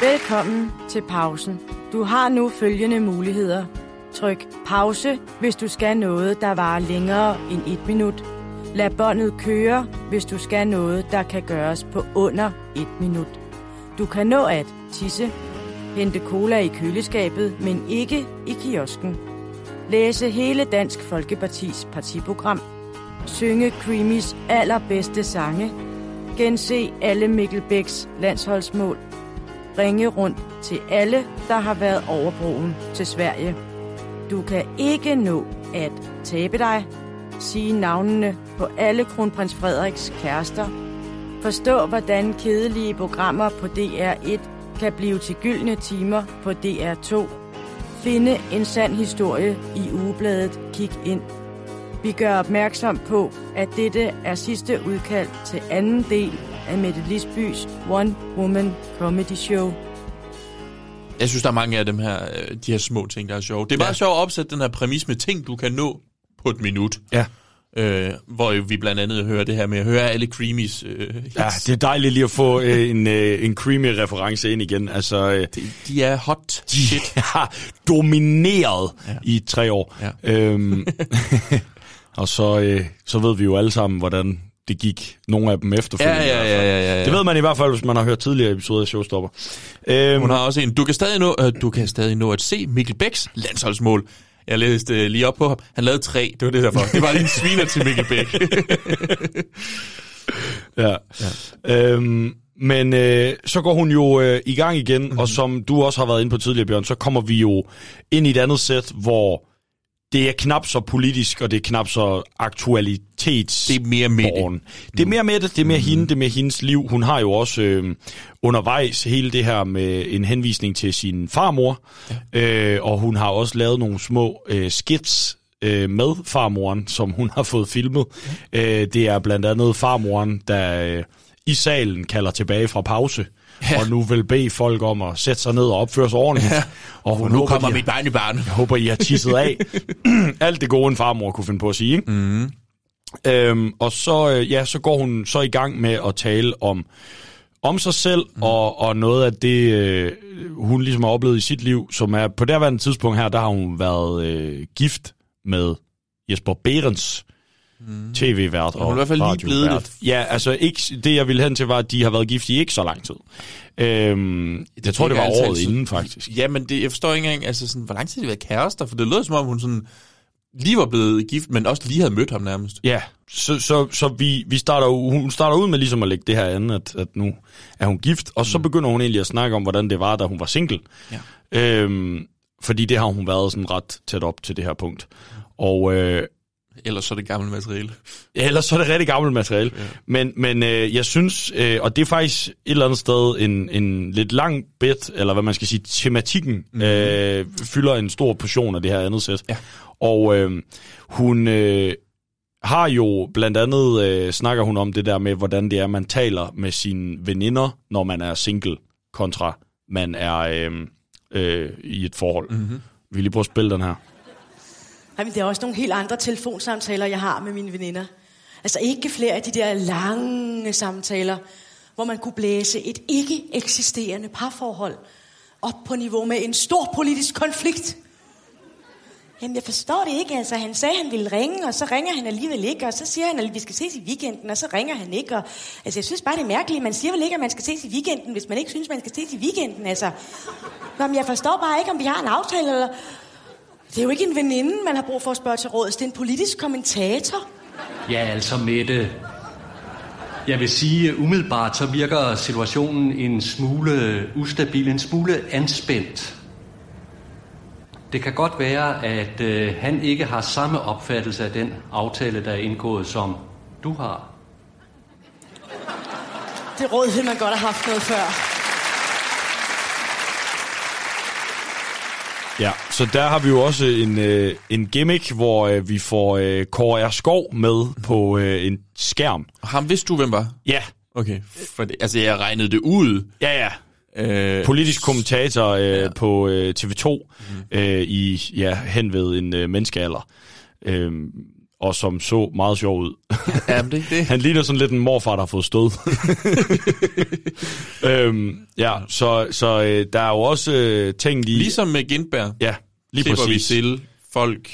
Velkommen til pausen. Du har nu følgende muligheder. Tryk pause, hvis du skal noget, der varer længere end et minut. Lad båndet køre, hvis du skal noget, der kan gøres på under et minut. Du kan nå at tisse, hente cola i køleskabet, men ikke i kiosken. Læse hele Dansk Folkepartis partiprogram. Synge Creamys allerbedste sange. Gense alle Mikkel Bæks landsholdsmål ringe rundt til alle, der har været over broen til Sverige. Du kan ikke nå at tabe dig, sige navnene på alle kronprins Frederiks kærester, forstå hvordan kedelige programmer på DR1 kan blive til gyldne timer på DR2, finde en sand historie i ugebladet Kig ind. Vi gør opmærksom på, at dette er sidste udkald til anden del af Mette Lisbys One Woman Comedy Show. Jeg synes, der er mange af dem her, øh, de her små ting, der er sjove. Det er meget Ja. sjovt at opsætte den her præmis med ting, du kan nå på et minut. Ja. Øh, hvor vi blandt andet hører det her med at høre alle Creamys øh, hits. Ja, det er dejligt lige at få øh, en, øh, en creamy reference ind igen. Altså, øh, de, de er hot de har domineret ja. i tre år. Ja. Øhm, og så, øh, så ved vi jo alle sammen, hvordan det gik nogle af dem efterfølgende. Ja, ja, ja, ja, ja, ja. Det ved man i hvert fald, hvis man har hørt tidligere episoder af Showstopper. Øhm, Hun har også en, du kan stadig nå, øh, du kan stadig nå at se Mikkel Bæks landsholdsmål. Jeg læste øh, lige op på ham. Han lavede tre, det var det derfor. Det var lige en sviner til Mikkel Bæk. Ja. ja. Øhm, men øh, så går hun jo øh, i gang igen, Mhm. mm-hmm. og som du også har været inde på tidligere, Bjørn, så kommer vi jo ind i et andet sæt, hvor det er knap så politisk, og det er knap så aktualitets. Det er mere med det. Det er mere med det, det er mere mm. hende, det er mere hendes liv. Hun har jo også øh, undervejs hele det her med en henvisning til sin farmor, ja. øh, og hun har også lavet nogle små øh, skits øh, med farmoren, som hun har fået filmet. Ja. Øh, det er blandt andet farmoren, der øh, i salen kalder tilbage fra pause, ja. og nu vil bede folk om at sætte sig ned og opføre sig ordentligt. Ja. Og hun nu håber, kommer de- mit barnebarn. jeg håber, I har tisset af. Alt det gode, en farmor kunne finde på at sige. Ikke? Mm. Øhm, og så, øh, ja, så går hun så i gang med at tale om, om sig selv, mm. og, og noget af det, øh, hun ligesom har oplevet i sit liv, som er på derværende tidspunkt her, der har hun været øh, gift med Jesper Berens, mm. tv-vært og i hvert fald lige blevet det. Ja, altså ikke, det jeg ville hen til var, at de har været gift i ikke så lang tid. Øhm, jeg tror, det var året altid- inden, faktisk. Ja, men det, jeg forstår ikke engang, altså sådan, hvor lang tid har de været kærester? For det lød som om, hun sådan lige var blevet gift, men også lige havde mødt ham nærmest. Ja, så, så, så vi, vi starter, hun starter ud med ligesom at lægge det her an, at, at nu er hun gift, og så begynder hun egentlig at snakke om, hvordan det var, da hun var single. Ja. Øhm, fordi det har hun været sådan ret tæt op til det her punkt. Og øh, Ellers så er det gammelt materiale. ja, ellers så er det rigtig gammelt materiale. Ja. Men, men øh, jeg synes, øh, og det er faktisk et eller andet sted en, en lidt lang bit, eller hvad man skal sige, tematikken mm. øh, fylder en stor portion af det her andet sæt. Ja. Og øh, hun øh, har jo blandt andet, øh, snakker hun om det der med, hvordan det er, man taler med sine veninder, når man er single, kontra man er øh, øh, i et forhold. Mm-hmm. Vi lige prøve at spille den her. Ej, men det er også nogle helt andre telefonsamtaler, jeg har med mine veninder. Altså ikke flere af de der lange samtaler, hvor man kunne blæse et ikke eksisterende parforhold op på niveau med en stor politisk konflikt. Jamen, jeg forstår det ikke. Altså, han sagde, han ville ringe, og så ringer han alligevel ikke, og så siger han, at vi skal ses i weekenden, og så ringer han ikke. Og, altså, jeg synes bare, det er mærkeligt. Man siger vel ikke, at man skal ses i weekenden, hvis man ikke synes, man skal ses i weekenden. Altså, Jamen, jeg forstår bare ikke, om vi har en aftale, eller... Det er jo ikke en veninde, man har brug for at spørge til råds. Det er en politisk kommentator. Ja, altså Mette. Jeg vil sige, umiddelbart så virker situationen en smule ustabil, en smule anspændt. Det kan godt være, at øh, han ikke har samme opfattelse af den aftale, der er indgået, som du har. Det råd ville man godt have haft noget før. Ja, så der har vi jo også en, øh, en gimmick, hvor øh, vi får øh, Kåre R. Skov med på øh, en skærm. Ham vidste du, hvem var? Ja. Okay, for det, altså jeg regnede det ud. Ja, ja. Øh, Politisk kommentator øh, ja. på øh, TV2 mm. øh, i ja, hen ved en øh, menneskealder. Øh, og som så meget sjov ud. Ja, det, det. Han ligner sådan lidt en morfar, der har fået stød. øhm, ja, så, så øh, der er jo også øh, ting lige... Ligesom med Gindberg. Ja, lige klipper vi præcis. til folk,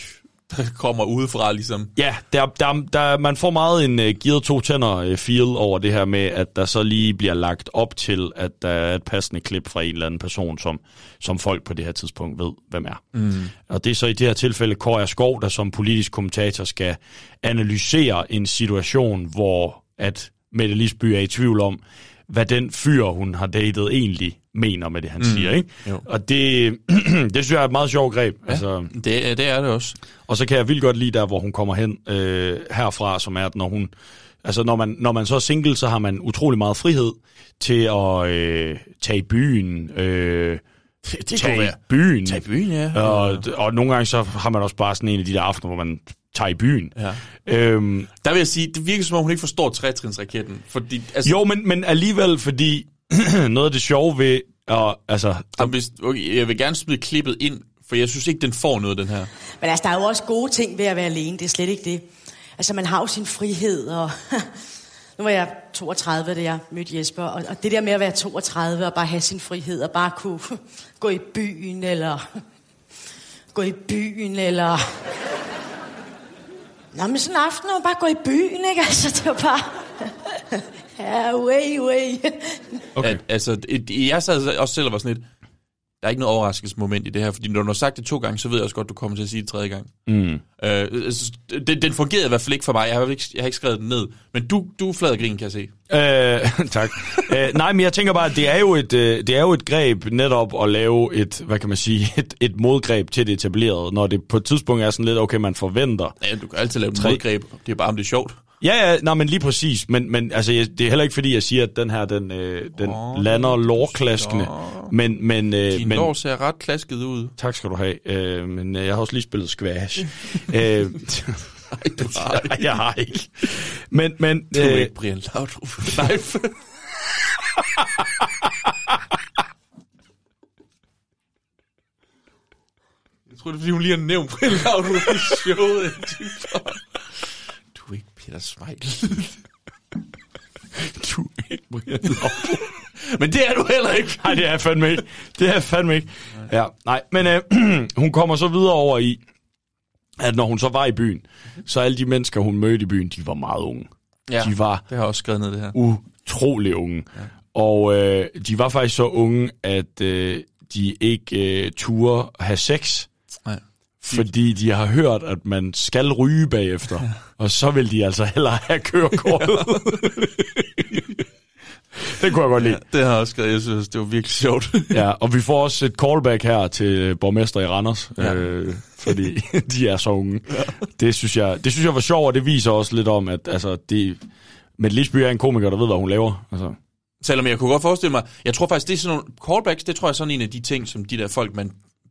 der kommer udefra, ligesom. Ja, der, der, der, man får meget en uh, gearet to tænder uh, feel over det her med, at der så lige bliver lagt op til, at der er et passende klip fra en eller anden person, som, som folk på det her tidspunkt ved, hvem er. Mm. Og det er så i det her tilfælde Kåre Skov, der som politisk kommentator skal analysere en situation, hvor at Mette Lisby er i tvivl om, hvad den fyr, hun har datet, egentlig mener med det, han Mm. siger. Ikke? Jo. Og det, det synes jeg er et meget sjovt greb. Ja, altså, det, det er det også. og så kan jeg vildt godt lide der, hvor hun kommer hen øh, herfra, som er, at når hun... Altså, når man, når man så er single, så har man utrolig meget frihed til at øh, tage i byen. Øh, det kunne tage i byen. Tage i byen, ja. Og, og nogle gange så har man også bare sådan en af de der aftener, hvor man tager i byen. Ja. Øhm, Der vil jeg sige, det virker som om, hun ikke forstår trætrinsraketten. Fordi, altså, jo, men, men alligevel, fordi noget af det sjove ved Og altså, Og hvis, okay, jeg vil gerne smide klippet ind, for jeg synes ikke, den får noget, den her. Men altså, der er jo også gode ting ved at være alene. Det er slet ikke det. Altså, man har jo sin frihed, og... nu var jeg 32, da jeg mødte Jesper, og, og det der med at være 32 og bare have sin frihed, og bare kunne gå i byen, eller... gå i byen, eller... Nå, men sådan en aften, og bare gå i byen, ikke? Altså, det var bare... ja, way, way. Okay. At, altså, et, jeg sad også selv og var sådan lidt, der er ikke noget overraskelsesmoment i det her, fordi når du har sagt det to gange, så ved jeg også godt, du kommer til at sige det tredje gang. Mm. Øh, altså, den, den fungerede i hvert fald ikke for mig. Jeg har ikke, jeg har ikke skrevet den ned. Men du, du er flad grin, kan jeg se. Øh, tak. øh, nej, men jeg tænker bare, at det er, jo et, øh, det er jo et greb netop at lave et, hvad kan man sige, et, et modgreb til det etablerede, når det på et tidspunkt er sådan lidt, okay, man forventer. Ja, du kan altid lave et modgreb. Det er bare, om det er sjovt. Ja, ja, nej, men lige præcis. Men, men altså, jeg, det er heller ikke fordi, jeg siger, at den her, den, øh, den oh, lander lårklaskende. Men, men, øh, Din men, lår ser ret klasket ud. Tak skal du have. Øh, men øh, jeg har også lige spillet squash. øh, du har Nej, jeg har ikke. Men, men... Du er øh, ikke Brian Laudrup. Nej. Jeg tror, det er, fordi hun lige har nævnt Brian Laudrup i showet. Er Peter Smeichel. du er ikke Brian Laudrup. Men det er du heller ikke. Nej, det er jeg fandme ikke. Det er jeg fandme ikke. Ja, nej, men øh, hun kommer så videre over i, at når hun så var i byen, så alle de mennesker, hun mødte i byen, de var meget unge. Ja, de var det har jeg også skrevet ned, det her. utrolig unge. Ja. Og øh, de var faktisk så unge, at øh, de ikke øh, turde have sex. Fordi de har hørt, at man skal ryge bagefter. og så vil de altså hellere have kørekortet. det kunne jeg godt lide. Det har jeg også skrevet. Jeg synes, det var virkelig sjovt. Ja, og vi får også et callback her til borgmester i Randers, Ja. ja. øh, fordi de er så unge. Ja. Det, synes jeg, det synes jeg var sjovt, og det viser også lidt om, at altså, det, Mette Lisby er en komiker, der ved, hvad hun laver. Altså. Selvom jeg kunne godt forestille mig, jeg tror faktisk, det er sådan nogle callbacks, det tror jeg er sådan en af de ting, som de der folk, man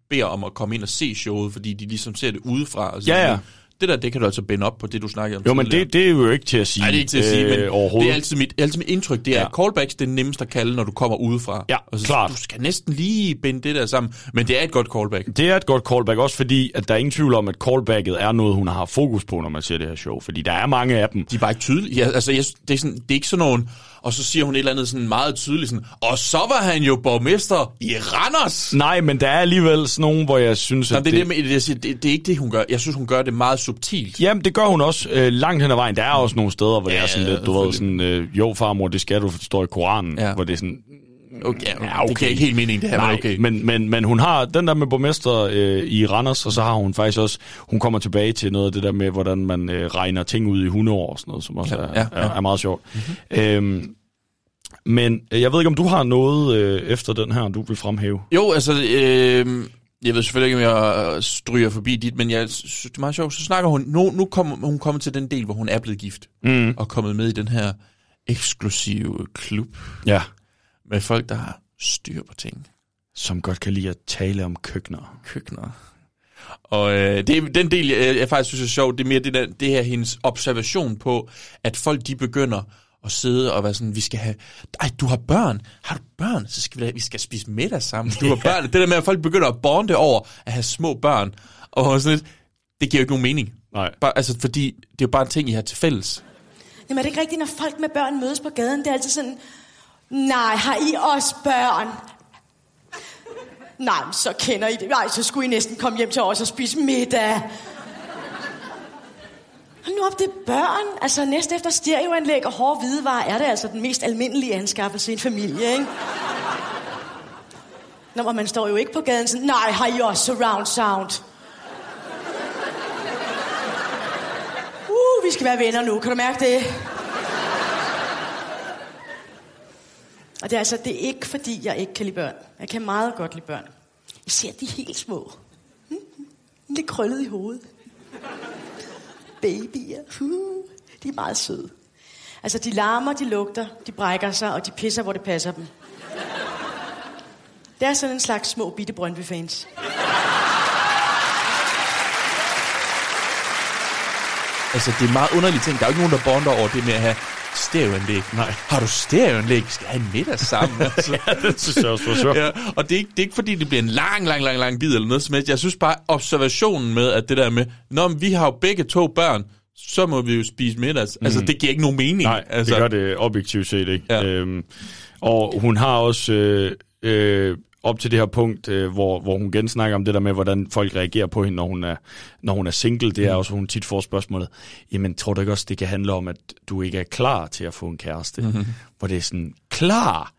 beder om at komme ind og se showet, fordi de ligesom ser det udefra. Og så Ja, ja. Det der, det kan du altså binde op på det, du snakkede om Jo, men det, det er jo ikke til at sige, Nej, det er ikke til at sige, men øh, overhovedet. det er altid mit, altid mit indtryk, det er, Ja. callbacks det er nemmest at kalde, når du kommer udefra. Ja, og så, klart. Du skal næsten lige binde det der sammen, men det er et godt callback. Det er et godt callback, også fordi, at der er ingen tvivl om, at callbacket er noget, hun har fokus på, når man ser det her show. Fordi der er mange af dem. De er bare ikke tydelige. Ja, altså, jeg, det, er sådan, det er ikke sådan nogen, og så siger hun et eller andet sådan meget tydeligt, sådan, og så var han jo borgmester i Randers. Nej, men der er alligevel sådan nogen, hvor jeg synes, Nå, at det, er det, med, jeg siger, det, det er ikke det, hun gør. Jeg synes, hun gør det meget subtilt. Jamen, det gør hun også øh, langt hen ad vejen. Der er også nogle steder, hvor det Ja, er sådan lidt, du ved, sådan, øh, jo farmor, det skal du, for det står i Koranen, Ja. hvor det er sådan, Okay, ja, ja, okay. Det giver ikke helt mening, det her, Nej, men okay. men, men, men hun har den der med borgmester øh, i Randers, og så har hun faktisk også, hun kommer tilbage til noget af det der med, hvordan man øh, regner ting ud i 100 år og sådan noget, som også Ja, er, ja, er, ja. er meget sjovt. Mm-hmm. Øhm, men øh, jeg ved ikke, om du har noget øh, efter den her, du vil fremhæve. Jo, altså, øh, jeg ved selvfølgelig ikke, om jeg stryger forbi dit, men jeg synes, det er meget sjovt. Så snakker hun, nu, nu kommer hun kommet til den del, hvor hun er blevet gift, Mm. og kommet med i den her eksklusive klub Ja. med folk, der har styr på ting. Som godt kan lide at tale om køkkener. Køkkener. Og øh, det er den del, jeg, jeg faktisk synes er sjovt, det er mere det, der, det her hendes observation på, at folk de begynder at sidde og være sådan, vi skal have, ej, du har børn, har du børn, så skal vi, da- vi skal spise middag sammen, du har børn. Det der med, at folk begynder at bonde over at have små børn, og sådan lidt, det giver jo ikke nogen mening. Nej. Bare, altså, fordi det er jo bare en ting, I har til fælles. Jamen er det ikke rigtigt, når folk med børn mødes på gaden? Det er altid sådan, nej, har I også børn? Nej, så kender I det. Nej, så skulle I næsten komme hjem til os og spise middag. Hold nu op, det er børn. Altså næste efter stereoanlæg og hårde hvidevarer er det altså den mest almindelige anskaffelse i en familie, ikke? Nå, men man står jo ikke på gaden sådan, nej, har I også surround sound? Uh, vi skal være venner nu, kan du mærke det? Og det er altså, det er ikke fordi, jeg ikke kan lide børn. Jeg kan meget godt lide børn. Især de helt små. Hm, hm, hm. Lidt krøllet i hovedet. Babyer. Uh, de er meget søde. Altså, de larmer, de lugter, de brækker sig, og de pisser, hvor det passer dem. Det er sådan en slags små bitte Brøndby-fans. Altså, det er meget underlig ting. Der er jo ikke nogen, der bonder over det med at have stereoanlæg. Nej. Har du stereoanlæg? Skal have en middag sammen? Altså. ja, det synes jeg også for sure. Ja, og det er, ikke, det er ikke fordi, det bliver en lang, lang, lang, lang bid eller noget som helst. Jeg synes bare, observationen med, at det der med, når vi har jo begge to børn, så må vi jo spise middags. Mm. Altså, det giver ikke nogen mening. Nej, altså, det gør det objektivt set ikke. Ja. Øhm, og hun har også øh, øh, op til det her punkt, øh, hvor, hvor hun igen snakker om det der med, hvordan folk reagerer på hende, når hun er, når hun er single. Det er Mm. også, hvor hun tit får spørgsmålet, jamen tror du ikke også, det kan handle om, at du ikke er klar til at få en kæreste? Mhm. Mm-hmm. Hvor det er sådan, klar?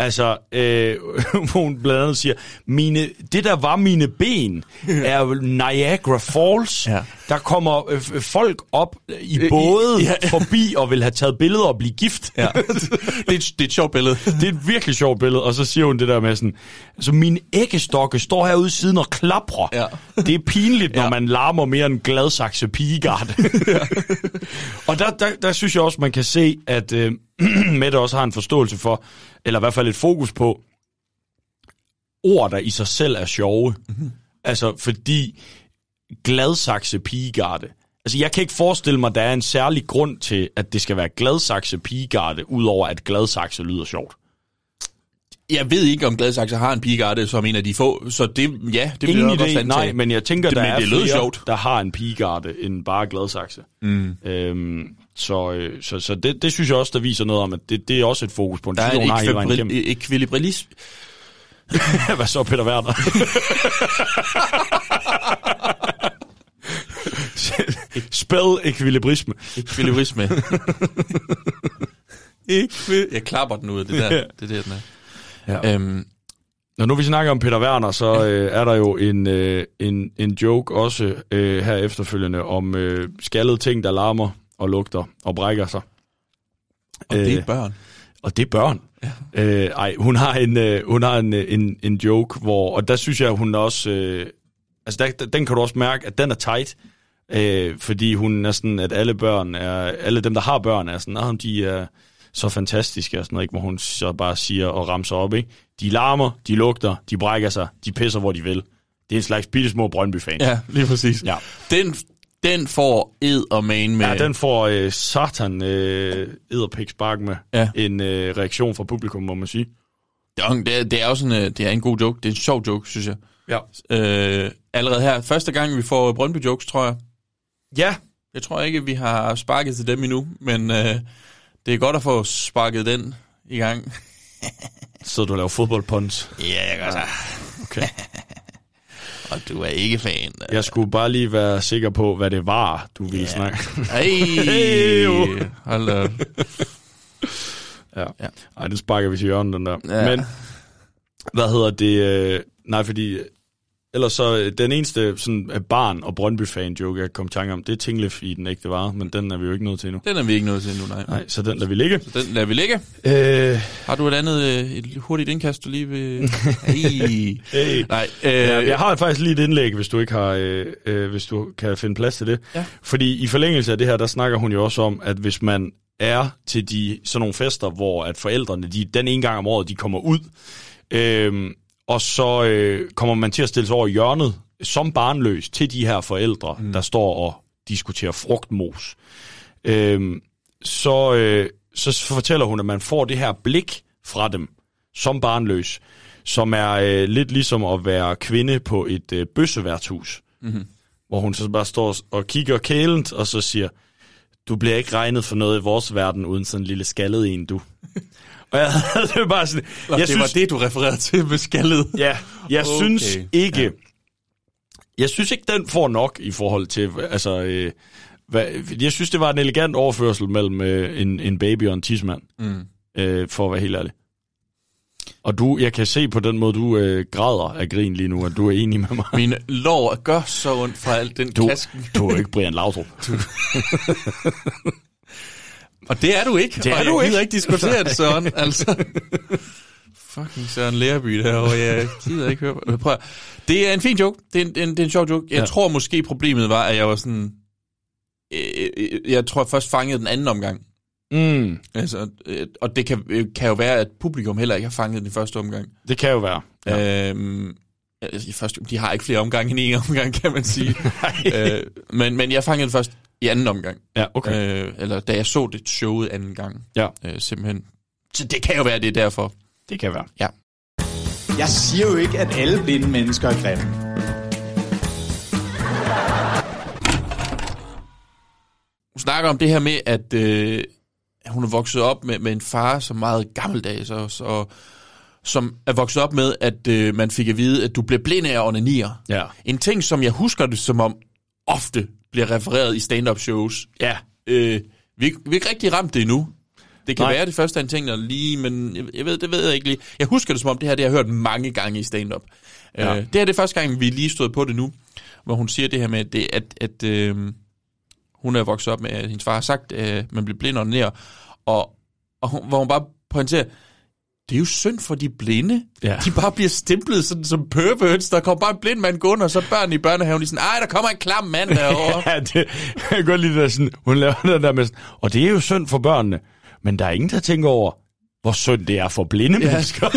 Altså, øh, hun blandt andet siger, mine, det der var mine ben, er Niagara Falls. Ja. Der kommer øh, folk op i både ja. ja. forbi og vil have taget billeder og blive gift. Ja. det, er, et- det er et sjovt billede. Det er et virkelig sjovt billede, og så siger hun det der med sådan, altså mine æggestokke står herude siden og klapper. Ja. Det er pinligt, når Ja. man larmer mere end Gladsaxe pigegarde. og der, der, der synes jeg også, man kan se, at øh, Mette også har en forståelse for, eller i hvert fald et fokus på, ord, der i sig selv er sjove. Mm-hmm. Altså, fordi Gladsaxe pigegarde, Altså, jeg kan ikke forestille mig, at der er en særlig grund til, at det skal være Gladsaxe pigegarde, udover at Gladsaxe lyder sjovt. Jeg ved ikke, om Gladsaxe har en pigegarde som en af de få, så det, ja, det vil Ingen jeg nok også idé, nej, men jeg tænker, det, der er det flere, sjovt. der har en pigegarde, end bare Gladsaxe. Mm. Øhm, så øh, så, så det, det synes jeg også, der viser noget om, at det, det er også et fokus på en Der er en ekvilibrisme. Hvad så, Peter Werner? Spell ekvilibrisme. Ekvilibrisme. Ekvi- jeg klapper den ud, det der. Ja. Det er det, den er. Ja. Øhm, Når nu vi snakker om Peter Werner, så øh, er der jo en, øh, en, en joke også øh, her efterfølgende om øh, skaldede ting, der larmer og lugter og brækker sig. og det er Øh, børn. Og det er børn. Ja. Øh, ej, hun har en, øh, hun har en, en, en joke, hvor, og der synes jeg, hun også, øh, altså der, den kan du også mærke, at den er tight, øh, fordi hun er sådan, at alle børn er, alle dem, der har børn, er sådan, ah, de er så fantastiske og sådan noget, ikke? hvor hun så bare siger og ramser op, ikke? De larmer, de lugter, de brækker sig, de pisser, hvor de vil. Det er en slags bitte små Brøndby-fans. Ja, lige præcis. Ja. Den, den får ed og man med... Ja, den får øh, satan øh, edderpik spark med Ja. en øh, reaktion fra publikum, må man sige. Det er, det er, også en, øh, det er en god joke. Det er en sjov joke, synes jeg. Ja. Øh, allerede her, første gang vi får Brøndby-jokes, tror jeg. Ja, Jeg tror ikke, vi har sparket til dem endnu, men øh, det er godt at få sparket den i gang. så du laver fodboldpunts. Ja, jeg gør så. Okay. Og du er ikke fan. Jeg skulle bare lige være sikker på, hvad det var, du ville snakke. Ej, Hey, hold op. Ja. Ja. Ej, den sparker vi til hjørnet, den der. Ja. Men, hvad hedder det? Øh, nej, fordi... Ellers så, øh, den eneste sådan, øh, barn- og Brøndby-fan-joke, jeg kom i tanke om, det er Tinglef i den ægte vare, men den er vi jo ikke nået til endnu. Den er vi ikke nået til endnu, nej. Nej, så den lader vi ligge. Så den lader vi ligge. Øh, Har du et andet øh, et hurtigt indkast, du lige vil... Hey. hey. Nej, øh, Ja, jeg har faktisk lige et indlæg, hvis du ikke har, øh, øh, hvis du kan finde plads til det. Ja. Fordi i forlængelse af det her, der snakker hun jo også om, at hvis man er til de sådan nogle fester, hvor at forældrene, de, den ene gang om året, de kommer ud, øh, og så øh, kommer man til at stille sig over hjørnet som barnløs til de her forældre, mm. der står og diskuterer frugtmos. Øh, så, øh, så fortæller hun, at man får det her blik fra dem som barnløs, som er øh, lidt ligesom at være kvinde på et øh, bøsseværtshus, Mhm. hvor hun så bare står og kigger kælent, og så siger, du bliver ikke regnet for noget i vores verden, uden sådan en lille skaldet en, du. og jeg havde det bare sådan... Nå, jeg det var det, du refererede til med skaldet. Ja, jeg Okay. synes ikke... Ja. Jeg synes ikke, den får nok i forhold til... Altså, øh, hvad, jeg synes, det var en elegant overførsel mellem øh, en, en baby og en tidsmand, Mm. øh, for at være helt ærlig. Og du, jeg kan se på den måde, du øh, græder af grin lige nu, at du er enig med mig. Mine lår gør så ondt fra alt den Du, klasken. du er ikke Brian Laudrup. Og det er du ikke. Det er og du jeg ikke. gider ikke diskutere det, Søren. Altså. Fucking Søren Lærby derovre. Jeg gider ikke høre på. Prøv. Det er en fin joke. Det er en, en, det er en sjov joke. Jeg Ja. tror måske problemet var, at jeg var sådan... Øh, øh, jeg tror, jeg først fangede den anden omgang. Mm, Altså, øh, og det kan, øh, kan jo være, at publikum heller ikke har fanget den i første omgang. det kan jo være. Ja. Øhm, i første, de har ikke flere omgange end en omgang, kan man sige. øh, men, men jeg fangede den først i anden omgang. Ja, okay. Øh, eller da jeg så det showet anden gang. Ja. Øh, simpelthen. Så det kan jo være, det er derfor. Det kan være. Ja. Jeg siger jo ikke, at alle blinde mennesker er grimme. Hun snakker om det her med, at øh, hun er vokset op med, med en far, som er meget gammeldags, og, og som er vokset op med, at øh, man fik at vide, at du bliver blind af at onanere. Ja. En ting, som jeg husker det som om ofte bliver refereret i stand-up shows. Ja. Øh, vi, vi er ikke rigtig ramt det endnu. Det kan Nej. Være det første en ting, der lige, men jeg, jeg, ved, det ved jeg ikke lige. Jeg husker det som om, det her det har jeg hørt mange gange i stand-up. Ja. Ja. Øh, det her det er første gang, vi lige stod på det nu, hvor hun siger det her med, det, at, at øh, hun er vokset op med, at hendes far har sagt, at man bliver blind og nær, og, og hun, hvor hun bare pointerer, det er jo synd for de blinde. Ja. De bare bliver stemplet sådan som perverts. Der kommer bare en blind mand gående, og så børn i børnehaven, de sådan, ej, der kommer en klam mand derovre. ja, det, jeg kan godt lide det sådan, hun laver det der med sådan, og det er jo synd for børnene, men der er ingen, der tænker over, hvor synd det er for blinde Ja. mennesker.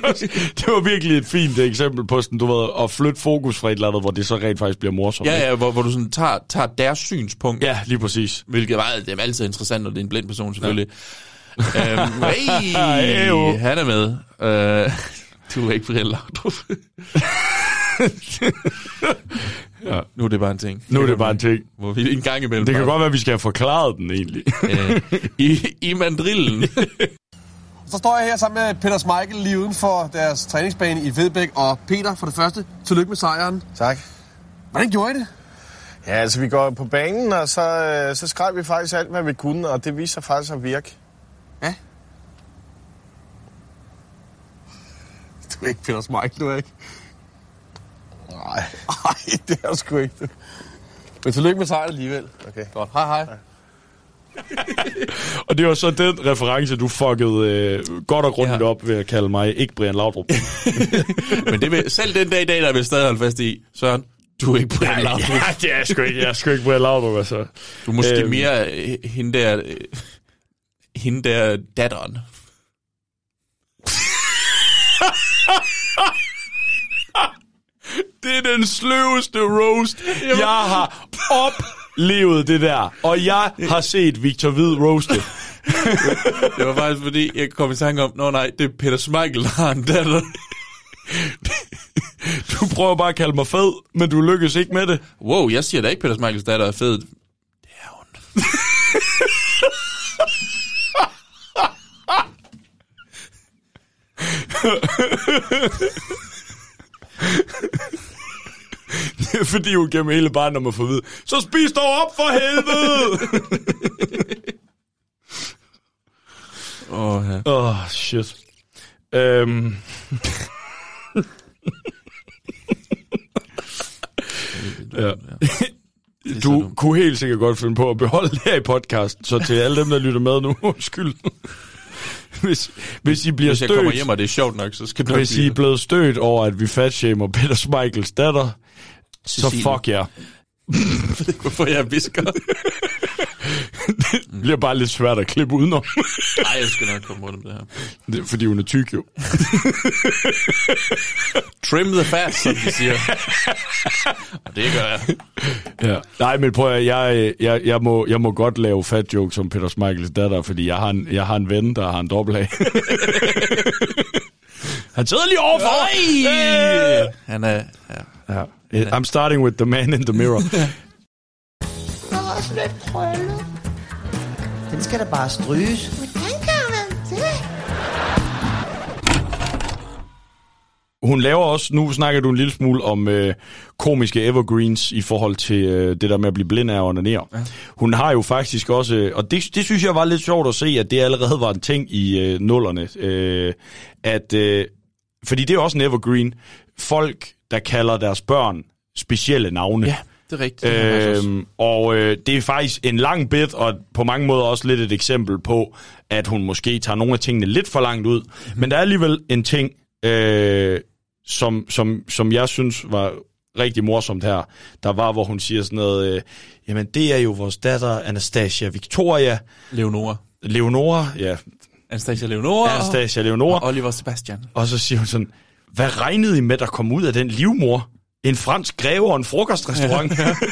Det var virkelig et fint eksempel på sådan, du ved, at flytte fokus fra et eller andet, hvor det så rent faktisk bliver morsomt. Ja, ja, hvor, hvor du sådan tager, tager deres synspunkt. Ja, lige præcis. Hvilket var, det er altid interessant, når det er en blind person, selvfølgelig. Ja. Øhm, hey, Heyo. han er med. Øh, du er ikke Brian Laudrup. Ja. Nu er det bare en ting. Nu er det bare en ting. Hvor vi en gang imellem Det kan bare- godt være, at vi skal have forklaret den egentlig. øh, i, I mandrillen. Så står jeg her sammen med Peter Smeichel lige uden for deres træningsbane i Vedbæk. Og Peter, for det første, tillykke med sejren. Tak. Hvordan gjorde I det? Ja, altså vi går på banen, og så, øh, så skrev vi faktisk alt, hvad vi kunne, og det viser sig faktisk at virke. Du er ikke Peter Smeichel, du er ikke? Nej. Nej, det er sgu ikke. du. Men tillykke med sejren alligevel. Okay. Godt. Hej, hej. og det var så den reference, du fuckede øh, godt og grundigt ja. op ved at kalde mig ikke Brian Laudrup. Men det vil, selv den dag i dag, der vil jeg stadig holde fast i, Søren, du er ikke Brian Laudrup. ja, det er sgu ikke, jeg er sgu ikke Brian Laudrup, altså. Du er måske Øhm. mere øh, hende der, hende der datteren. Det er den sløveste roast, jeg har oplevet det der. Og jeg har set Victor Hvid roaste. Det var faktisk fordi, jeg kom i tanke om, nå nej, det er Peter Smeichel, der har en datter. Du prøver bare at kalde mig fed, men du lykkes ikke med det. Wow, jeg siger da ikke, Peter Smeichels datter er fed. Det er fordi hun gennem hele barndommen får at vide, så spis dog op for helvede! Åh, oh, ja. Åh, oh, shit. Øhm. ja. Du kunne helt sikkert godt finde på at beholde det her i podcasten, så til alle dem, der lytter med nu, undskyld. Hvis, hvis I bliver Hvis jeg stødt, kommer hjem, og det er sjovt nok, så skal det hvis I er blevet stødt over, at vi fatshamer Peter Smeichels datter, så fuck jer. det. Hvorfor jeg visker? Det bliver bare lidt svært at klippe udenom. Nej, jeg skal nok komme rundt om det her. Det er, fordi hun er tyk jo. Trim the fat, som de siger. og det gør jeg. Ja. Nej, men prøv at, jeg, jeg, jeg, må, jeg må godt lave fat jokes om Peter Smeichels datter, fordi jeg har en, jeg har en ven, der har en dobbelt af. Han sidder lige overfor! Hey! Han er... Ja. Ja. I'm starting with the man in the mirror. Også lidt. Den skal da bare stryges. Hvordan kan man det? Hun laver også, nu snakker du en lille smule om øh, komiske evergreens i forhold til øh, det der med at blive blind af at onanere. Ja. Hun har jo faktisk også, øh, og det, det synes jeg var lidt sjovt at se, at det allerede var en ting i øh, nullerne, øh, at, øh, fordi det er også en evergreen, folk, der kalder deres børn specielle navne. Ja, det er rigtigt. Øhm, og øh, det er faktisk en lang bit, og på mange måder også lidt et eksempel på, at hun måske tager nogle af tingene lidt for langt ud. Mm-hmm. Men der er alligevel en ting, øh, som, som, som jeg synes var rigtig morsomt her. Der var, hvor hun siger sådan noget, øh, jamen det er jo vores datter Anastasia Victoria. Leonora. Leonora, ja. Anastasia Leonora. Anastasia Leonora. Og Oliver Sebastian. Og så siger hun sådan, hvad regnede I med, der kom ud af den livmor? En fransk greve og en frokostrestaurant. Ja.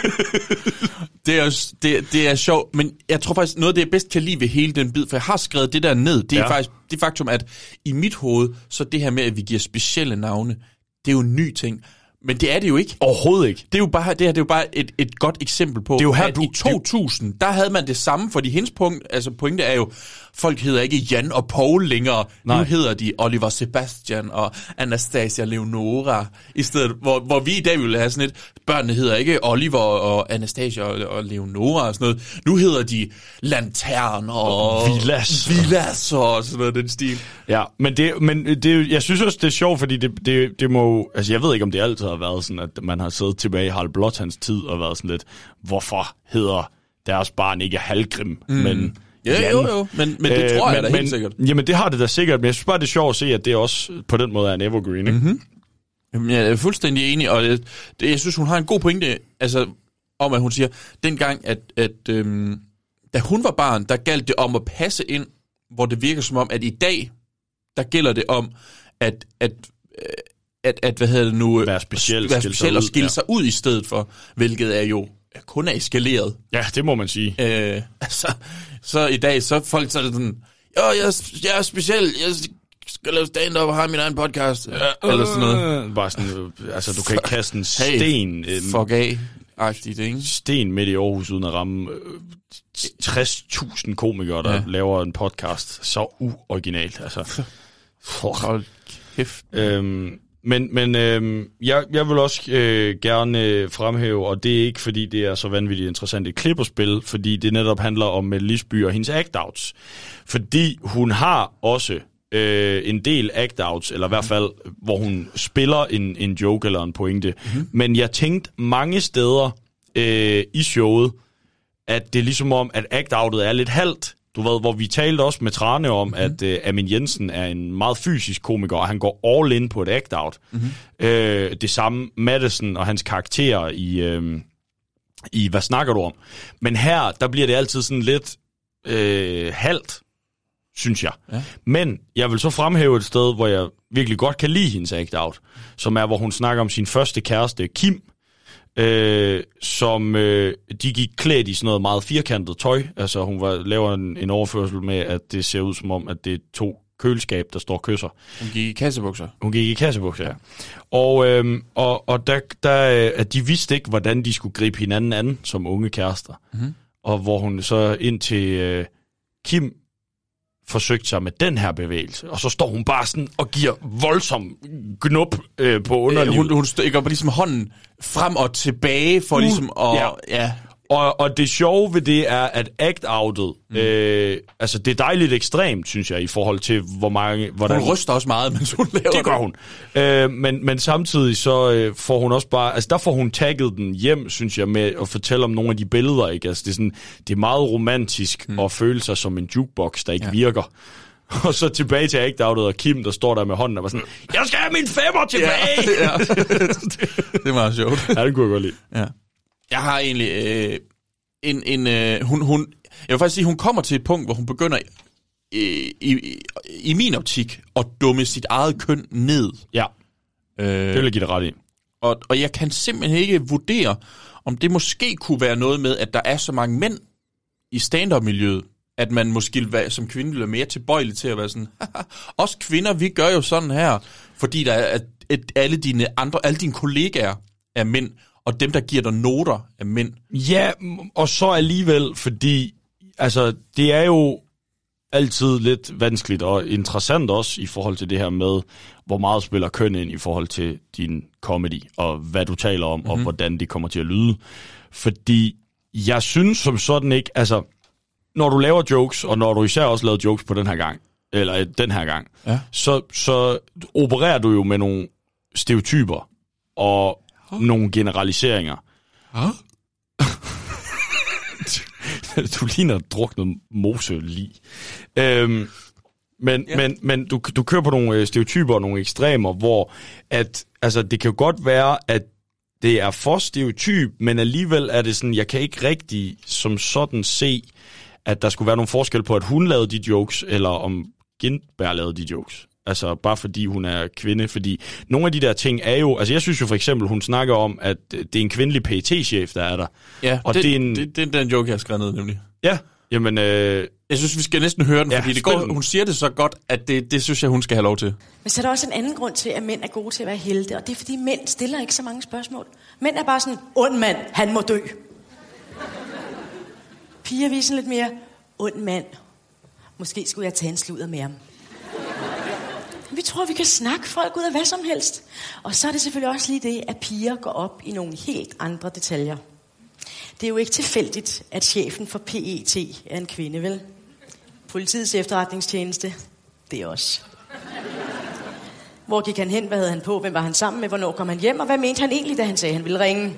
Det er, jo- det, det er sjovt, men jeg tror faktisk, noget af det, jeg bedst kan lide ved hele den bid, for jeg har skrevet det der ned, det er Ja. ja. faktisk det faktum, at i mit hoved, så det her med, at vi giver specielle navne, det er jo en ny ting. Men det er det jo ikke. Overhovedet ikke. Det er jo bare, det her det er jo bare et, et godt eksempel på, Det er jo her, at du- i 2000, der havde man det samme, fordi hendes punkt, altså pointe er jo, folk hedder ikke Jan og Paul længere. Nej. Nu hedder de Oliver Sebastian og Anastasia Leonora, i stedet, hvor, hvor vi i dag ville have sådan et, børnene hedder ikke Oliver og Anastasia og, og Leonora og sådan noget. Nu hedder de Lantern og, Villas. Villas og sådan noget, den stil. Ja, men, det, men det, jeg synes også, det er sjovt, fordi det, det, det må... Altså, jeg ved ikke, om det altid har været sådan, at man har siddet tilbage i Harald Blåtands tid og været sådan lidt, hvorfor hedder deres barn ikke Halgrim, mm. men Ja, jo, jo, men, men det tror jeg da men, helt sikkert. Jamen, det har det da sikkert, men jeg synes bare, det er sjovt at se, at det også på den måde er en evergreen, ikke? Mm-hmm. Jamen, jeg er fuldstændig enig, og det, det, jeg synes, hun har en god pointe, altså, om at hun siger, dengang, at, at øhm, da hun var barn, der galt det om at passe ind, hvor det virker som om, at i dag, der gælder det om, at, at, øh, at, at hvad hedder det nu, Være speciel, være skille speciel og ud, skille ja. sig ud i stedet for, hvilket er jo kun er eskaleret. Ja, det må man sige. Øh, altså, så i dag, så er folk så sådan, jo, jeg, jeg er speciel, jeg skal lave stand-up og have min egen podcast, ja, eller sådan noget. Øh, Bare sådan, øh, altså, du kan ikke kaste en Hey, sten... øh, fuck af. Agtigt, ikke? sten midt i Aarhus, uden at ramme øh, 60.000 komikere, der ja. Laver en podcast. Så uoriginalt, altså. Hold kæft. Øhm, men men øhm, jeg, jeg vil også øh, gerne øh, fremhæve, og det er ikke fordi det er så vanvittigt interessant et klip at spille, fordi det netop handler om Mette Lisby og hendes act-outs. Fordi hun har også øh, en del act-outs, eller i hvert fald, hvor hun spiller en, en joke eller en pointe. Mm-hmm. Men jeg tænkte mange steder øh, i showet, at det er ligesom om, at act-outet er lidt halvt. Du ved, hvor vi talte også med Trane om, mm-hmm. at øh, Amin Jensen er en meget fysisk komiker, og han går all in på et act-out. Mm-hmm. Øh, det samme Madison og hans karakterer i, øh, i Hvad snakker du om? Men her, der bliver det altid sådan lidt øh, halvt, synes jeg. Ja. Men jeg vil så fremhæve et sted, hvor jeg virkelig godt kan lide hendes act-out, som er, hvor hun snakker om sin første kæreste, Kim, øh, som øh, de gik klædt i sådan noget meget firkantet tøj. Altså hun var, laver en, en overførsel med, at det ser ud som om, at det er to køleskab, der står kysser. Hun gik i kassebukser. Hun gik i kassebukser, ja. Og, øhm, og, og der, der, at de vidste ikke, hvordan de skulle gribe hinanden an som unge kærester. Mhm. Og hvor hun så ind til øh, Kim forsøgte sig med den her bevægelse. Og så står hun bare sådan og giver voldsom knup øh, på underlivet. Hun, hun stikker ligesom hånden frem og tilbage for Uh, ligesom at... ja. ja. Og, og det sjove ved det er, at act-outet, mm. øh, altså det er dejligt ekstremt, synes jeg, i forhold til, hvor mange... Hvordan, Hun ryster også meget, mens hun laver det gør hun. Øh, men, men samtidig så øh, får hun også bare... Altså der får hun tagget den hjem, synes jeg, med at fortælle om nogle af de billeder, ikke? Altså det er, sådan, det er meget romantisk mm. at føle sig som en jukebox, der ikke ja. virker. Og så tilbage til act-outet og Kim, der står der med hånden og var sådan, jeg skal have min femmer tilbage! Ja, ja. det er meget sjovt. Ja, det kunne jeg godt lide. Ja. Jeg har egentlig øh, en... en øh, hun, hun, jeg vil faktisk sige, hun kommer til et punkt, hvor hun begynder øh, i, i, i min optik at dumme sit eget køn ned. Ja, øh, det vil jeg give dig ret i. Og, og jeg kan simpelthen ikke vurdere, om det måske kunne være noget med, at der er så mange mænd i stand-up-miljøet, at man måske som kvinde vil være mere tilbøjelig til at være sådan, "Haha, os kvinder, vi gør jo sådan her, fordi der er, at, at alle dine andre, alle dine kollegaer er mænd, og dem, der giver dig noter, er mænd. Ja, og så alligevel, fordi altså, det er jo altid lidt vanskeligt og interessant også i forhold til det her med, hvor meget spiller køn ind i forhold til din comedy, og hvad du taler om, mm-hmm. og hvordan det kommer til at lyde. Fordi jeg synes som sådan ikke, altså, når du laver jokes, og når du især også laver jokes på den her gang, eller øh, den her gang, Ja. så, så opererer du jo med nogle stereotyper og nogle generaliseringer. Ja. du ligner druknet mose lige. Øhm, men, ja. men, men du, du kører på nogle øh, stereotyper og nogle ekstremer, hvor at, altså, det kan jo godt være, at det er for stereotyp, men alligevel er det sådan, jeg kan ikke rigtig som sådan se, at der skulle være nogen forskel på, at hun lavede de jokes, eller om Gindberg lavede de jokes. Altså, bare fordi hun er kvinde. Fordi nogle af de der ting er jo... Altså, jeg synes jo for eksempel, hun snakker om, at det er en kvindelig pt chef der er der. Ja, og det, det er en... det, det er den joke, jeg har skrevet ned, nemlig. Ja, jamen... Øh, Jeg synes, vi skal næsten høre den, Ja, fordi det går, hun siger det så godt, at det, det synes jeg, hun skal have lov til. Men så er der også en anden grund til, at mænd er gode til at være helte, og det er, fordi mænd stiller ikke så mange spørgsmål. Mænd er bare sådan, ond mand, han må dø. Piger viser lidt mere, ond mand. Måske skulle jeg tage en sludder med ham. Vi tror, vi kan snakke folk ud af hvad som helst. Og så er det selvfølgelig også lige det, at piger går op i nogle helt andre detaljer. Det er jo ikke tilfældigt, at chefen for PET er en kvinde, vel? Politiets efterretningstjeneste, det er os. Hvor gik han hen? Hvad havde han på? Hvem var han sammen med? Hvornår kom han hjem? Og hvad mente han egentlig, da han sagde, at han ville ringe?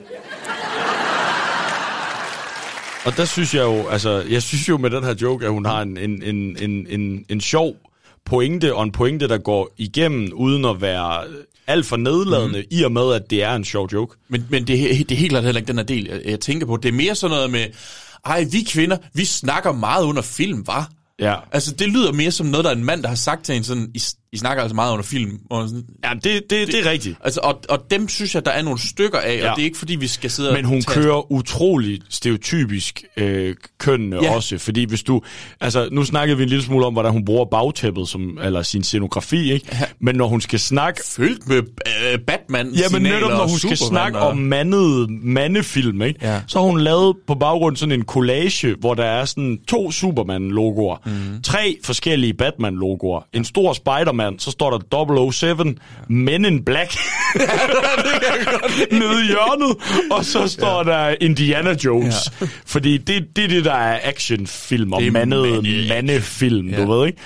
Og der synes jeg jo, altså, jeg synes jo med den her joke, at hun har en, en, en, en, en, en sjov pointe, og en pointe, der går igennem, uden at være alt for nedladende, mm. i og med, at det er en sjov joke. Men, men det, det er helt klart heller ikke den her del, jeg, jeg tænker på. Det er mere sådan noget med, ej, vi kvinder, vi snakker meget under film, var. Ja. Altså, det lyder mere som noget, der er en mand, der har sagt til en sådan, I, snakker altså meget under film. Og sådan, ja, det, det, det, det er rigtigt. Altså, og, og dem synes jeg, der er nogle stykker af, ja. Og det er ikke fordi, vi skal sidde Men og hun tage- kører utrolig stereotypisk øh, kønnene Ja. også, fordi hvis du, altså nu snakkede vi en lille smule om, hvordan hun bruger bagtæppet, som, eller sin scenografi, ikke? Ja. Men når hun skal snakke... Fyldt med øh, batman Ja, men netop når hun skal snakke om mandede mandefilm, ikke? Ja. så har hun lavet på baggrund sådan en collage, hvor der er sådan to Superman-logoer, mm. tre forskellige Batman-logoer, en stor Spider-Man, så står der 007, Men in Black, nede i hjørnet, og så står ja. der Indiana Jones. Ja. Fordi det, det er det, der er actionfilm og mandede mande- mandefilm, Ja. du ved, ikke?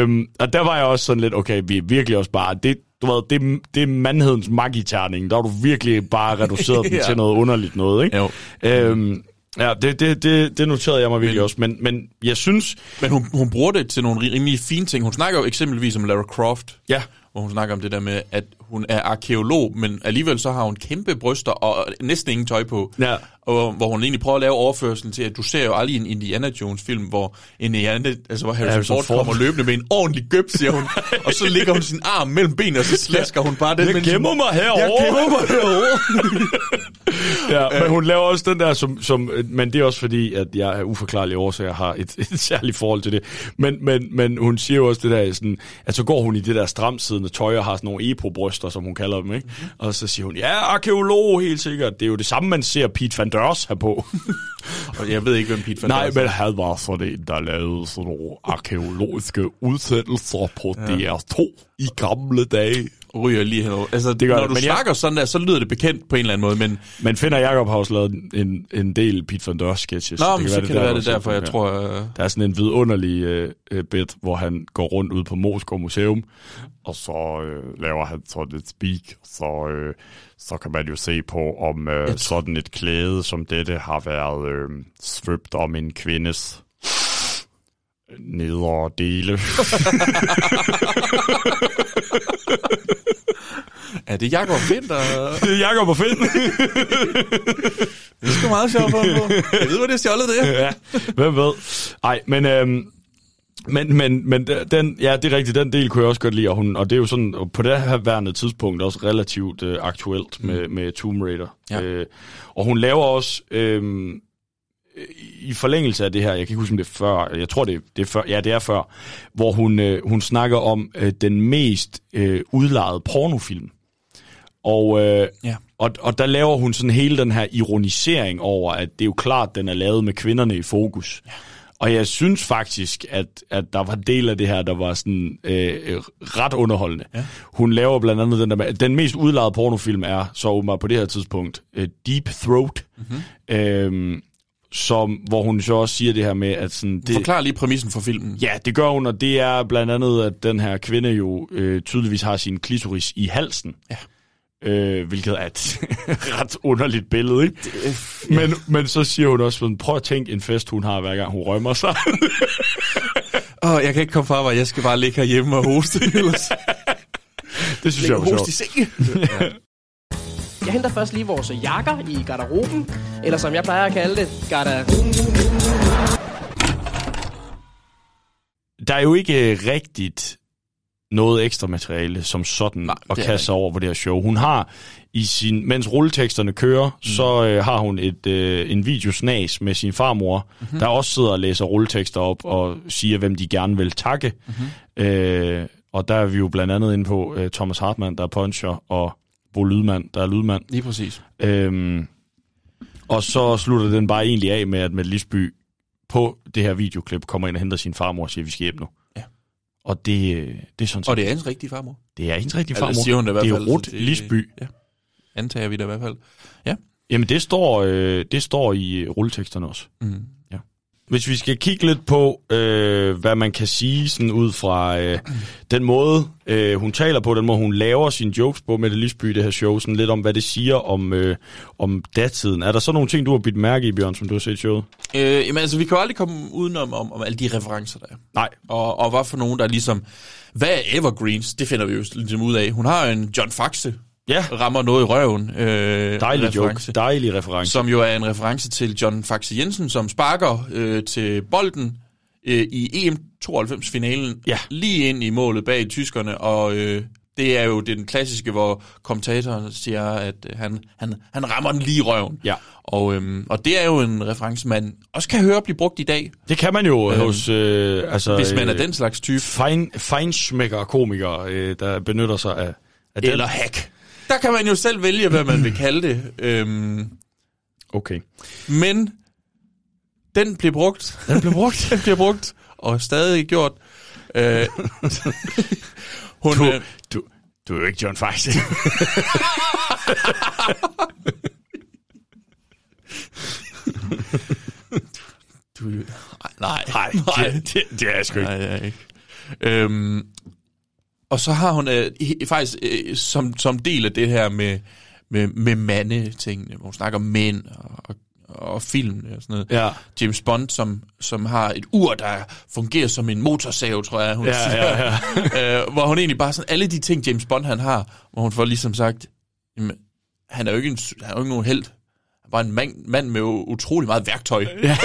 Øhm, og der var jeg også sådan lidt, okay, vi er virkelig også bare, det, du ved, det, det er mandhedens magiterning, der har du virkelig bare reduceret den Ja. til noget underligt noget, ikke? Jo. Øhm, ja, det, det, det, det noterede jeg mig virkelig også, men, men jeg synes... Men hun, hun bruger det til nogle rimelig fine ting. Hun snakker jo eksempelvis om Lara Croft. Ja. Hvor hun snakker om det der med, at hun er arkeolog, men alligevel så har hun kæmpe bryster og næsten ingen tøj på. Ja. Og hvor hun egentlig prøver at lave overførselen til, at du ser jo aldrig en Indiana Jones film, hvor Indiana, altså hvor Harrison, Harrison Ford, Ford. kommer løbende med en ordentlig gøb, siger hun. og så ligger hun sin arm mellem benene, og så slasker hun bare den. Jeg mens hun- gemmer mig herovre. Jeg gemmer mig herovre. Ja, men hun laver også den der, som, som, men det er også fordi, at jeg af uforklarlige årsager har et, et særligt forhold til det. Men, men, men hun siger jo også det der, sådan, at så går hun i det der stramsiddende tøj og har sådan nogle epo-bryster, som hun kalder dem, ikke? Mm-hmm. Og så siger hun, ja, arkeolog, helt sikkert. Det er jo det samme, man ser Pete Van Deurs her på. og jeg ved ikke, hvem Pete Van Nej, men han var sådan en, der lavede sådan nogle arkeologiske udsættelser på Ja. DR2 i gamle dage. Ryger lige henover. Altså, Det gør når det, du men jeg- snakker sådan der, så lyder det bekendt på en eller anden måde, men... Men Finn og Jacob har også lavet en, en del Pete Van Deurs sketches. Nå, men så kan det være, der, det er derfor, jeg ja. tror, øh, Der er sådan en vidunderlig øh, bit, hvor han går rundt ud på Moskov Museum, og så øh, laver han sådan et speak, så, øh, så kan man jo se på, om øh, sådan et klæde som dette har været øh, svøbt om en kvindes nedre dele. Er det Jakob Finn, der... Det er Jakob og Finn. det er sgu meget sjovt på. Jeg ved, hvor det er stjålet, det ja, hvem ved. Ej, men... Øhm, men, men, men den, ja, det er rigtigt, den del kunne jeg også godt lide, og, hun, og det er jo sådan, på det her værende tidspunkt også relativt øh, aktuelt med, med Tomb Raider. Ja. Øh, og hun laver også, øh, i forlængelse af det her, jeg kan ikke huske, om det er før, jeg tror, det, det er før, ja, det er før, hvor hun, øh, hun snakker om øh, den mest øh, udlejede pornofilm. Og, øh, Ja. og, og der laver hun sådan hele den her ironisering over, at det er jo klart, den er lavet med kvinderne i fokus. Ja. Og jeg synes faktisk, at, at der var del af det her, der var sådan øh, ret underholdende. Ja. Hun laver blandt andet den der den mest udlejede pornofilm er så åbenbart på det her tidspunkt øh, Deep Throat, mm-hmm. øh, som, hvor hun så også siger det her med, at sådan... Det, Forklar lige præmissen for filmen. Ja, det gør hun, og det er blandt andet, at den her kvinde jo øh, tydeligvis har sin klitoris i halsen. Ja. Øh, hvilket er et ret underligt billede, ikke? Men, men så siger hun også sådan, prøv at tænke en fest, hun har hver gang hun rømmer sig. Åh, oh, jeg kan ikke komme fra mig. Jeg skal bare ligge herhjemme og hoste. Ellers. det synes jeg var sjovt. i sengen. Jeg henter først lige vores jakker i garderoben, eller som jeg plejer at kalde det, garder... Der er jo ikke øh, rigtigt noget ekstra materiale som sådan Nej, er kaste sig over på det her show. Hun har i sin, mens rulleteksterne kører, mm. så øh, har hun et øh, en videosnas med sin farmor, Mhm. mm-hmm. der også sidder og læser rulletekster op og siger, hvem de gerne vil takke. Mm-hmm. Øh, og der er vi jo blandt andet inde på øh, Thomas Hartmann, der er puncher, og Bo Lydmand, der er lydmand. Lige præcis. Øhm, og så slutter den bare egentlig af med, at Mette Lisby på det her videoklip kommer ind og henter sin farmor og siger, vi skal hjem nu. Og det, øh, det er sådan. Og det er hendes rigtige farmor. Det er hendes rigtige Eller farmor. siger hun det i hvert det er fald, Ruth Lisby. Ja. Antager vi det i hvert fald. Ja. Jamen, det står, øh, det står i rulleteksterne også. Mm. Hvis vi skal kigge lidt på, øh, hvad man kan sige sådan ud fra øh, den måde, øh, hun taler på, den måde, hun laver sine jokes på med det Lisby, det her show, sådan lidt om, hvad det siger om, øh, om datiden. Er der så nogle ting, du har bidt mærke i, Bjørn, som du har set i showet? Øh, jamen altså, vi kan jo aldrig komme udenom om, om alle de referencer, der er. Nej. Og, og hvad for nogen, der er ligesom... Hvad er evergreens? Det finder vi jo ligesom ud af. Hun har en John Faxe. Ja. Rammer noget i røven. Øh, Dejlig reference, joke. Dejlig reference. Som jo er en reference til John Faxe Jensen, som sparker øh, til bolden øh, i EM92-finalen. Ja. Lige ind i målet bag tyskerne, og... Øh, det er jo den klassiske, hvor kommentatoren siger, at han, han, han rammer den lige i røven. Ja. Og, øhm, og det er jo en reference, man også kan høre blive brugt i dag. Det kan man jo Øhm, hos... Øh, altså, hvis man er øh, den slags type. Fein, feinschmecker komikere, øh, der benytter sig af, af den. Eller hack. Der kan man jo selv vælge, hvad man vil kalde det. Øhm, okay. Men den bliver brugt. Den bliver brugt. den bliver brugt, og stadig gjort. Øh, hun, Du- du, du er jo ikke John Faxe. du, nej, Nej, det- det- det er jeg sgu ikke. Nej, det er jeg ikke. Øhm, og så har hun øh, faktisk øh, som, som del af det her med, med, med mandetingene, hvor hun snakker om mænd og, og, og film og sådan noget. Ja. James Bond, som, som har et ur, der fungerer som en motorsav, tror jeg, hun Ja, siger. ja, øh, hvor hun egentlig bare sådan, alle de ting, James Bond han har, hvor hun får ligesom sagt, jamen, han er jo ikke, en, han er jo ikke nogen held. Han var en mand, mand med utrolig meget værktøj. Ja.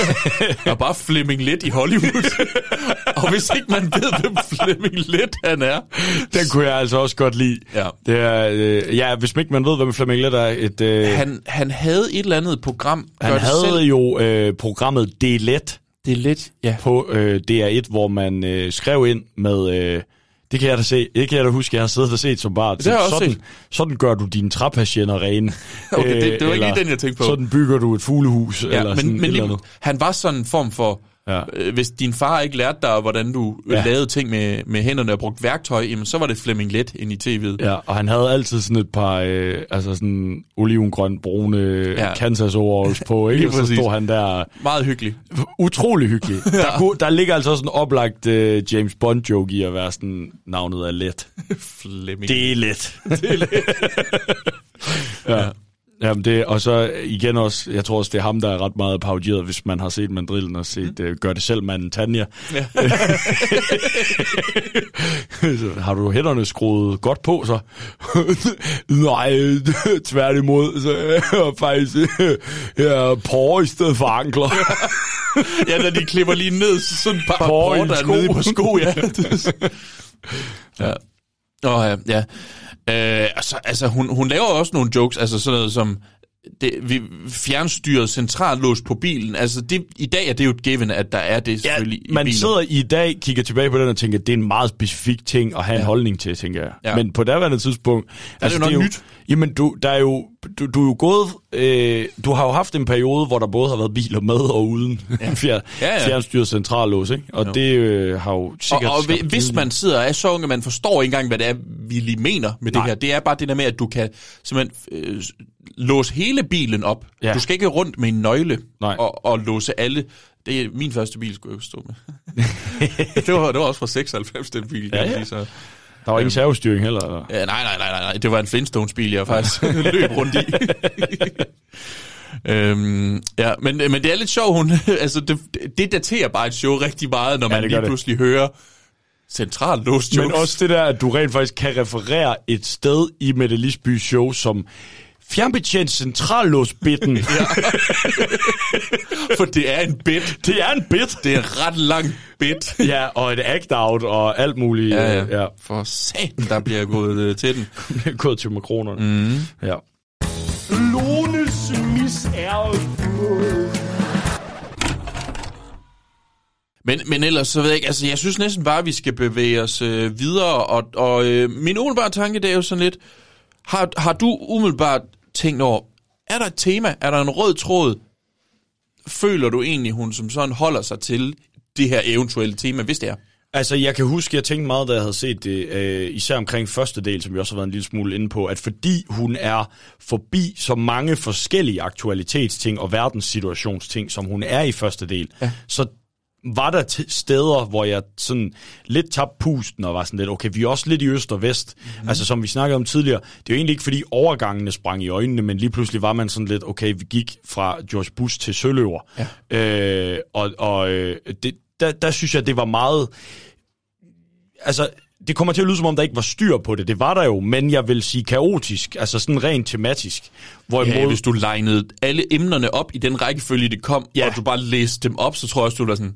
og bare Flemming Lidt i Hollywood. og hvis ikke man ved, hvem Flemming Lidt han er. Den kunne jeg altså også godt lide. Ja. Det er, øh, ja, hvis ikke man ved, hvem Flemming Let er, et... Øh, Han, han havde et eller andet program. han havde selv. jo øh, programmet Det er let. Det er let, ja. På øh, DR1, hvor man øh, skrev ind med... Øh, det kan jeg da se. Det kan jeg da huske, jeg har siddet og set som barn. Det har jeg også sådan, set. sådan gør du dine træpatienter rene. Okay, det- det var ikke eller lige den, jeg tænkte på. Sådan bygger du et fuglehus. Ja, eller sådan men, et men eller lige, han var sådan en form for, Ja. øh, hvis din far ikke lærte dig, hvordan du Ja. ja. lavede ting med, med hænderne og brugte værktøj, jamen så var det Flemming Let ind i tv'et. Ja, og han havde altid sådan et par, øh, altså sådan olivengrøn, brune ja. Ja. Kansas på, ikke? Og så stod han der Meget hyggelig. utrolig hyggelig. der, kunne, der ligger altså også en oplagt øh, James Bond joke i at være sådan, navnet er let. Flemming. Det er let. det er let. ja. Jamen det, og så igen også, jeg tror også, det er ham, der er ret meget parodieret, hvis man har set Mandrillen og set mm. uh, Gør det selv manden Tanja. Ja. har du hænderne skruet godt på, så? Nej, tværtimod, så jeg er faktisk jeg er porre i stedet for ankler. ja, når de klipper lige ned, så sådan et par Porre der er nede på sko, ja. ja. Åh, ja, ja. Øh, altså, altså hun, hun laver også nogle jokes, altså sådan noget som det, vi fjernstyret centrallås på bilen. Altså det, i dag er det jo et given, at der er det selvfølgelig i Man biler. sidder i dag, kigger tilbage på den og tænker, at det er en meget specifik ting at have ja. en holdning til, tænker jeg. Ja. Ja. Men på daværende tidspunkt... altså, det jo noget nyt. Jamen, du, der er jo, du, du er jo gået... Øh, du har jo haft en periode, hvor der både har været biler med og uden ja. fjer, Ja, ja. fjernstyret centrallås, ikke? Og Jo. det øh, har jo Og, sikkert... og skabt hvis- man sidder og er så unge, man forstår ikke engang, hvad det er, vi lige mener med Nej. det her. Det er bare det der med, at du kan simpelthen øh, låse hele bilen op. Ja. Du skal ikke rundt med en nøgle Nej. og, og låse alle. Det er min første bil, skulle jeg stå med. det, var, det var også fra 96, den bil. Ja, ja. sige, så. Der var ingen servostyring heller, eller? Ja, nej, nej, nej, nej. Det var en Flintstones-bil, jeg faktisk løb rundt i. øhm, ja, men, men det er lidt sjovt, hun, altså det, det daterer bare et show rigtig meget, når Ja, man gør lige det. pludselig hører centralt låst jokes. Men også det der, at du rent faktisk kan referere et sted i Mette Lisbys show, som fjernbetjent centrallåsbitten. ja. For det er en bit. Det er en bit. Det er en ret lang bit. ja, og et act-out og alt muligt. Ja, ja. ja. For satan, der bliver gået øh, til den. Gået til makronerne. Mm. Ja. Lones misærede Men, men ellers, så ved jeg ikke, altså jeg synes næsten bare, at vi skal bevæge os øh, videre, og, og øh, min umiddelbare tanke, det er jo sådan lidt, har, har du umiddelbart tænkt over, er der et tema, er der en rød tråd, føler du egentlig, hun som sådan holder sig til det her eventuelle tema, hvis det er? Altså, jeg kan huske, jeg tænkte meget, da jeg havde set det, øh, især omkring første del, som jeg også har været en lille smule inde på, at fordi hun er forbi så mange forskellige aktualitetsting og verdenssituationsting, som hun er i første del, ja. så var der t- steder, hvor jeg sådan lidt tabte pusten og var sådan lidt, okay, vi er også lidt i øst og vest. Mm-hmm. Altså, som vi snakkede om tidligere, det er jo egentlig ikke, fordi overgangene sprang i øjnene, men lige pludselig var man sådan lidt, okay, vi gik fra George Bush til Søløver. Ja. Øh, og og øh, det, der, der synes jeg, det var meget... Altså, det kommer til at lyde, som om der ikke var styr på det. Det var der jo, men jeg vil sige kaotisk, altså sådan rent tematisk. Hvorimod, Ja, hvis du legnede alle emnerne op i den rækkefølge, det kom, ja. og du bare læste dem op, så tror jeg også, du var sådan,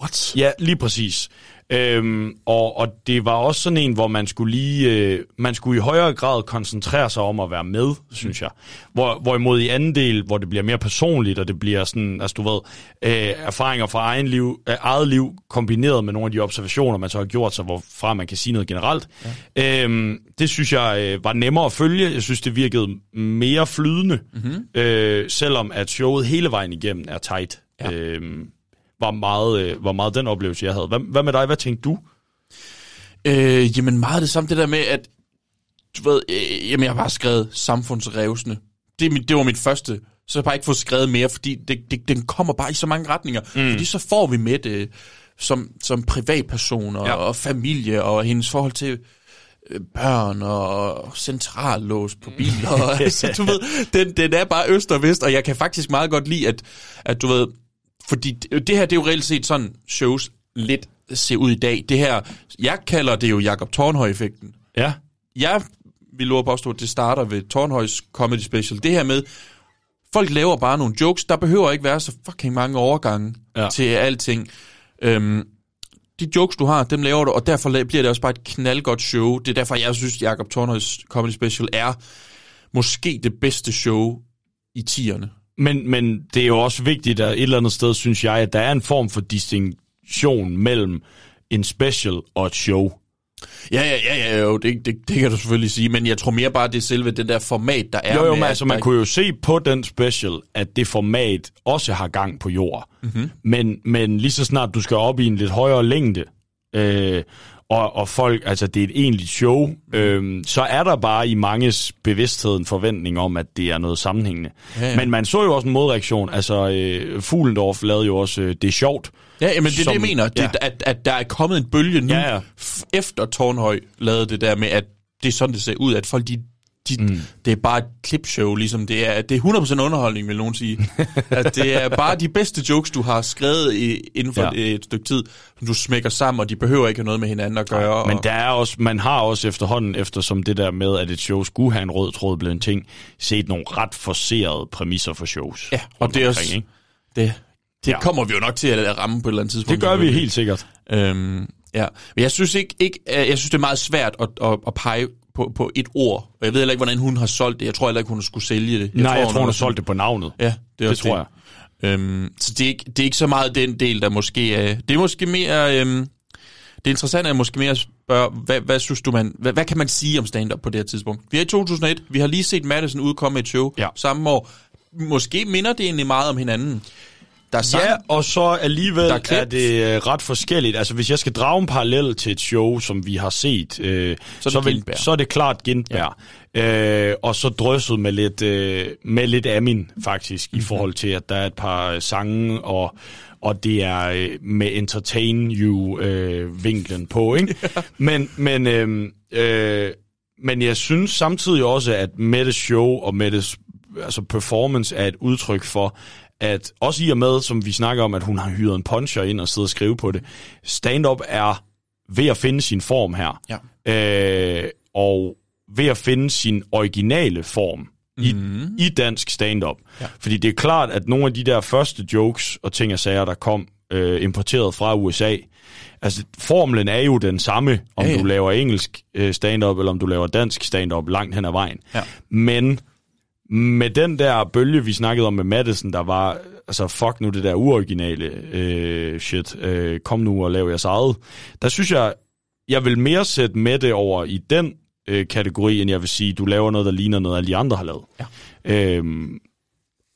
what? Ja, lige præcis. Øhm, og, og det var også sådan en, hvor man skulle lige, øh, man skulle i højere grad koncentrere sig om at være med, synes jeg. Hvor, hvorimod i anden del, hvor det bliver mere personligt, og det bliver sådan, altså du ved, øh, erfaringer fra egen liv, øh, eget liv, kombineret med nogle af de observationer, man så har gjort sig, hvorfra man kan sige noget generelt. Ja. Øhm, det synes jeg øh, var nemmere at følge. Jeg synes, det virkede mere flydende, Mhm. øh, selvom at showet hele vejen igennem er tight. Ja. Øhm, var meget, øh, var meget den oplevelse, jeg havde. Hvad, hvad med dig? Hvad tænkte du? Øh, jamen meget det samme, det der med, at du ved, øh, jamen jeg har bare skrevet samfundsrevsende. Det, mit, det var mit første. Så har jeg bare ikke fået skrevet mere, fordi det, det, den kommer bare i så mange retninger. Mm. Fordi så får vi med det som, som privatperson og, ja. og familie og hendes forhold til øh, børn og centrallås på biler. Og, altså, du ved, den, den er bare øst og vest, og jeg kan faktisk meget godt lide, at, at du ved, fordi det, det her, det er jo reelt set sådan shows lidt ser ud i dag. Det her, jeg kalder det jo Jakob Tornhøj-effekten. Ja. Jeg vil love påstå, at det starter ved Tornhøjs Comedy Special. Det her med, folk laver bare nogle jokes, der behøver ikke være så fucking mange overgange Ja. til alting. Øhm, de jokes, du har, dem laver du, og derfor bliver det også bare et knaldgodt show. Det er derfor, jeg synes, Jakob Tornhøjs Comedy Special er måske det bedste show i tierne. Men, men det er jo også vigtigt, at et eller andet sted, synes jeg, at der er en form for distinktion mellem en special og et show. Ja, ja, ja, ja jo, det, det, det kan du selvfølgelig sige, men jeg tror mere bare, det er selve det der format, der er jo, jo, med, men altså, der man ikke- kunne jo se på den special, at det format også har gang på jord. Mhm. Men, men lige så snart du skal op i en lidt højere længde, øh, og, og folk, altså det er et egentligt show, øh, så er der bare i manges bevidsthed en forventning om, at det er noget sammenhængende. Ja, ja. Men man så jo også en modreaktion, altså øh, Fuglendorf lavede jo også øh, Det er sjovt. Ja, jamen det er det, jeg mener, det, ja. ja. at, at der er kommet en bølge nu, ja. ja. efter Tornhøj lavede det der med, at det er sådan, det ser ud, at folk, de, de, mm. det er bare et klipshow, ligesom det er, det er 100% underholdning, vil nogen sige. at det er bare de bedste jokes, du har skrevet i, inden for Ja. ja. et stykke tid, som du smækker sammen, og de behøver ikke have noget med hinanden at gøre. Men og, der er også, man har også efterhånden, eftersom det der med, at et show skulle have en rød tråd blev en ting, set nogle ret forserede præmisser for shows. Ja, og det er også, omkring, ikke? det, det Ja. ja. kommer vi jo nok til at ramme på et eller andet tidspunkt. Det gør vi helt sikkert. Øhm, ja, men jeg synes ikke, ikke jeg synes det er meget svært at, at, at pege på, på et ord. Og jeg ved heller ikke, hvordan hun har solgt det. Jeg tror heller ikke, hun skulle sælge det. Jeg Nej, jeg tror, hun har sådan- solgt det på navnet. Ja, det, er Det tror jeg. Øhm, så det er, ikke, det er ikke så meget den del, der måske er... Det er måske mere... Øhm, det interessante er måske mere at spørge, hvad, hvad synes du, man... Hvad, hvad kan man sige om stand-up på det her tidspunkt? Vi er i 2001. Vi har lige set Madison udkomme med et show Ja. samme år. Måske minder det egentlig meget om hinanden. Der er sang, Ja, og så alligevel Der er, er er det øh, ret forskelligt. Altså, hvis jeg skal drage en parallel til et show, som vi har set, øh, Så er det så, vil, så er det klart Gintberg. Ja. Øh, og så drysset med lidt, øh, med lidt Amin, faktisk, Mhm. mm-hmm. i forhold til, at der er et par øh, sange, og, og det er øh, med entertain you-vinklen på, ikke? men, men, øh, øh, men jeg synes samtidig også, at Mettes show og Mettes altså performance er et udtryk for, at også i og med, som vi snakker om, at hun har hyret en puncher ind og sidder og skrive på det, stand-up er ved at finde sin form her. Ja. Øh, og ved at finde sin originale form. i, Mhm. i dansk stand-up. Ja. Fordi det er klart, at nogle af de der første jokes og ting og sager, der kom øh, importeret fra USA, altså formlen er jo den samme, om ja, ja. du laver engelsk øh, stand-up, eller om du laver dansk stand-up langt hen ad vejen. Ja. Men med den der bølge, vi snakkede om med Madison, der var, altså fuck nu det der uoriginale øh, shit, øh, kom nu og lav jeres eget. Der synes jeg, jeg vil mere sætte med det over i den øh, kategori, end jeg vil sige, du laver noget, der ligner noget, alle de andre har lavet. Ja. Øhm,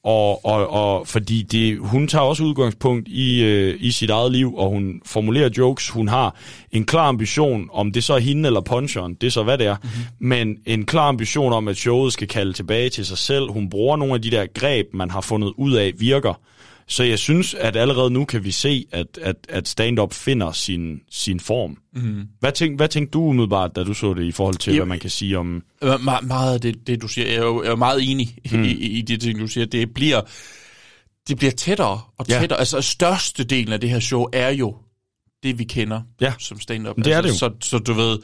og, og, og fordi det, hun tager også udgangspunkt i, øh, i sit eget liv, og hun formulerer jokes. Hun har en klar ambition, om det så er hende eller puncheren, det er så hvad det er, mm-hmm. men en klar ambition om, at showet skal kalde tilbage til sig selv. Hun bruger nogle af de der greb, man har fundet ud af, virker. Så jeg synes, at allerede nu kan vi se, at, at, at stand-up finder sin, sin form. Mhm. Hvad, tænk, hvad tænkte du umiddelbart, da du så det, i forhold til, Jamen, hvad man kan sige om... Me- me- meget af det, det, du siger, jeg er jo, jeg er meget enig mm. i, i, det ting, du siger. Det bliver, det bliver tættere og Ja. tættere. Altså, størstedelen af det her show er jo det, vi kender Ja. som stand-up. Det er altså, det jo. Så, så du ved,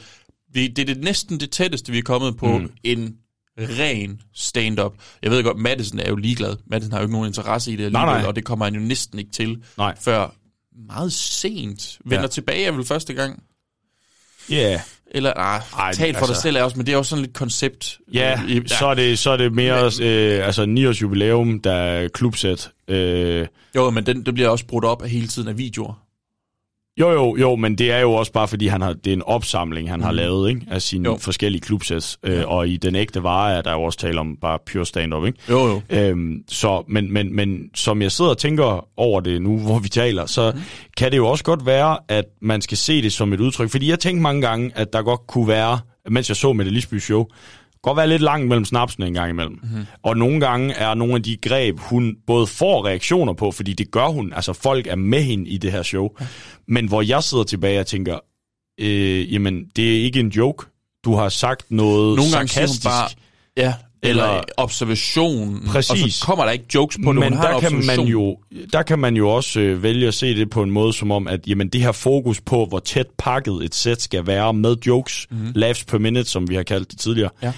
vi, det er det næsten det tætteste, vi er kommet på Mm. mm. en ren stand-up. Jeg ved godt, Madison er jo ligeglad. Madison har jo ikke nogen interesse i det Nej, alligevel, nej. og det kommer han jo næsten ikke til, Nej. før meget sent. Vender Ja. tilbage er vel første gang. Ja. Yeah. Eller, nej, Ej, tal for altså- dig selv er også, men det er også sådan lidt koncept. Ja, øh, i- så er det, så er det mere øh, altså 9 års jubilæum, der er klubsæt. Øh, Jo, men den, det bliver også brudt op af hele tiden af videoer. Jo, jo, jo, men det er jo også bare, fordi han har, det er en opsamling, han mm. har Mhm. lavet ikke, af sine Jo. forskellige klubsæts. Øh, Ja. Og i den ægte vare er der jo også tale om bare pure stand-up. Ikke? Jo, jo. Øhm, så, men, men, men som jeg sidder og tænker over det nu, hvor vi taler, så mm. kan det jo også godt være, at man skal se det som et udtryk. Fordi jeg tænkte mange gange, at der godt kunne være, mens jeg så med det Lisby show, godt være lidt langt mellem snapsene en gang imellem. Mhm. Mm-hmm. Og nogle gange er nogle af de greb, hun både får reaktioner på, fordi det gør hun, altså folk er med hende i det her show, ja. men hvor jeg sidder tilbage og tænker, øh, jamen det er ikke en joke. Du har sagt noget Nogle gange siger hun sarkastisk. bare, ja, eller, Eller- observation. Præcis. Og så kommer der ikke jokes på Men der kan, man jo, der kan man jo også øh, vælge at se det på en måde som om, at jamen, det her fokus på, hvor tæt pakket et sæt skal være med jokes, Mhm. mm-hmm. laughs per minute, som vi har kaldt det tidligere, Ja.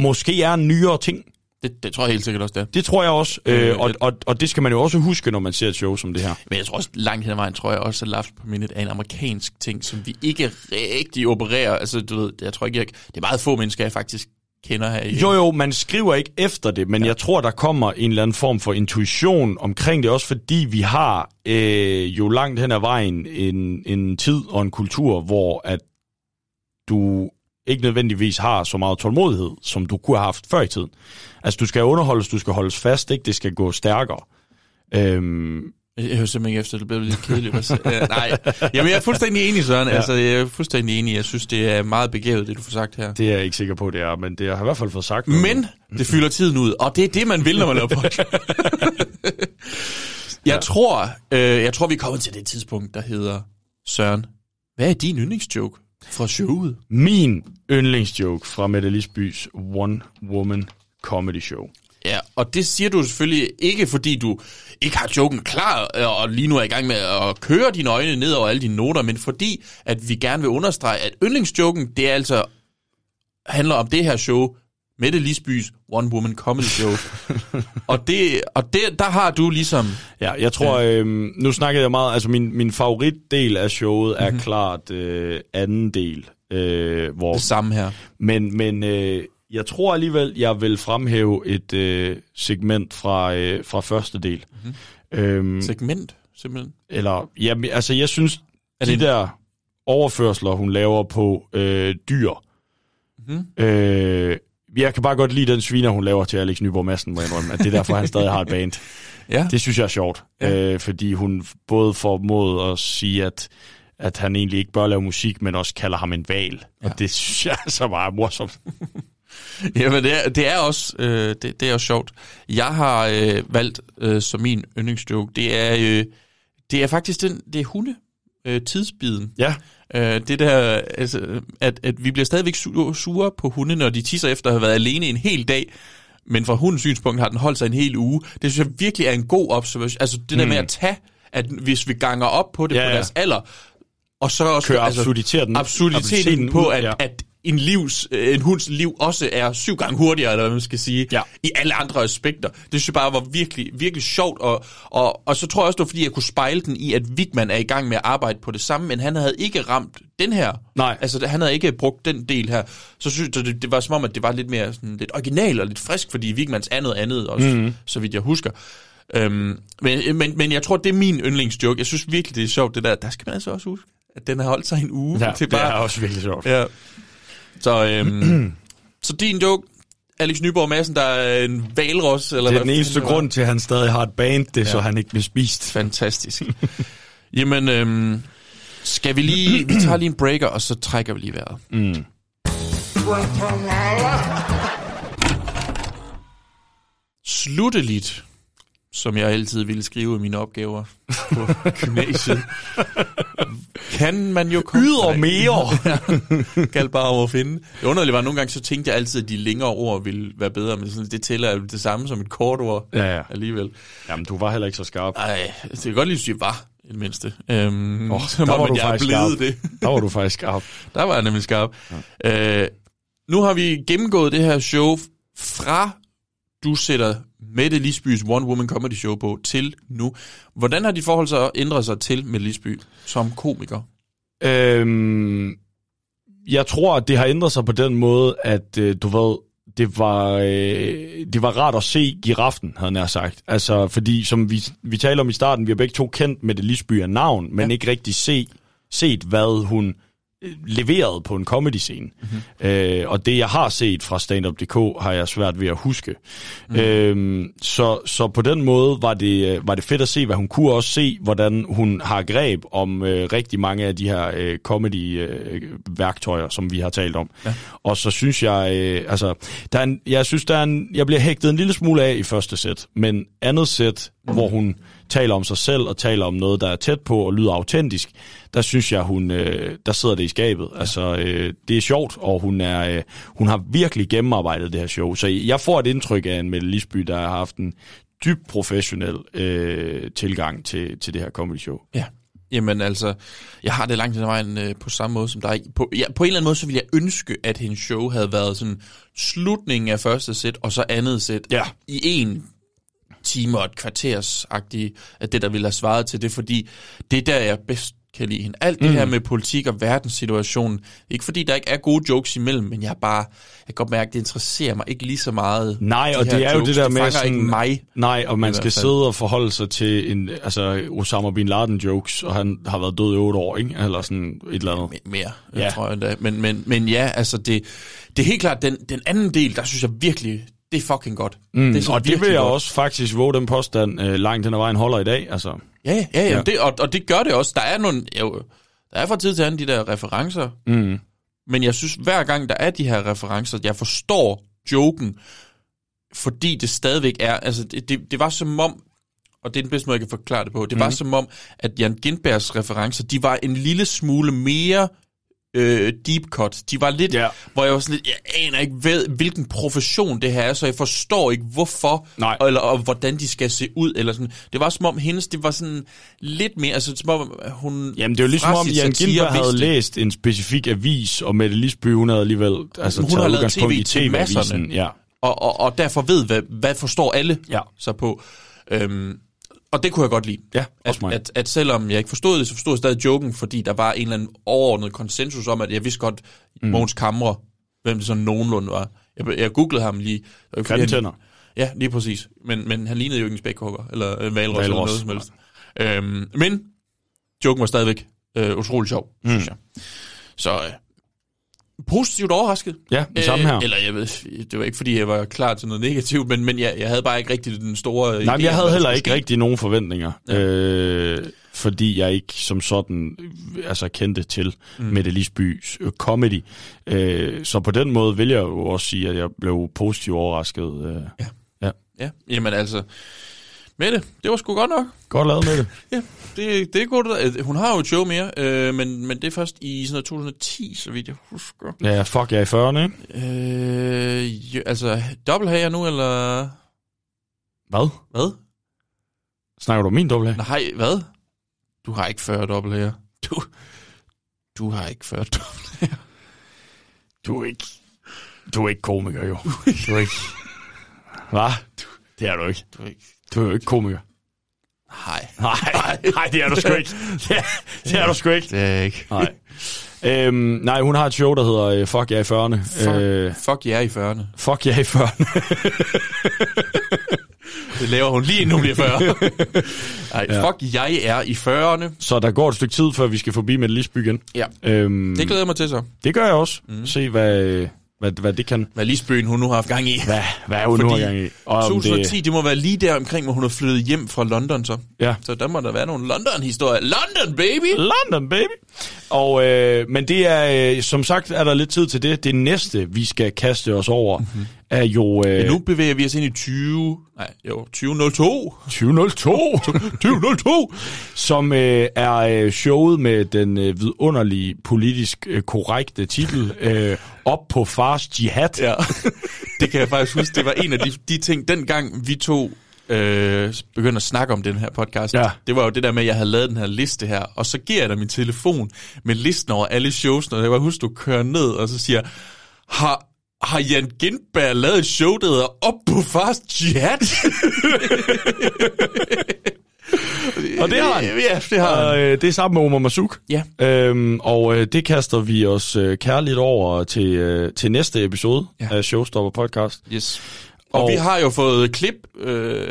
Måske er en nyere ting. Det, det tror jeg helt sikkert også, det er. Det tror jeg også, Øh, øh, og, og, og det skal man jo også huske, når man ser et show som det her. Men jeg tror også, langt hen ad vejen, tror jeg også, at Laughs per Minute er en amerikansk ting, som vi ikke rigtig opererer. Altså, du ved, jeg tror ikke, jeg, det er meget få mennesker, jeg faktisk kender her. Jo, jo, man skriver ikke efter det, men ja. jeg tror, der kommer en eller anden form for intuition omkring det, også fordi vi har øh, jo langt hen ad vejen en, en tid og en kultur, hvor at du ikke nødvendigvis har så meget tålmodighed, som du kunne have haft før i tiden. Altså, du skal underholdes, du skal holdes fast, ikke? Det skal gå stærkere. Øhm, Jeg hører simpelthen ikke efter, det bliver lidt kedeligt. Nej, Jamen, jeg er fuldstændig enig, Søren. Ja. Ja. Altså, jeg er fuldstændig enig. Jeg synes, det er meget begavet, det du får sagt her. det er jeg ikke sikker på, det er, men det har jeg i hvert fald fået sagt. noget. Men det fylder tiden ud, og det er det, man vil, når man laver podcast. jeg, tror, øh, jeg tror, vi er kommet til det tidspunkt, der hedder, Søren, hvad er din yndlingsjoke fra showet? Min yndlingsjoke fra Mette Lisbys One Woman Comedy Show. Ja, og det siger du selvfølgelig ikke, fordi du ikke har joken klar, øh, og lige nu er i gang med at køre dine øjne ned over alle dine noter, men fordi, at vi gerne vil understrege, at yndlingsjoken, det er altså, handler om det her show, Mette Lisbys One Woman Comedy Show. og det, og det, der har du ligesom... Ja, jeg tror, øhm, nu snakkede jeg meget, altså min, min favoritdel af showet er Mhm. klart øh, anden del. Øh, hvor, Det samme her. Men, men øh, jeg tror alligevel, jeg vil fremhæve et øh, segment fra, øh, fra første del. Mhm. Øhm, Segment, simpelthen. eller, ja, altså jeg synes, Er det de der overførsler, hun laver på øh, dyr, Mhm. øh, jeg kan bare godt lide den sviner, hun laver til Alex Nyborg Madsen, må jeg indrømme, at det er derfor, han stadig har et band. Ja. Det synes jeg er sjovt, Ja. øh, fordi hun både mod at sige, at, at han egentlig ikke bør lave musik, men også kalder ham en val. Ja. Og det synes jeg så meget morsomt. Jamen, det er, det er også øh, det, det er også sjovt. Jeg har øh, valgt øh, som min yndlingsjoke, det er, øh, det er faktisk den, det er hunde, øh, tidsbiden. Ja. Øh, det der, altså, at, at vi bliver stadigvæk su- sure på hunde, når de tisser efter at have været alene en hel dag, men fra hundens synspunkt har den holdt sig en hel uge. Det synes jeg virkelig er en god observation. Altså det der Mm. med at tage, at hvis vi ganger op på det Ja, på ja. deres alder, og så også Køre absurditeten- absurditeten absurditeten på, ud, at, ja. at en, livs, øh, en hunds liv også er syv gange hurtigere, eller hvad man skal sige, ja. i alle andre aspekter. Det synes jeg bare var virkelig, virkelig sjovt, og, og, og så tror jeg også, det var fordi, jeg kunne spejle den i, at Wigman er i gang med at arbejde på det samme, men han havde ikke ramt den her. Nej. Altså, han havde ikke brugt den del her. Så synes jeg, det, det var som om, at det var lidt mere sådan, lidt original og lidt frisk, fordi Wigmans er noget andet også, Mhm. mm. så vidt jeg husker. Øhm, men, men, men jeg tror, det er min yndlingsjoke. Jeg synes virkelig, det er sjovt, det der. Der skal man altså også huske, at den har holdt sig en uge. Ja, det er også virkelig sjovt. Ja. Så, øhm, så din joke, Alex Nyborg Madsen, der er en valros, eller Det er hvad den eneste var. grund til, at han stadig har et band, det Ja. så han ikke bliver spist. Fantastisk. Jamen, øhm, skal vi lige... Vi tager lige en breaker, og så trækker vi lige vejret. Mm. Slutteligt, som jeg altid ville skrive i mine opgaver på gymnasiet, kan man jo komme... Yder mere. kan bare om at finde. Det underlige var, at nogle gange så tænkte jeg altid, at de længere ord ville være bedre, men sådan, det tæller jo det samme som et kort ord Ja, ja. alligevel. Jamen, du var heller ikke så skarp. Ej, det kan godt lige sige, var i det mindste. Øhm, så der var man, du jeg faktisk skarp. det. Der var du faktisk skarp. Der var jeg nemlig skarp. Ja. Øh, nu har vi gennemgået det her show fra du sætter Mette Lisbys One Woman Comedy Show på til nu. Hvordan har dit forhold så ændret sig til Mette Lisby som komiker? Øhm, jeg tror, at det har ændret sig på den måde, at øh, du ved, det var, øh, det var rart at se giraffen, havde jeg sagt. Altså, fordi som vi, vi talte om i starten, vi har begge to kendt med det Lisby af navn, men ja. ikke rigtig se, set, hvad hun øh, leverede på en comedy-scene. Mm-hmm. Øh, og det, jeg har set fra standup.dk, har jeg svært ved at huske. Mm. Øhm, så, så på den måde var det, øh, var det fedt at se, hvad hun kunne også se, hvordan hun har greb om øh, rigtig mange af de her øh, comedy-værktøjer, som vi har talt om. Ja. Og så synes jeg, øh, altså, der er en, jeg synes, der er en, jeg bliver hægtet en lille smule af i første sæt, men andet sæt, mm. hvor hun taler om sig selv og taler om noget, der er tæt på og lyder autentisk, der synes jeg, hun, øh, der sidder det i skabet. Ja. Altså, øh, det er sjovt, og hun, er, øh, hun har virkelig gennemarbejdet det her show. Så jeg får et indtryk af en Mette Lisby, der har haft en dybt professionel øh, tilgang til, til det her comedy show. Ja. Jamen altså, jeg har det langt ad vejen øh, på samme måde som dig. På, ja, på en eller anden måde, så ville jeg ønske, at hendes show havde været sådan slutningen af første sæt, og så andet sæt ja. i en time og et kvarters agtigt af det, der ville have svaret til det, fordi det er der, jeg bedst kan lide hende. Alt det Mm. her med politik og verdenssituationen, ikke fordi der ikke er gode jokes imellem, men jeg bare, jeg kan godt mærke, at det interesserer mig ikke lige så meget. Nej, de og det er jo jokes. det der med sådan, ikke mig. Nej, og man skal sidde og forholde sig til en, altså Osama Bin Laden jokes, og han har været død i otte år, ikke? Eller sådan et eller andet. mere, Ja. ja. tror jeg endda. Men, men, men ja, altså det, det er helt klart, den, den anden del, der synes jeg virkelig, det er fucking godt. Mm, det er og det vil jeg godt. også faktisk våge den påstand øh, langt hen ad vejen holder i dag. Altså. Ja, ja, ja, Ja. Det, og, og det gør det også. Der er nogle, jo, der er fra tid til anden de der referencer, Mm. men jeg synes, hver gang der er de her referencer, jeg forstår joken, fordi det stadigvæk er, altså det, det, det var som om, og det er den bedste måde, jeg kan forklare det på, det mm. var som om, at Jan Gindbergs referencer, de var en lille smule mere øh, deep cut. De var lidt, Ja. hvor jeg var sådan lidt, jeg aner ikke, hvad, hvilken profession det her er, så jeg forstår ikke, hvorfor, Nej. eller og hvordan de skal se ud, eller sådan. Det var som om hendes, det var sådan lidt mere, altså som om hun... Jamen det er jo ligesom om Jan Gindberg havde vidste- læst en specifik avis, og Mette Lisby, hun havde alligevel altså, hun taget har lavet tv i TV-avisen. Ja. og, og, og derfor ved, hvad, hvad forstår alle Ja. sig på. Øhm, og det kunne jeg godt lide. Ja, at, mig. at, at selvom jeg ikke forstod det, så forstod jeg stadig joken, fordi der var en eller anden overordnet konsensus om, at jeg vidste godt, mm. Mogens Kamre, hvem det sådan nogenlunde var. Jeg, jeg googlede ham lige. Grimme tænder. Ja, lige præcis. Men, men han lignede jo ikke en spækhugger, eller en valros, eller Hvalros. noget som helst. Øhm, men joken var stadigvæk øh, utrolig sjov, mm. synes jeg. Så øh, positivt overrasket. Ja, det samme her. Eller jeg ved, det var ikke fordi, jeg var klar til noget negativt, men, men jeg, jeg havde bare ikke rigtig den store Nej, idé men jeg havde heller ikke rigtig nogen forventninger, ja. øh, fordi jeg ikke som sådan øh, altså kendte til mm. Mette Lisbys øh, comedy. Øh, så på den måde vil jeg jo også sige, at jeg blev positivt overrasket. Øh. Ja. ja. Ja, jamen altså, Mette, det var sgu godt nok. Godt lavet med det. Ja, det, det er godt. Hun har jo et show mere, øh, men, men det er først i sådan noget 2010, så vidt jeg husker. Ja, fuck, jeg er i 40'erne, ikke? Øh, jo, altså, dobbelthager nu, eller... Hvad? Hvad? Snakker du om min dobbelt Nej, hvad? Du har ikke 40 dobbelthager. Du, du har ikke 40 dobbelthager. Du er ikke... Du er ikke komiker, jo. Du er ikke... Hvad? Det er du ikke. Du er ikke... Du er jo ikke komiker. Nej. Nej, nej, det er du sgu ikke. Det er, det er du sgu ikke. Det er jeg ikke. Nej. Øhm, nej, hun har et show, der hedder øh, Fuck jer i 40'erne. Fuck, øh, fuck jer i 40'erne. Fuck jer i 40'erne. Det laver hun lige hun bliver 40. Nej, Ja. fuck jeg er i 40'erne. Så der går et stykke tid, før vi skal forbi med Lisby igen. Ja. Øhm, Det glæder jeg mig til så. det gør jeg også. Mm. Se, hvad, hvad, hvad det kan. Hvad Lisbøen hun nu har haft gang i. Hvad, hvad hun nu har gang i. Og om 2010, det- det må være lige der omkring, hvor hun er flyttet hjem fra London så. Ja. Så der må der være nogle London-historier. London, baby! London, baby! Og, øh, men det er, øh, som sagt, er der lidt tid til det. Det næste, vi skal kaste os over, mm-hmm. Er jo... Øh, Men nu bevæger vi os ind i 20... Nej, jo, 2002. 2002. 2002. Som øh, er øh, showet med den øh, vidunderlige politisk øh, korrekte titel øh, Op på fars jihad. Ja, det kan jeg faktisk huske. Det var en af de, de ting, dengang vi to øh, begyndte at snakke om den her podcast. Ja. Det var jo det der med, at jeg havde lavet den her liste her, og så giver jeg dig min telefon med listen over alle shows, og jeg var huske, du kører ned, og så siger, har, har Jan Gindberg lavet et show, der hedder Op på Fast Jihad? Og det har han. Ja, det har Og, øh, det er sammen med Omar Masuk. Ja. Øhm, og øh, det kaster vi os øh, kærligt over til, øh, til næste episode ja. af Showstopper Podcast. Yes. Og, og vi har jo fået klip øh,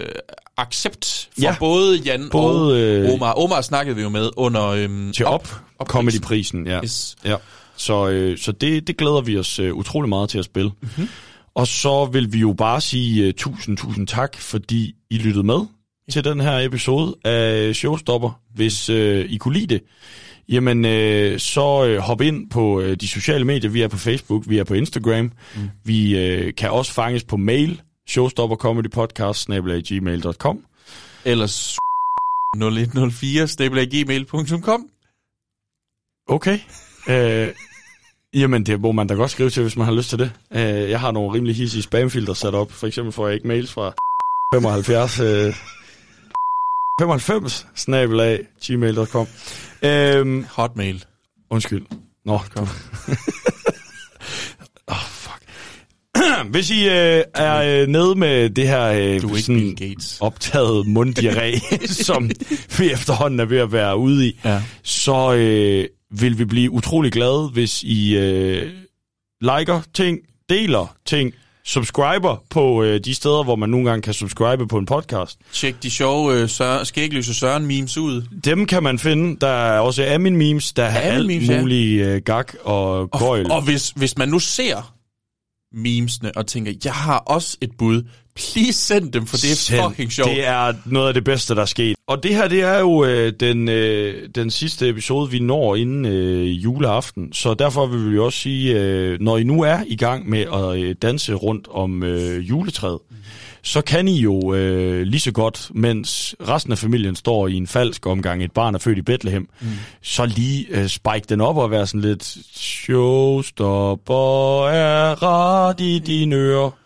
accept fra Ja. ja. både Jan Både, og øh, Omar. Omar snakkede vi jo med under... Øhm, Til op, op Comedyprisen, ja. Yes. ja. Så, øh, så det, det glæder vi os øh, utrolig meget til at spille. Mm-hmm. Og så vil vi jo bare sige uh, tusind, tusind tak, fordi I lyttede med til den her episode af Showstopper. Hvis øh, I kunne lide det, jamen øh, så øh, hop ind på øh, de sociale medier. Vi er på Facebook, vi er på Instagram. Mm. Vi øh, kan også fanges på mail, showstoppercomedypodcast.gmail.com Ellers 0104 gmail.com Okay. Øh, jamen, det må man da godt skrive til, hvis man har lyst til det. Øh, jeg har nogle rimelig hissige spamfilter sat op. For eksempel får jeg ikke mails fra 75... Øh, 95 snabelag gmail.com. Øhm, Hotmail. Undskyld. Nå, kom. oh, fuck. Hvis I øh, er øh, nede med det her øh, Du sådan optaget munddiarré, som vi efterhånden er ved at være ude i, Ja. så øh, vil vi blive utrolig glade, hvis I øh, liker ting, deler ting, subscriber på øh, de steder, hvor man nogle gange kan subscribe på en podcast. Tjek de sjove øh, Søren, skægløse Søren memes ud. Dem kan man finde. Der er også Amin memes, der har alt memes, ja. muligt øh, gag og gøjl. Og, og hvis, hvis man nu ser memesene og tænker, jeg har også et bud, please send dem, for det er Send. fucking sjovt. Det er noget af det bedste, der er sket. Og det her, det er jo øh, den, øh, den sidste episode, vi når inden øh, juleaften. Så derfor vil vi også sige, øh, når I nu er i gang med at øh, danse rundt om øh, juletræet, mm. så kan I jo øh, lige så godt, mens resten af familien står i en falsk omgang, et barn er født i Bethlehem, mm. så lige øh, spike den op og være sådan lidt, showstopper er ret i dine ører.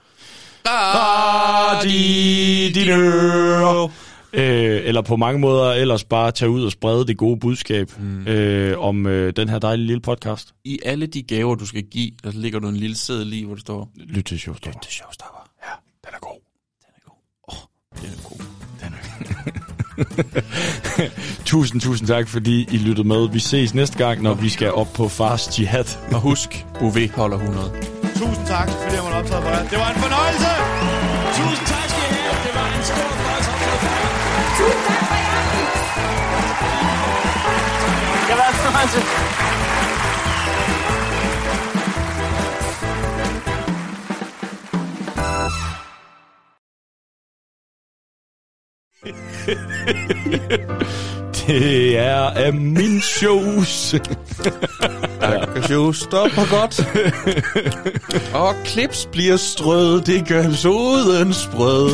Ret i dine ører. Øh, eller på mange måder ellers bare tage ud og sprede det gode budskab mm. øh, om øh, den her dejlige lille podcast. I alle de gaver, du skal give, der ligger du en lille seddel i, hvor der står... Lyt til Showstopper. Lyt til Showstopper. Ja, den er god. Den er god. Tusind, tusind tak, fordi I lyttede med. Vi ses næste gang, når vi skal op på Fars Jihad. Og husk, Bouvet holder 100. Tusind tak, fordi jeg måtte optage for jer. Det var en fornøjelse! Tusind tak skal I have. Det var en stor fornøjelse at for jer. Tusind tak for jer. Det var en fornøjelse. Det er af min shoes. shows stopper godt. Og klips bliver strøget. Det gør episoden sprød.